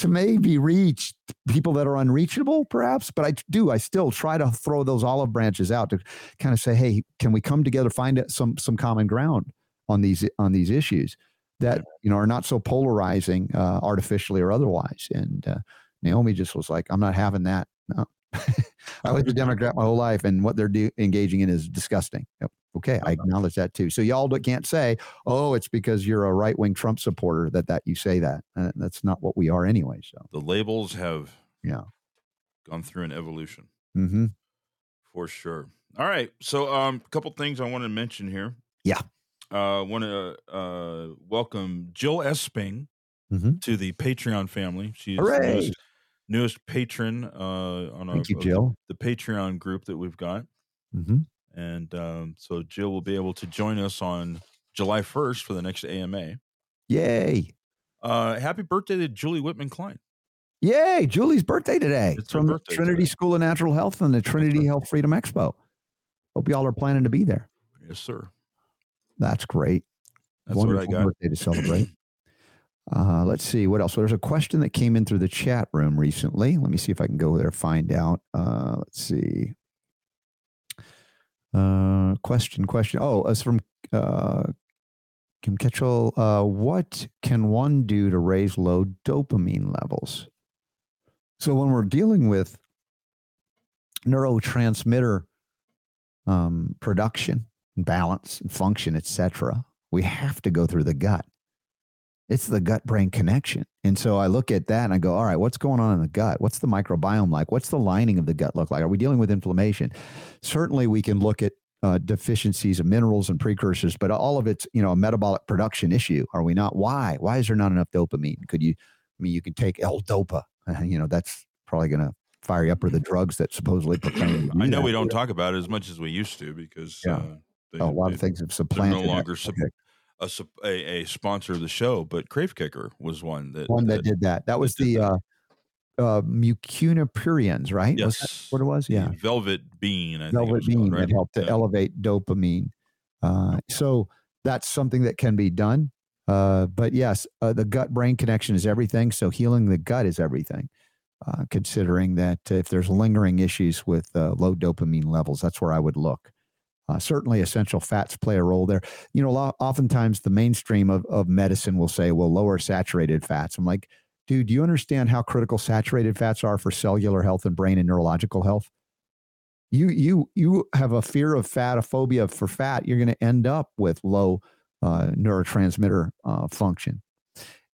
to maybe reach people that are unreachable, perhaps. But I do. I still try to throw those olive branches out to kind of say, "Hey, can we come together, find some some common ground on these on these issues that you know are not so polarizing, uh, artificially or otherwise?" And uh, Naomi just was like, "I'm not having that." No, I was a Democrat my whole life, and what they're do- engaging in is disgusting. Yep. Okay, I acknowledge that too. So y'all can't say, "Oh, it's because you're a right wing Trump supporter that that you say that." Uh, that's not what we are anyway. So The labels have yeah. gone through an evolution Mm-hmm. for sure. All right. So um a couple things I want to mention here. Yeah. Uh want to uh welcome Jill Esping Mhm. to the Patreon family. She's! Newest, patron uh on Thank a, you, Jill. the Patreon group that we've got. Mm-hmm. And um, so Jill will be able to join us on July 1st for the next AMA. Yay! Uh, happy birthday to Julie Whitman Klein. Yay! Julie's birthday today It's from birthday the Trinity today. School of Natural Health and the Trinity Health Freedom Expo. Hope y'all are planning to be there. Yes, sir. That's great. That's what I Wonderful got. birthday to celebrate. Uh, let's see what else. So there's a question that came in through the chat room recently. Let me see if I can go there find out. Uh, let's see. Uh, question, question. Oh, it's from uh, Kim Ketchell. Uh, what can one do to raise low dopamine levels? So when we're dealing with neurotransmitter um, production, balance, and function, etc., we have to go through the gut. It's the gut brain connection. And so I look at that and I go, all right, what's going on in the gut? What's the microbiome like? What's the lining of the gut look like? Are we dealing with inflammation? Certainly, we can look at uh, deficiencies of minerals and precursors, but all of it's you know a metabolic production issue. Are we not? Why? Why is there not enough dopamine? Could you? I mean, you can take L-Dopa. You know, that's probably going to fire you up or the drugs that supposedly proclaim. I know we don't talk about it as much as we used to because Yeah. uh, they, a lot they, of things have supplanted. no longer subject. A, a, a sponsor of the show, but Crave Kicker was one that one that did that. That was the that. uh, uh, mucuna pruriens, right? Was that yes, what it was? the Yeah, Velvet Bean. I velvet was called, bean right? that helped to Yeah. elevate dopamine. Uh, so that's something that can be done. Uh, but yes, uh, the gut brain connection is everything. So healing the gut is everything. Uh, considering that if there's lingering issues with uh, low dopamine levels, that's where I would look. Uh, certainly, essential fats play a role there. You know, oftentimes the mainstream of, of medicine will say, well, lower saturated fats. I'm like, dude, do you understand how critical saturated fats are for cellular health and brain and neurological health? You you you have a fear of fat, a phobia for fat. You're going to end up with low uh, neurotransmitter uh, function,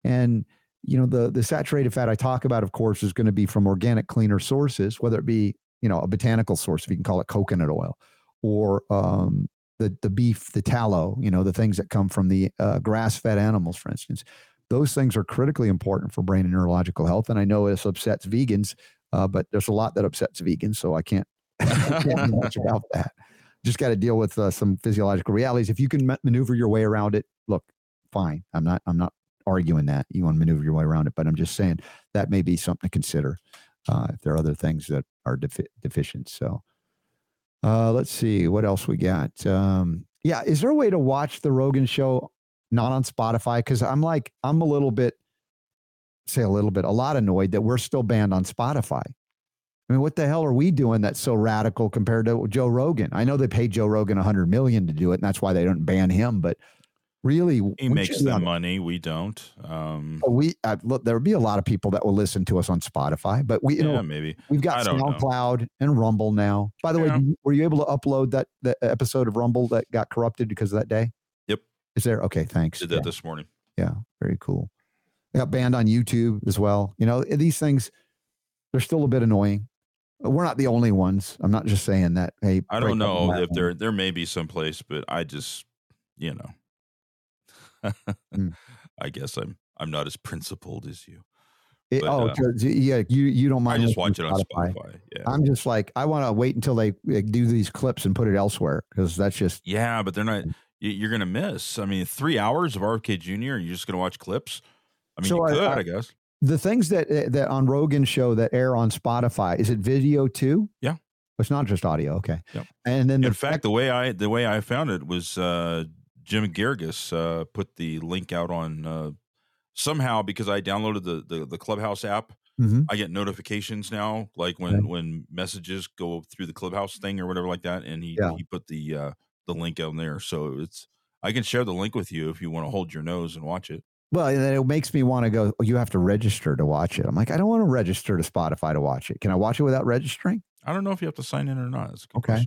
and you know the the saturated fat I talk about, of course, is going to be from organic, cleaner sources, whether it be you know a botanical source, if you can call it coconut oil, or um, the the beef, the tallow, you know the things that come from the uh, grass fed animals, for instance. those things are critically important for brain and neurological health. And I know this upsets vegans, uh, but there's a lot that upsets vegans, so I can't, I can't do much about that. Just got to deal with uh, some physiological realities. If you can ma- maneuver your way around it, look, fine. I'm not. I'm not arguing that you want to maneuver your way around it, but I'm just saying that may be something to consider uh, if there are other things that are defi- deficient. So, uh, let's see what else we got. Um, yeah, is there a way to watch the Rogan show not on Spotify? Because I'm like, I'm a little bit, say a little bit, a lot annoyed that we're still banned on Spotify. I mean, what the hell are we doing that's so radical compared to Joe Rogan? I know they paid Joe Rogan 100 million to do it, and that's why they don't ban him. But really, He makes the money. We don't. Um, we uh, look, there would be a lot of people that will listen to us on Spotify, but we, you yeah, know, maybe. we've got don't know. SoundCloud and Rumble now. By the way, Yeah. you- were you able to upload that that episode of Rumble that got corrupted because of that day? Yep. Is there? Okay, thanks. Did that Yeah. this morning. Yeah, very cool. I got banned on YouTube as well. You know, these things, they're still a bit annoying. We're not the only ones. I'm not just saying that. Hey, I don't know if there there may be some place, but I just you know, Mm. I guess I'm I'm not as principled as you. It- but, oh, uh, yeah, you you don't mind. I just watch it on Spotify. Yeah, I'm just like I want to wait until they uh, do these clips and put it elsewhere because that's just yeah, but they're not. you- You're gonna miss. I mean, three hours of RFK Jr. and you're just gonna watch clips. I mean, So you I- could, I- I, guess. the things that uh, that on Rogan's show that air on Spotify. Is it video too? Yeah. It's not just audio. Okay. Yep. And then the In fact, the way I the way I found it was uh, Jim Gergis uh, put the link out on uh, somehow because I downloaded the the, the Clubhouse app. Mhm. I get notifications now, like when Okay. when messages go through the Clubhouse thing or whatever like that, and he Yeah. he put the uh, the link out there. So it's I can share the link with you if you want to hold your nose and watch it. well, and then it makes me want to go. "Oh, you have to register to watch it. I'm like, I don't want to register to Spotify to watch it. Can I watch it without registering? I don't know if you have to sign in or not. Okay.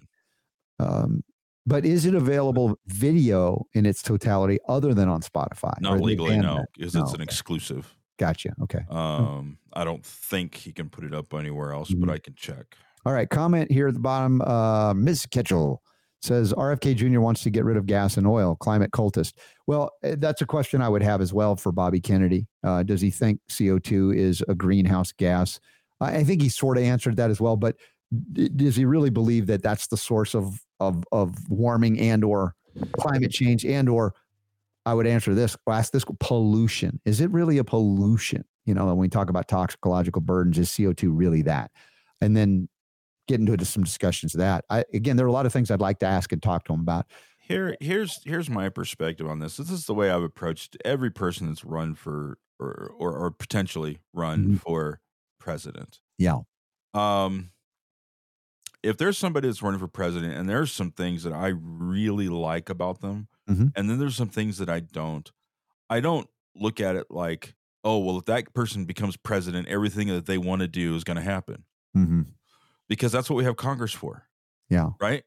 Um, but is it available video in its totality other than on Spotify? Not legally, no, because No, it's an exclusive. Gotcha. Okay. Um, I don't think he can put it up anywhere else, but Mhm. I can check. All right. Comment here at the bottom. Uh, Ms. Kitchell says RFK Jr. wants to get rid of gas and oil. Climate cultist. Well, eh, that's a question I would have as well for Bobby Kennedy. Uh, does he think CO2 is a greenhouse gas? I I think he sort of answered that as well, but d- does he really believe that that's the source of of of warming and or climate change and or I would answer this, ask this pollution. Is it really a pollution? You know, when we talk about toxicological burdens, is CO2 really that? And then get into some discussions of that. I, again, there are a lot of things I'd like to ask and talk to him about. Here, here's here's my perspective on this. This is the way I've approached every person that's run for or or, or potentially run Mhm. for president. Yeah. Um, if there's somebody that's running for president, and there's some things that I really like about them, Mhm. and then there's some things that I don't. I don't look at it like, oh, well, if that person becomes president, everything that they want to do is going to happen Mm-hmm. because that's what we have Congress for Yeah. right?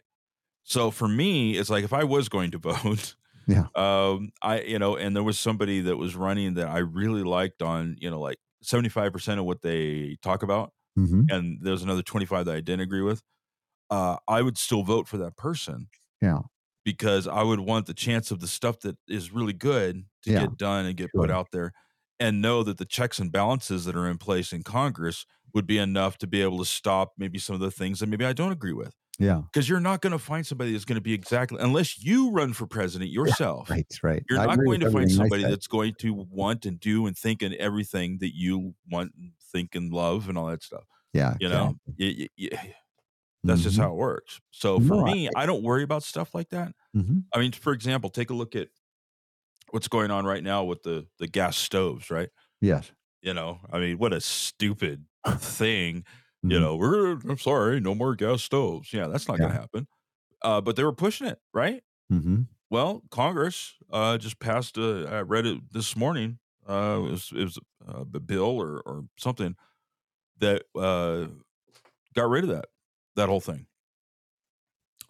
So for me, it's like if I was going to vote, Yeah. um, I you know, and there was somebody that was running that I really liked on, you know, like seventy five percent of what they talk about, Mm-hmm. and there's another twenty five that I didn't agree with. Uh, I would still vote for that person Yeah. because I would want the chance of the stuff that is really good to Yeah, get done and get put out there, and know that the checks and balances that are in place in Congress would be enough to be able to stop maybe some of the things that maybe I don't agree with Yeah. because you're not going to find somebody that's going to be exactly unless you run for president yourself. Right. Right. You're I not going to find somebody that's going to want and do and think and everything that you want and think and love and all that stuff. Yeah. You know, Y- y- that's just Mhm. how it works. So for No, me, I don't worry about stuff like that. Mm-hmm. I mean, for example, take a look at what's going on right now with the the gas stoves, right? Yes. You know, I mean, what a stupid thing. You Mhm. know, we're I'm sorry, no more gas stoves. Yeah, that's not going to happen. Uh, but they were pushing it, right? Mm-hmm. Well, Congress uh, just passed. A, I read it this morning. Uh, it was, it was a bill or or something that uh, got rid of that that whole thing.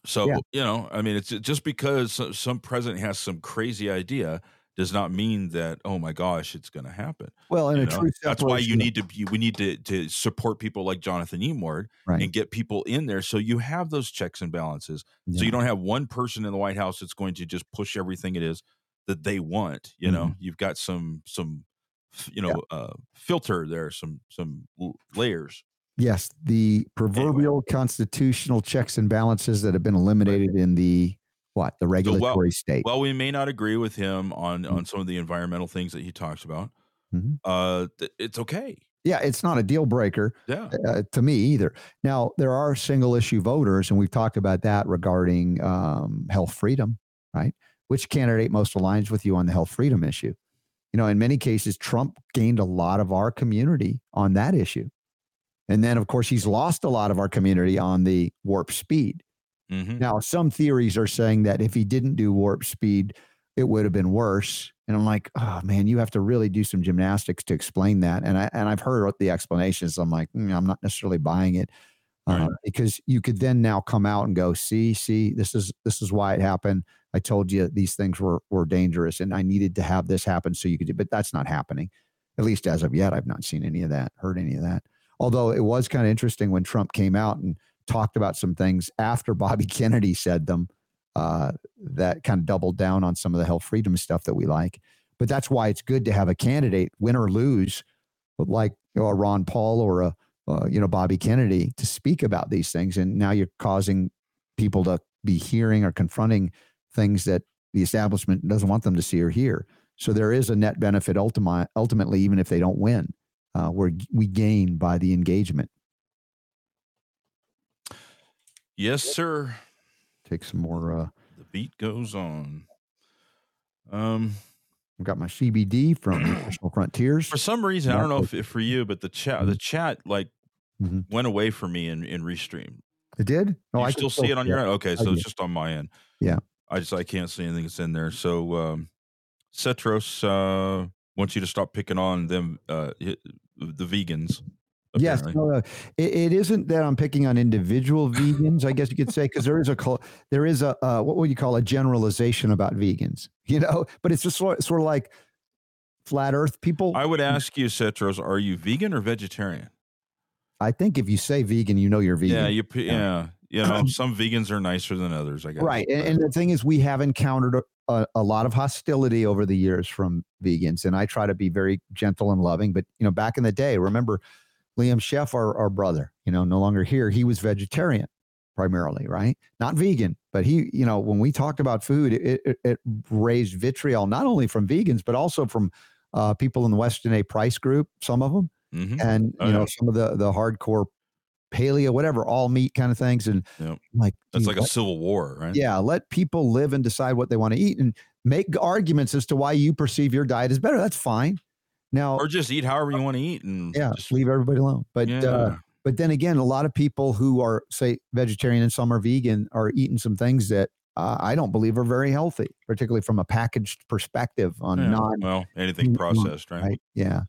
So Yeah. you know, I mean, it's just because some president has some crazy idea does not mean that oh my gosh, it's going to happen. Well, and you a know? true That's why you need to be, we need to to support people like Jonathan Emord Right. and get people in there so you have those checks and balances. So you don't have one person in the White House that's going to just push everything it is that they want. You know, Mhm. you've got some some you know uh, filter there, some some layers. Yes, the proverbial constitutional checks and balances that have been eliminated in the what the So regulatory state. well, we may not agree with him on Mm. on some of the environmental things that he talks about. Mhm. Uh, th- it's okay. yeah, it's not a deal breaker. Yeah. uh, to me either. Now, there are single issue voters, and we've talked about that regarding um, health freedom, right? Which candidate most aligns with you on the health freedom issue? You know, in many cases, Trump gained a lot of our community on that issue. And then, of course, he's lost a lot of our community on the warp speed. hmm Now, some theories are saying that if he didn't do warp speed, it would have been worse. And I'm like, oh man, you have to really do some gymnastics to explain that. And I and I've heard the explanations. I'm like, mm, I'm not necessarily buying it uh, Right. because you could then now come out and go, see, see, this is this is why it happened. I told you these things were were dangerous, and I needed to have this happen so you could. do But that's not happening, at least as of yet. I've not seen any of that, heard any of that. Although it was kind of interesting when Trump came out and talked about some things after Bobby Kennedy said them uh, that kind of doubled down on some of the health freedom stuff that we like. But that's why it's good to have a candidate, win or lose, like you know, a Ron Paul or a uh, you know Bobby Kennedy, to speak about these things. And now you're causing people to be hearing or confronting things that the establishment doesn't want them to see or hear. So there is a net benefit ultimate, ultimately, even if they don't win, uh, where we gain by the engagement. Yes, sir. Take some more. Uh, The beat goes on. Um, I've got my CBD from National Frontiers. for some reason, I don't know if, if for you, but the chat the chat like Mhm. went away from me in in restream. It did. you I still see it on your end? Okay, so it's just on my end. Yeah. I just I can't see anything that's in there. So um Cetros uh wants you to stop picking on them uh the vegans. Yes, no, no. It, it isn't that I'm picking on individual vegans. I guess you could say because there is a there is a uh, what would you call a generalization about vegans, you know? But it's just sort, sort of like flat Earth people. I would ask you, Cetros, are you vegan or vegetarian? I think if you say vegan, you know you're vegan. Yeah, you p- yeah. You know, some vegans are nicer than others, I guess. Right. And, and the thing is, we have encountered a, a, lot of hostility over the years from vegans. And I try to be very gentle and loving. But, you know, back in the day, remember Liam Sheff, our, our brother, you know, no longer here, he was vegetarian primarily, right? Not vegan. But he, you know, when we talked about food, it, it, it raised vitriol, not only from vegans, but also from uh, people in the Weston A. Price group, some of them hmm and Oh, you know yeah. some of the the hardcore paleo whatever all meat kind of things and Yep. like That's dude, like a civil war, right? yeah let people live and decide what they want to eat and make arguments as to why you perceive your diet is better that's fine now Or just eat however you want to eat and yeah just, leave everybody alone but yeah. uh but then again a lot of people who are say vegetarian and some are vegan are eating some things that uh, i don't believe are very healthy particularly from a packaged perspective on Yeah, non well, anything processed, right? right yeah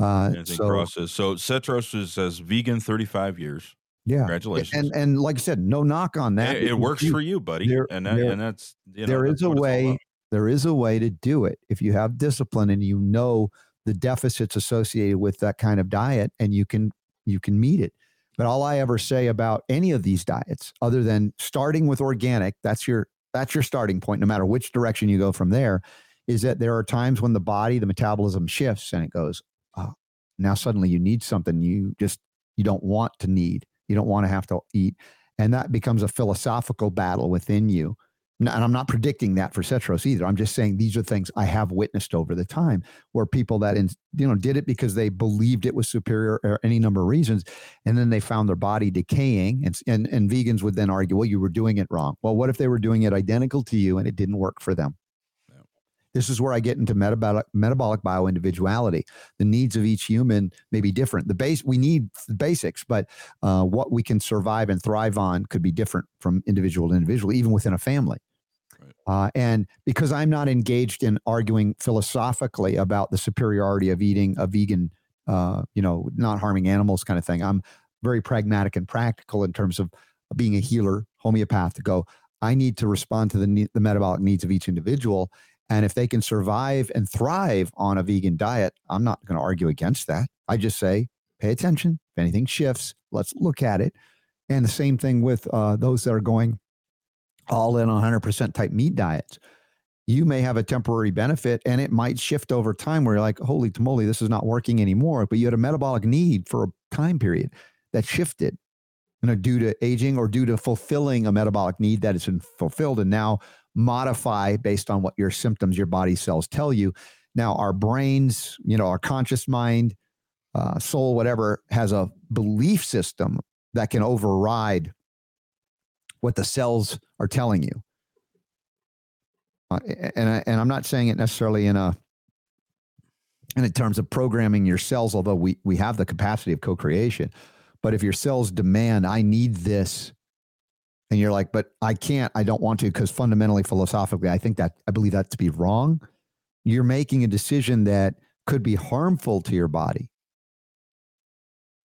uh so. So Cetros is, says vegan 35 years. yeah Congratulations. and and like i said no knock on that It, it works you- for you, buddy. there- and that, there- and that's you know, there that's is a what it's all way there is a way to do it if you have discipline and you know the deficits associated with that kind of diet and you can you can meet it but all i ever say about any of these diets other than starting with organic that's your that's your starting point no matter which direction you go from there is that there are times when the body the metabolism shifts and it goes oh, now suddenly you need something you just you don't want to need you don't want to have to eat and that becomes a philosophical battle within you and I'm not predicting that for Cetros either. I'm just saying these are things I have witnessed over the time where people that in, you know did it because they believed it was superior or any number of reasons, and then they found their body decaying, and and and vegans would then argue, well, you were doing it wrong. Well, what if they were doing it identical to you and it didn't work for them? This is where I get into metabolic metabolic bioindividuality. The needs of each human may be different. The base we need the basics, but uh, what we can survive and thrive on could be different from individual to individual, even within a family. Uh, and because I'm not engaged in arguing philosophically about the superiority of eating a vegan, uh, you know, not harming animals kind of thing, I'm very pragmatic and practical in terms of being a healer, homeopath. To go, I need to respond to the ne- the metabolic needs of each individual, and if they can survive and thrive on a vegan diet, I'm not going to argue against that. I just say, pay attention. If anything shifts, let's look at it. And the same thing with uh, those that are going all in on 100% type meat diets. you may have a temporary benefit and it might shift over time where you're like, holy tamale, this is not working anymore. But you had a metabolic need for a time period that shifted, you know, due to aging or due to fulfilling a metabolic need that has been fulfilled and now modify based on what your symptoms, your body cells tell you. Now, our brains, you know, our conscious mind, uh, soul, whatever, has a belief system that can override what the cells are telling you. Uh, and I, and I'm not saying it necessarily in a in terms of programming your cells, although we we have the capacity of co-creation. But if your cells demand, I need this, and you're like, but I can't, I don't want to, because fundamentally, philosophically, I think that I believe that to be wrong. You're making a decision that could be harmful to your body.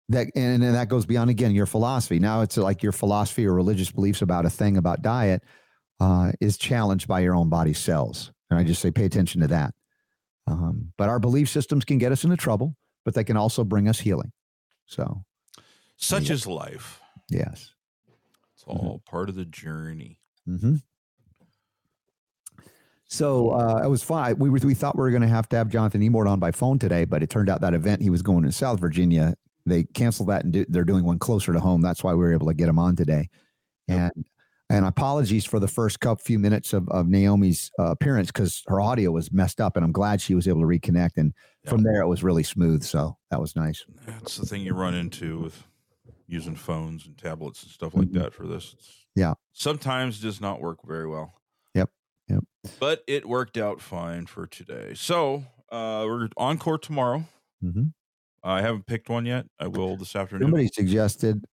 That and, and that goes beyond again your philosophy. Now it's like your philosophy or religious beliefs about a thing about diet uh, is challenged by your own body cells. And i just say pay attention to that. Um, but our belief systems can get us into trouble but they can also bring us healing. So Such is life. yes It's all part of the journey. hmm So uh, it was fine. We were, we thought we were going to have to have Jonathan Emord on by phone today, but it turned out that event he was going in South Virginia, they canceled that and do, they're doing one closer to home. That's why we were able to get him on today. And and apologies for the first couple few minutes of, of Naomi's uh, appearance because her audio was messed up, and I'm glad she was able to reconnect. And from there, it was really smooth. So that was nice. That's the thing you run into with using phones and tablets and stuff like that for this. It's Mm-hmm. Yeah. sometimes does not work very well. Yep. Yep. But it worked out fine for today. So uh, we're encore tomorrow. hmm I haven't picked one yet. I will this afternoon. Somebody suggested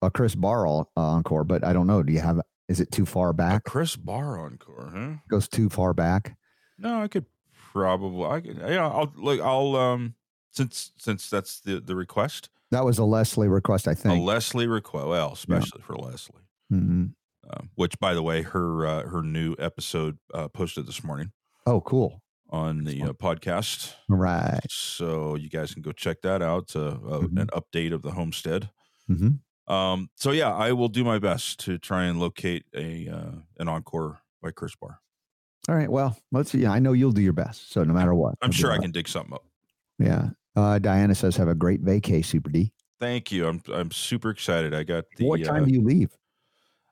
a Chris Barr uh, encore, but I don't know. Do you have? Is it too far A back? Chris Barr encore, huh? Goes too far back. No, I could probably. I could. Yeah, I'll look. I'll um since since that's the the request. That was a Leslie request, I think. A Leslie request. Well, especially for Leslie. hmm Um, which, by the way, her uh, her new episode uh, posted this morning Oh, cool. on the uh, podcast. Right. So you guys can go check that out. Uh, uh, An update of the homestead. hmm Um, so yeah, I will do my best to try and locate a uh, an encore by Chris Barr. All right. Well, let's see. I know you'll do your best. So no matter what, I'm sure I can dig something up. Yeah. Uh, Diana says, have a great vacay, Super D. Thank you. I'm I'm super excited. I got the. what time uh, do you leave?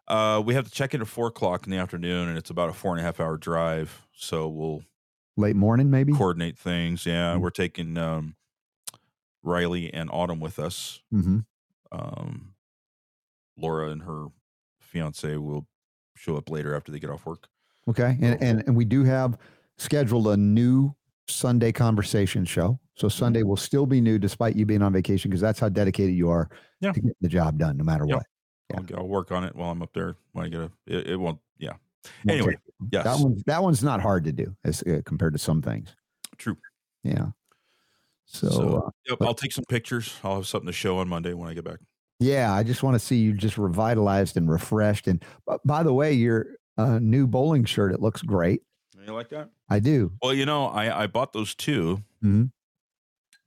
Uh, we have to check in at four o'clock in the afternoon, and it's about a four and a half hour drive. So we'll Late morning, maybe? coordinate things. Yeah, Mhm. we're taking um, Riley and Autumn with us. hmm Um, Laura and her fiance will show up later after they get off work. Okay. And, and, and we do have scheduled a new Sunday conversation show. So Mm-hmm. Sunday will still be new despite you being on vacation because that's how dedicated you are Yeah. to get the job done no matter Yep. what. I'll, I'll work on it while I'm up there. When I get a, it, it won't. Yeah. Anyway, yes, That one's, that one's not hard to do as uh, compared to some things. true. Yeah. So, So, uh, yep, but- I'll take some pictures. I'll have something to show on Monday when I get back. Yeah, I just want to see you just revitalized and refreshed. And by the way, your uh, new bowling shirt, it looks great. You like that? I do. Well, you know, I I bought those 2 Mhm.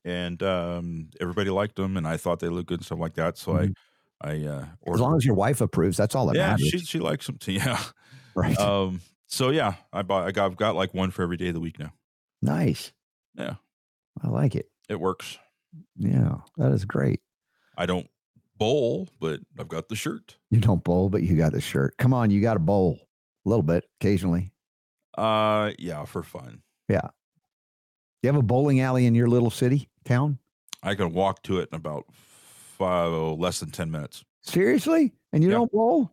and um, everybody liked them, and I thought they looked good and stuff like that. So Mhm. I I uh, As long as your wife approves, that's all that yeah, matters. she she likes them too. Yeah. right. Um. So yeah, I bought. I got I've got like one for every day of the week now. nice. Yeah, I like it. it works. Yeah, that is great. I don't bowl, but I've got the shirt. You don't bowl, but you got the shirt. Come on, you got to bowl a little bit occasionally. Uh, yeah, for fun. Yeah. You have a bowling alley in your little city, town? I can walk to it in about five, oh, less than ten minutes. Seriously? And you Yeah. don't bowl?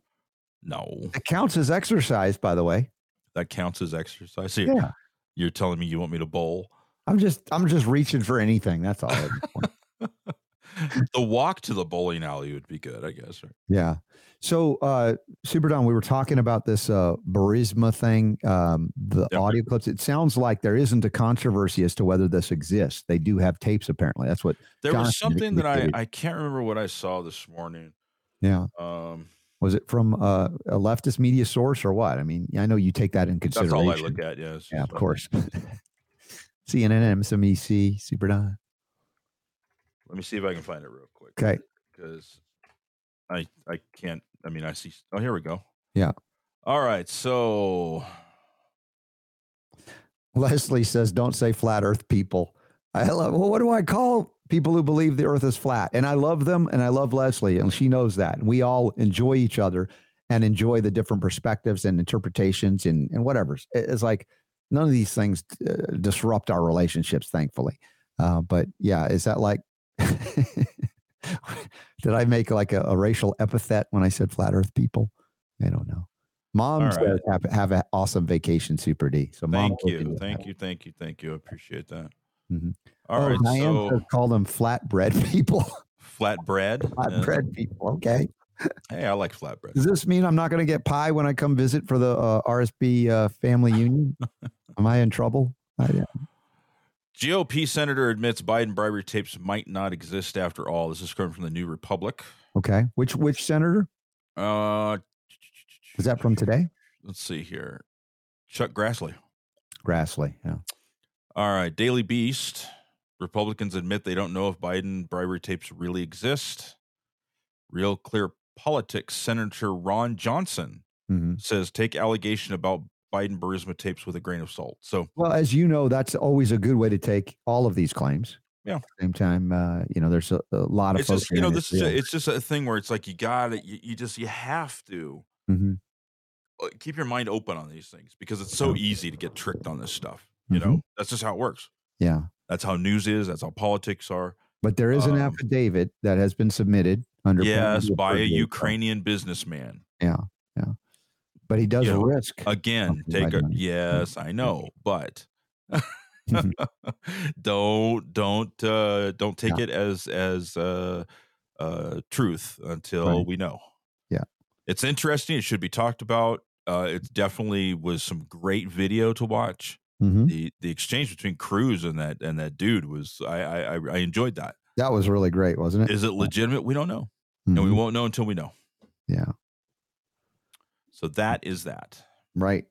No, It counts as exercise, by the way. that counts as exercise. So you're, Yeah. you're telling me you want me to bowl? I'm just I'm just reaching for anything. That's all. At this point. the walk to the bowling alley would be good, I guess. Right? Yeah. So, uh, Super Don, we were talking about this uh, Burisma thing, um, the Yep. audio clips. It sounds like there isn't a controversy as to whether this exists. They do have tapes, apparently. That's what. There was something that I. I can't remember what I saw this morning. Yeah. Um, Was it from uh, a leftist media source or what? I mean, I know you take that in consideration. that's all I look at. Yes. Yeah, of course. CNN, MSNBC, Super Don. Let me see if I can find it real quick. Okay. Because I I can't. I mean, I see. Oh, here we go. Yeah. All right. So Leslie says, "Don't say flat Earth people." I love. Well, what do I call people who believe the Earth is flat? And I love them, and I love Leslie, and she knows that. And we all enjoy each other and enjoy the different perspectives and interpretations and and whatever. It's like none of these things uh, disrupt our relationships, thankfully. Uh, but yeah, is that like? Did I make like a, a, racial epithet when I said flat Earth people? I don't know. Mom right. says have, have an awesome vacation, Super D. So thank you, thank you, thank you, thank you. I appreciate that. Mm-hmm. All oh, right, Diane so call them flatbread people. Flatbread, flatbread yeah. people. Okay. Hey, I like flatbread. Does this mean I'm not going to get pie when I come visit for the uh, RSB uh, family union? Am I in trouble? I, GOP senator admits Biden bribery tapes might not exist after all. This is coming from the New Republic. Okay, which which senator? Uh, is that from today? Let's see here. Chuck Grassley. Grassley, yeah. All right, Daily Beast. Republicans admit they don't know if Biden bribery tapes really exist. Real Clear Politics Senator Ron Johnson mm-hmm. says take allegation about Biden Burisma tapes with a grain of salt. So, well, as you know, that's always a good way to take all of these claims. Yeah. At the same time, uh, you know, there's a, a lot of it's just you know this is a, it's just a thing where it's like you got it. You, you, just you have to mm-hmm. Uh, keep your mind open on these things because it's so easy to get tricked on this stuff. You mm-hmm. know, that's just how it works. Yeah. That's how news is. That's how politics are. But there is an um, affidavit that has been submitted under yes by a Ukrainian business,man. Yeah but he does know, risk again. Take a yes, I know, but mm-hmm. don't don't uh, don't take yeah. it as as uh, uh, truth until right. we know. Yeah, it's interesting. It should be talked about. Uh, it definitely was some great video to watch. Mm-hmm. The the exchange between Cruz and that and that dude was I I, I enjoyed that. That was really great, wasn't it? Is it legitimate? We don't know, mm-hmm. and we mm-hmm. won't know until we know. Yeah. So that is that. Right.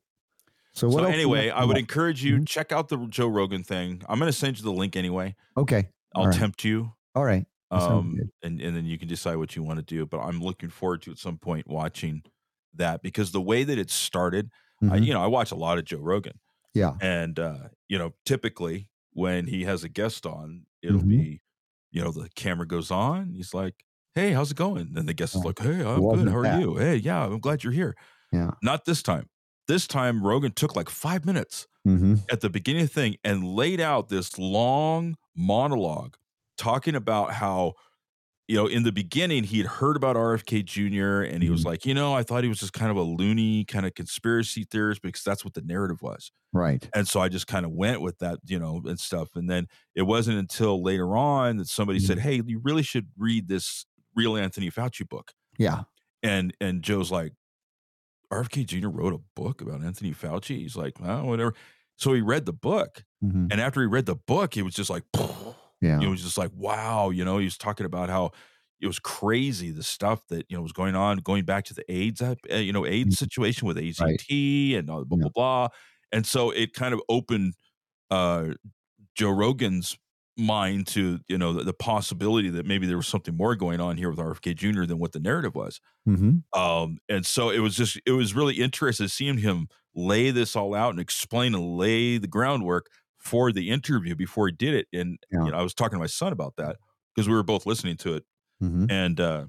So, so anyway, I would encourage you mm-hmm. check out the Joe Rogan thing. I'm going to send you the link anyway. Okay. I'll right. tempt you. All right. Um, and and then you can decide what you want to do. But I'm looking forward to at some point watching that because the way that it started, mm-hmm. I, you know, I watch a lot of Joe Rogan. Yeah. And uh, you know, typically when he has a guest on, it'll mm-hmm. be, you know, the camera goes on. He's like, "Hey, how's it going?" And the guest is like, "Hey, I'm good. How are that. you? Hey, yeah, I'm glad you're here." Yeah. Not this time. This time, Rogan took like five minutes mm-hmm. at the beginning of the thing and laid out this long monologue talking about how, you know, in the beginning, he'd heard about RFK Jr. and he was mm-hmm. like, you know, I thought he was just kind of a loony kind of conspiracy theorist because that's what the narrative was. Right. And so I just kind of went with that, you know, and stuff. And then it wasn't until later on that somebody mm-hmm. said, hey, you really should read this real Anthony Fauci book. Yeah. And and Joe's like, RFK Jr. wrote a book about Anthony Fauci. He's like, oh, whatever. So he read the book. Mm-hmm. And after he read the book, he was just like, yeah. He was just like, wow. You know, he was talking about how it was crazy the stuff that, you know, was going on, going back to the AIDS, uh, you know, AIDS mm-hmm. situation with AZT right. and blah, blah, yeah. blah, blah. And so it kind of opened uh, Joe Rogan's mind to you know the, the, possibility that maybe there was something more going on here with RFK Jr. than what the narrative was. Mm-hmm. Um, and so it was just it was really interesting seeing him lay this all out and explain and lay the groundwork for the interview before he did it. And yeah. you know, I was talking to my son about that because we were both listening to it, mm-hmm. and uh,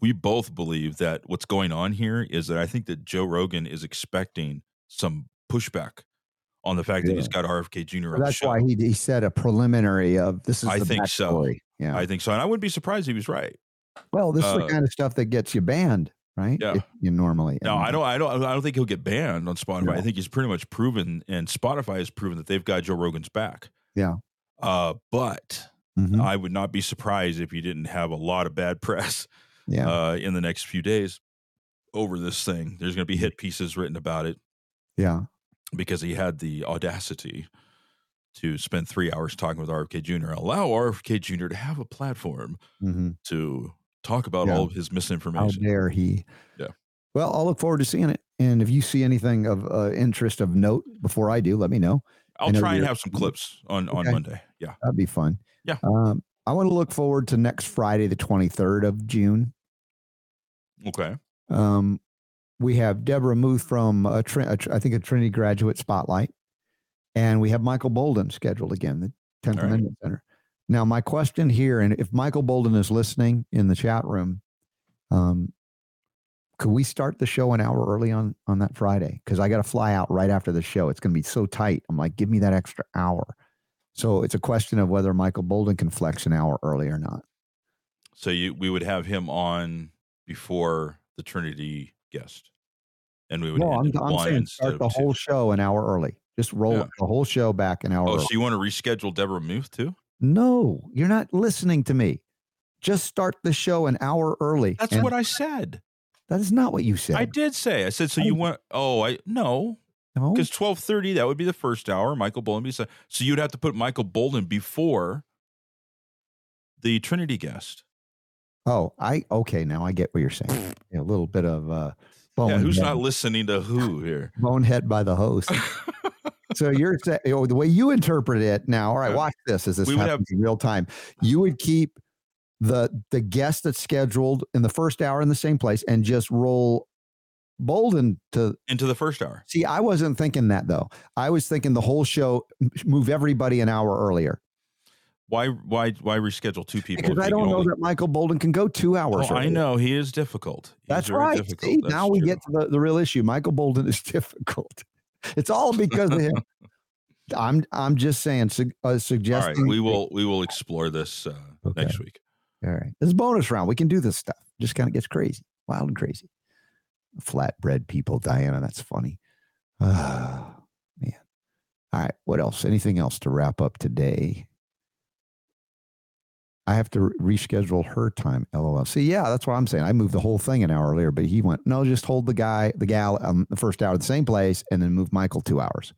we both believe that what's going on here is that I think that Joe Rogan is expecting some pushback on the fact yeah. that he's got RFK Jr. Well, that's why he, he said a preliminary of this is. I think so. Yeah, I think so, and I wouldn't be surprised if he was right. Well, this uh, is the uh, kind of stuff that gets you banned, right? Yeah, if you normally. No, I don't. I don't. I don't think he'll get banned on Spotify. No. I think he's pretty much proven, and Spotify has proven that they've got Joe Rogan's back. Yeah. Uh, but mm-hmm. I would not be surprised if he didn't have a lot of bad press. Yeah. Uh, in the next few days over this thing, there's going to be hit pieces written about it. Yeah because he had the audacity to spend three hours talking with RFK Jr. Allow RFK Jr. to have a platform mm-hmm. to talk about yeah. all of his misinformation. How dare he? Yeah. Well, I'll look forward to seeing it. And if you see anything of uh, interest of note before I do, let me know. I'll try and have some clips on okay. on Monday. Yeah, that'd be fun. Yeah. Um, I want to look forward to next Friday, the twenty third of June. Okay. Um, we have Deborah Muth from a, I think a Trinity graduate spotlight. and we have Michael Boldin scheduled again, the 10th All right. Amendment Center. Now, my question here, and if Michael Boldin is listening in the chat room, um, could we start the show an hour early on on that Friday? Because I got to fly out right after the show. It's going to be so tight. I'm like, give me that extra hour. So it's a question of whether Michael Boldin can flex an hour early or not. So you we would have him on before the Trinity guest, and we would No, I'm, I'm saying start the two. whole show an hour early. Just roll Yeah. the whole show back an hour Oh, early. so you want to reschedule Deborah Muth too? no, you're not listening to me. Just start the show an hour early. That's what I said. That is not what you said. I did say. I said so. I You want? Oh, I no. No. Because twelve thirty, that would be the first hour. Michael Boldin be so. So you'd have to put Michael Boldin before the Trinity guest. Oh, I okay. Now I get what you're saying. A little bit of uh, Yeah, who's not listening to who here? bonehead by the host. so you're saying oh, the way you interpret it now. All right, watch this as this We happens in real time. You would keep the the guest that's scheduled in the first hour in the same place and just roll Boldin to Into the first hour. see. I wasn't thinking that though. I was thinking the whole show move everybody an hour earlier Why? Why? Why reschedule two people? because I don't know only- that Michael Boldin can go two hours. Oh, I know he is difficult. That's right. difficult. See, That's now we get to the, the real issue. Michael Boldin is difficult. It's all because of him. I'm I'm just saying, su- uh, All right, suggesting. we will we will explore this uh, Okay. next week. All right, this is bonus round. We can do this stuff. Just kind of gets crazy, wild and crazy. Flatbread people, Diana. That's funny. Ah, man. All right. What else? Anything else to wrap up today? I have to reschedule her time. LOL. See, yeah, that's what I'm saying. I moved the whole thing an hour earlier, but he went, no, just hold the guy, the gal, um, the first hour at the same place, and then move Michael two hours.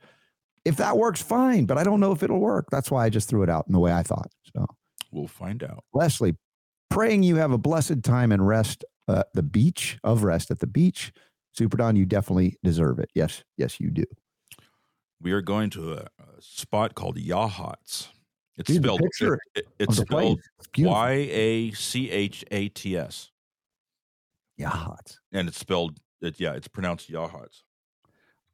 If that works, fine. But I don't know if it'll work. That's why I just threw it out in the way I thought. So, We'll find out. Leslie, praying you have a blessed time and rest at the beach of rest at the beach. Super Don, you definitely deserve it. Yes, yes, you do. We are going to a, a spot called Yachats. It's Dude, spelled it- it- it's spelled Y A C H A T S, Yeah, hot. and it's spelled it, yeah, it's pronounced Yachats.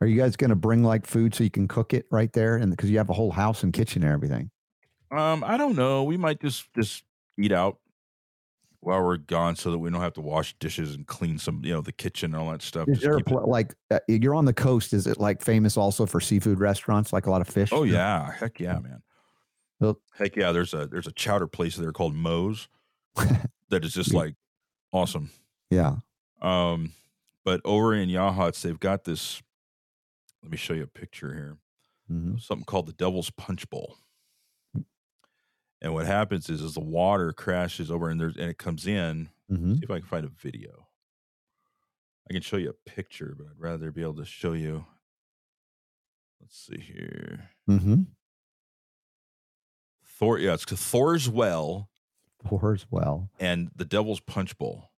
Are you guys going to bring like food so you can cook it right there? And because you have a whole house and kitchen and everything. Um, I don't know. We might just just eat out while we're gone, so that we don't have to wash dishes and clean some, you know, the kitchen and all that stuff. Is Just there a pl- like uh, you're on the coast? Is it like famous also for seafood restaurants, like a lot of fish? Oh yeah, heck yeah, man. Heck yeah, there's a there's a chowder place there called Moe's that is just like awesome. yeah. Um, but over in Yachats, they've got this. Let me show you a picture here. Mhm. Something called the Devil's Punch Bowl. And what happens is, is the water crashes over and there's and it comes in. Mhm. See if I can find a video. I can show you a picture, but I'd rather be able to show you. Let's see here. Mm-hmm. Thor, yeah, it's Thor's Well Thor's well. and the Devil's Punch Bowl.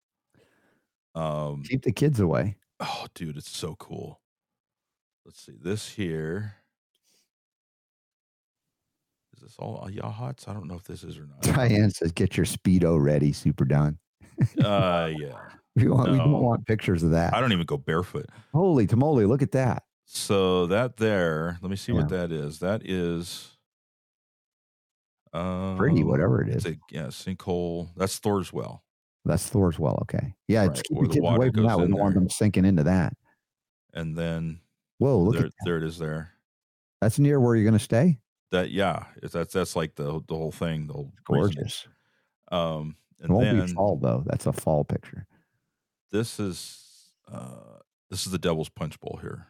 Um, Keep the kids away. oh, dude, it's so cool. Let's see this here. Is this all Yachats? I don't know if this is or not. Diane says, "Get your speedo ready, Super Don." Uh, yeah. We, want, we don't want pictures of that. I don't even go barefoot. Holy tamale! Look at that. So that there, let me see what that is. That is um, Pretty, whatever it is. a- yeah, sinkhole. That's Thor's well. That's Thor's well. Okay. Yeah, Right, just keep where the the kids water away from that. We don't want them sinking into that. And then Whoa! Look there, at that. there it is there. That's near where you're going to stay. That yeah, that's that's like the the whole thing. The whole. Gorgeous. Um, It and won't then be fall though. That's a fall picture. this is uh this is the Devil's Punch Bowl here,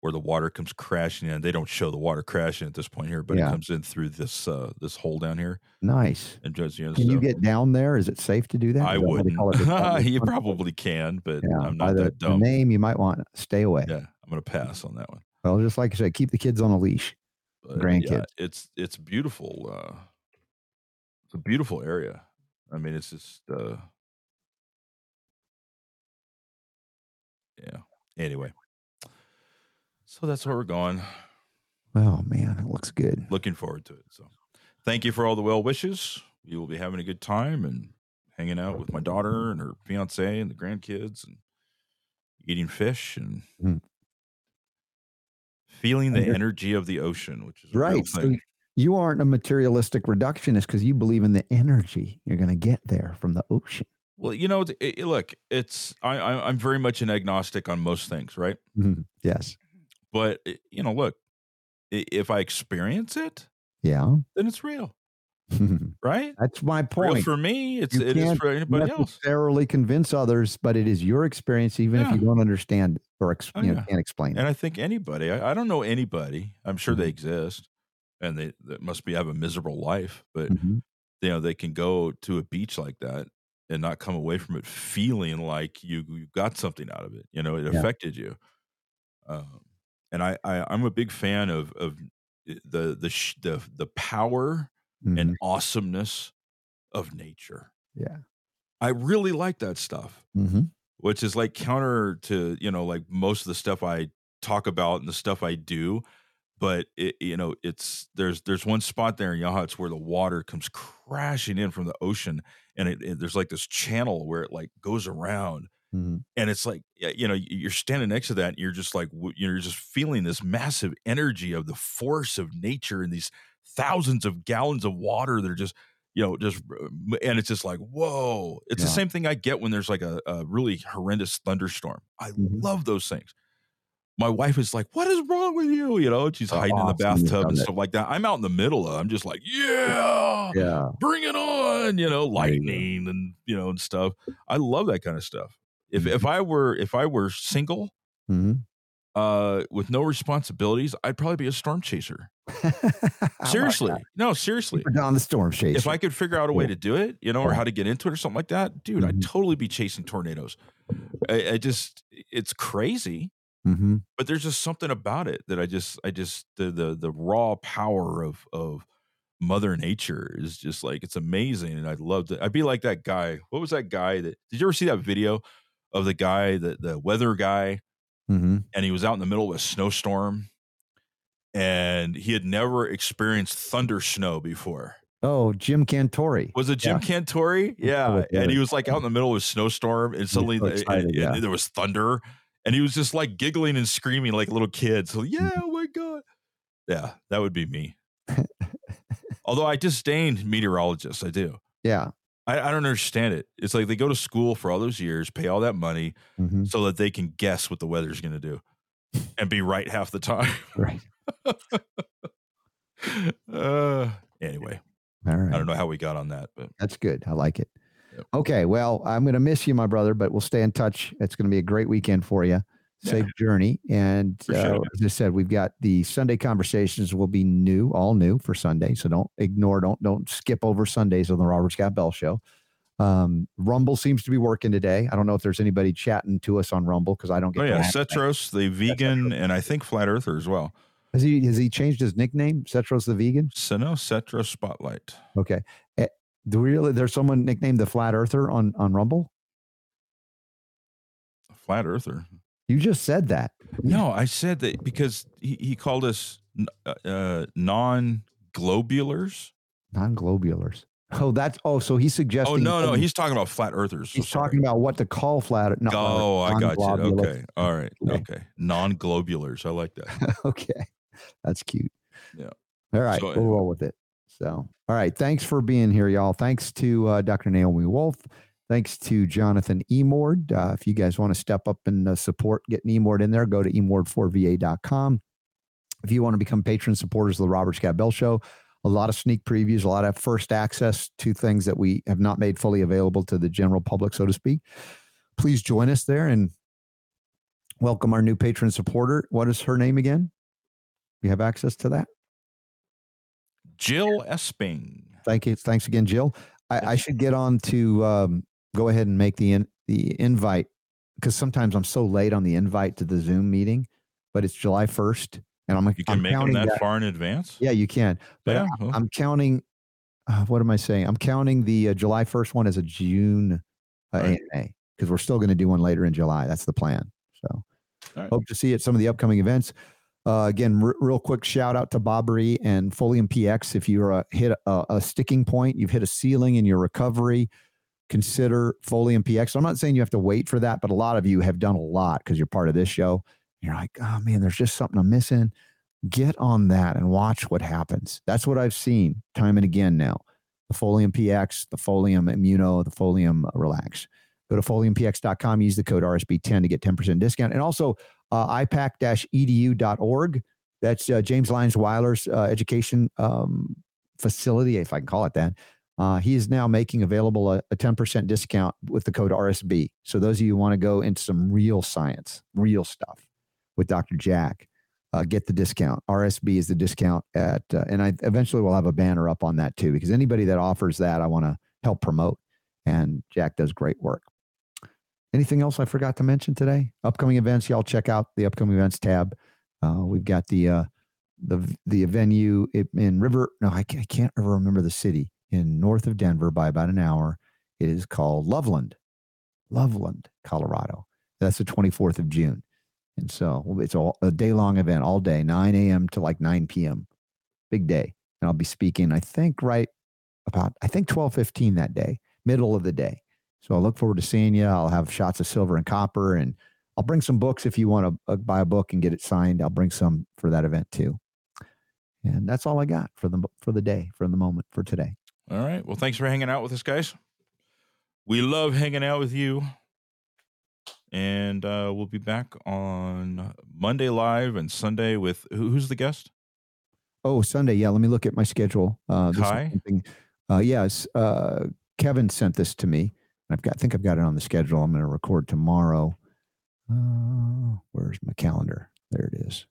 where the water comes crashing in. They don't show the water crashing at this point here, but Yeah. it comes in through this uh this hole down here. Nice. And just you know, Can you get down there? Is it safe to do that? I Is that why they wouldn't. call it the Devil's you probably can, but Yeah, I'm not the, that the name, you might want stay away. Yeah, I'm gonna pass on that one. Well, just like I said, keep the kids on a leash. But yeah, Grandkids. it's it's beautiful. Uh, it's a beautiful area. I mean, it's just uh, yeah. Anyway, so that's where we're going. Oh man, it looks good. Looking forward to it. So, thank you for all the well wishes. We will be having a good time and hanging out with my daughter and her fiance and the grandkids and eating fish and Mm. feeling the energy of the ocean, which is a real Right. So you aren't a materialistic reductionist because you believe in the energy you're going to get there from the ocean. Well, you know, it, it- look, it's I, I I'm very much an agnostic on most things, right? Mhm. Yes. But you know, look, if I experience it, Yeah. then it's real, right? That's my Real point. for me, it's You it is for anybody else. necessarily convince others, but it is your experience, even if you don't understand or ex- Oh, you know, yeah. can't explain it. And it. I think anybody, I, I don't know anybody. I'm sure Mm-hmm. they exist, and they, they must be have a miserable life, but Mhm. you know they can go to a beach like that and not come away from it feeling like you you got something out of it. You know, it Yeah. affected you. Um, and I, I I'm a big fan of of the the sh- the the power Mhm. and awesomeness of nature. Yeah. I really like that stuff hmm which is like counter to you know like most of the stuff I talk about and the stuff I do. But it, you know, it's there's there's one spot there in Yachats, it's where the water comes crashing in from the ocean, and it, it- there's like this channel where it like goes around, hmm and it's like you know you're standing next to that, and you're just like you're just feeling this massive energy of the force of nature and these thousands of gallons of water that are just you know just and it's just like whoa. It's the same thing i get when there's like a, a really horrendous thunderstorm. I Mhm. love those things. My wife is like what is wrong with you? You know she's Oh, hiding in the bathtub and stuff like that. I'm out in the middle of i'm just like yeah Yeah. bring it on you know lightning and you know and stuff. I love that kind of stuff if if i were if i were single hmm uh with no responsibilities i'd probably be a storm chaser Oh seriously no seriously down the storm chase. if I could figure out a way Yeah. to do it, you know, or how to get into it or something like that, dude, I'd Mhm. totally be chasing tornadoes. I, I just, it's crazy, hmm but there's just something about it that I just, I just, the the the raw power of of Mother Nature is just like it's amazing, and I'd love to. I'd be like that guy. What was that guy that? Did you ever see that video of the guy, the the weather guy, hmm and he was out in the middle of a snowstorm, and he had never experienced thunder snow before. Oh, Jim Cantore. Was it Jim Yeah. Cantore? Yeah. And he was like out in the middle of a snowstorm and suddenly so the- and- excited, and there was thunder and he was just like giggling and screaming like a little kid. So, Mm-hmm. yeah, oh my God. Yeah, that would be me. Although I disdain meteorologists, I do. Yeah. I, I don't understand it. It's like they go to school for all those years, pay all that money hmm so that they can guess what the weather's going to do and be right half the time. Right. uh, anyway, All right. I don't know how we got on that, but That's good. I like it. Yep. Okay. Well, I'm going to miss you, my brother, but we'll stay in touch. It's going to be a great weekend for you. Safe journey. And uh, as I said, we've got the Sunday conversations will be new, all new for Sunday. So don't ignore, don't don't skip over Sundays on the Robert Scott Bell Show. Um, Rumble seems to be working today. I don't know if there's anybody chatting to us on Rumble because I don't get. Oh yeah. Cetros, the vegan, and I think flat earther as well. Has he has he changed his nickname? Cetros the vegan. So no Cetros Spotlight. Okay. Eh, do we really? There's someone nicknamed the Flat Earther on on Rumble. Flat earther. You just said that. No, I said that because he, he called us uh, uh, non-globulars. Non-globulars. Oh, that's oh. So he's suggesting. Oh no, no, he's talking about flat earthers. He's sorry. talking about what to call flat. Not Oh, I got you. Okay, all right. Okay. Okay, non-globulars. I like that. okay, that's cute. Yeah. All right, So, we'll anyway. roll with it. So, all right. Thanks for being here, y'all. Thanks to uh, Dr. Naomi Wolf. Thanks to Jonathan Emord. Uh, if you guys want to step up and uh, support getting Emord in there, go to emord4va.com. If you want to become patron supporters of the Robert Scott Bell Show, a lot of sneak previews, a lot of first access to things that we have not made fully available to the general public, so to speak. Please join us there and welcome our new patron supporter. What is her name again? You have access to that? Jill Esping. Thank you. Thanks again, Jill. I, I should get on to um, go ahead and make the in, the invite because sometimes I'm so late on the invite to the Zoom meeting, but it's July 1st, and I'm You can I'm make them counting that, that- far in advance. Yeah, you can. But Yeah, I. I'm counting. Uh, what am I saying? I'm counting the uh, July 1st one as a June uh, Right. AMA because we're still going to do one later in July. That's the plan. So right. hope to see you at some of the upcoming events. Uh, again, r- real quick shout out to Bobbery and Folium PX. If you're a, hit a, a sticking point, you've hit a ceiling in your recovery, consider Folium PX. So I'm not saying you have to wait for that, but a lot of you have done a lot because you're part of this show. You're like, oh man, there's just something I'm missing. get on that and watch what happens. That's what I've seen time and again now. The Folium PX, the Folium Immuno, the Folium Relax. Go to foliumpx.com, use the code RSB10 to get 10% discount. And also uh, ipac-edu.org. That's uh, James Lyons Weiler's uh, education um, facility, if I can call it that. Uh, he is now making available a, a 10% discount with the code RSB. So those of you who want to go into some real science, real stuff with Dr. Jack, uh, get the discount. RSB is the discount at, uh, and I eventually will have a banner up on that too, because anybody that offers that, I want to help promote. And Jack does great work. Anything else I forgot to mention today? Upcoming events, y'all check out the upcoming events tab. Uh, we've got the uh, the the venue in River. No, I can't, I can't ever remember the city in north of Denver by about an hour. It is called Loveland, Loveland, Colorado. That's the 24th of June. And so it's all, a day long event all day, 9 a.m. to like 9 p.m. Big day. And I'll be speaking, I think, right about, I think 1215 that day, middle of the day. So I look forward to seeing you. I'll have shots of silver and copper, and I'll bring some books if you want to uh, buy a book and get it signed. I'll bring some for that event too. And that's all I got for the for the day, for the moment, for today. All right. Well, thanks for hanging out with us, guys. We love hanging out with you. And uh, we'll be back on Monday live and Sunday with who, who's the guest? Oh, Sunday. Yeah. Let me look at my schedule. Uh, Kai? Uh, yes. Uh, Kevin sent this to me. I've got, I think I've got it on the schedule. I'm going to record tomorrow. Uh, where's my calendar? There it is.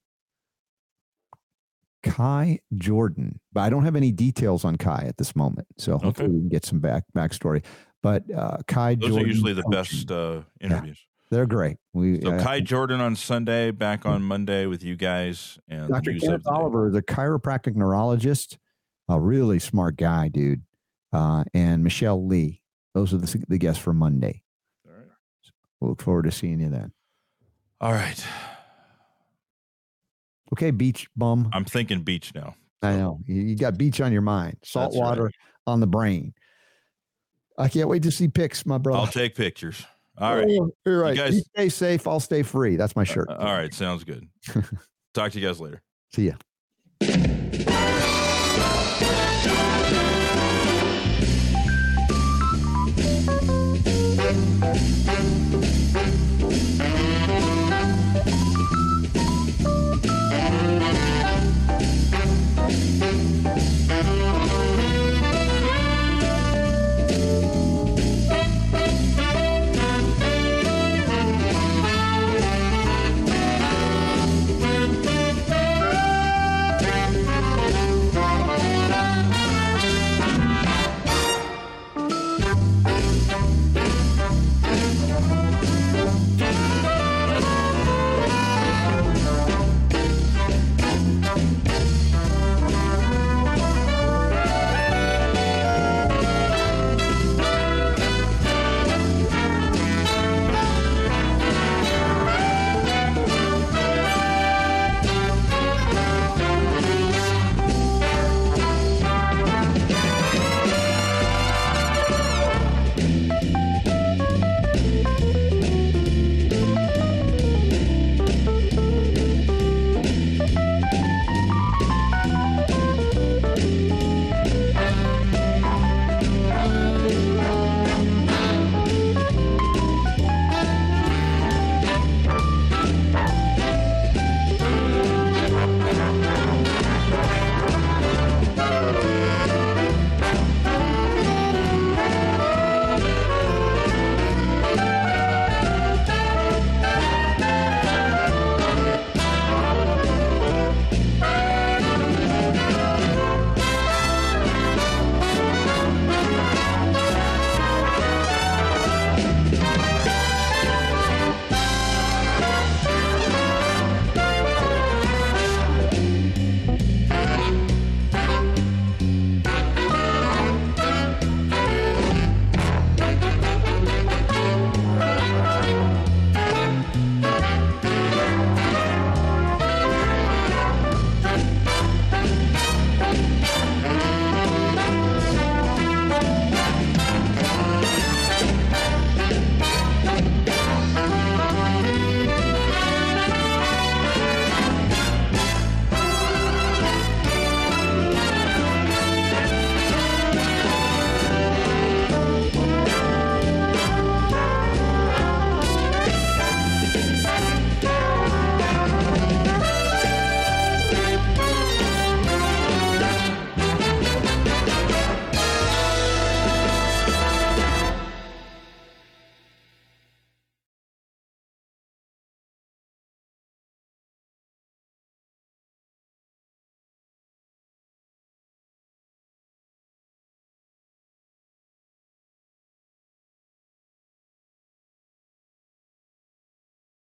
Kai Jordan, but I don't have any details on Kai at this moment. So hopefully Okay. we can get some back backstory. But uh, Kai Those Jordan, are usually the coaching. best uh, interviews. They're great. We So uh, Kai Jordan on Sunday, back on Monday with you guys, and Dr. Kenneth the. Oliver a chiropractic neurologist, a really smart guy, dude. Uh, and Michelle Lee. Those are the, the guests for Monday. All right. We'll look forward to seeing you then. All right. Okay, beach bum. I'm thinking beach now. I know. You got beach on your mind, salt That's water right. on the brain. I can't wait to see pics, my brother. I'll take pictures. All right. Oh, you're right. You guys, you stay safe. I'll stay free. That's my uh, shirt. All right. Sounds good. Talk to you guys later. See ya.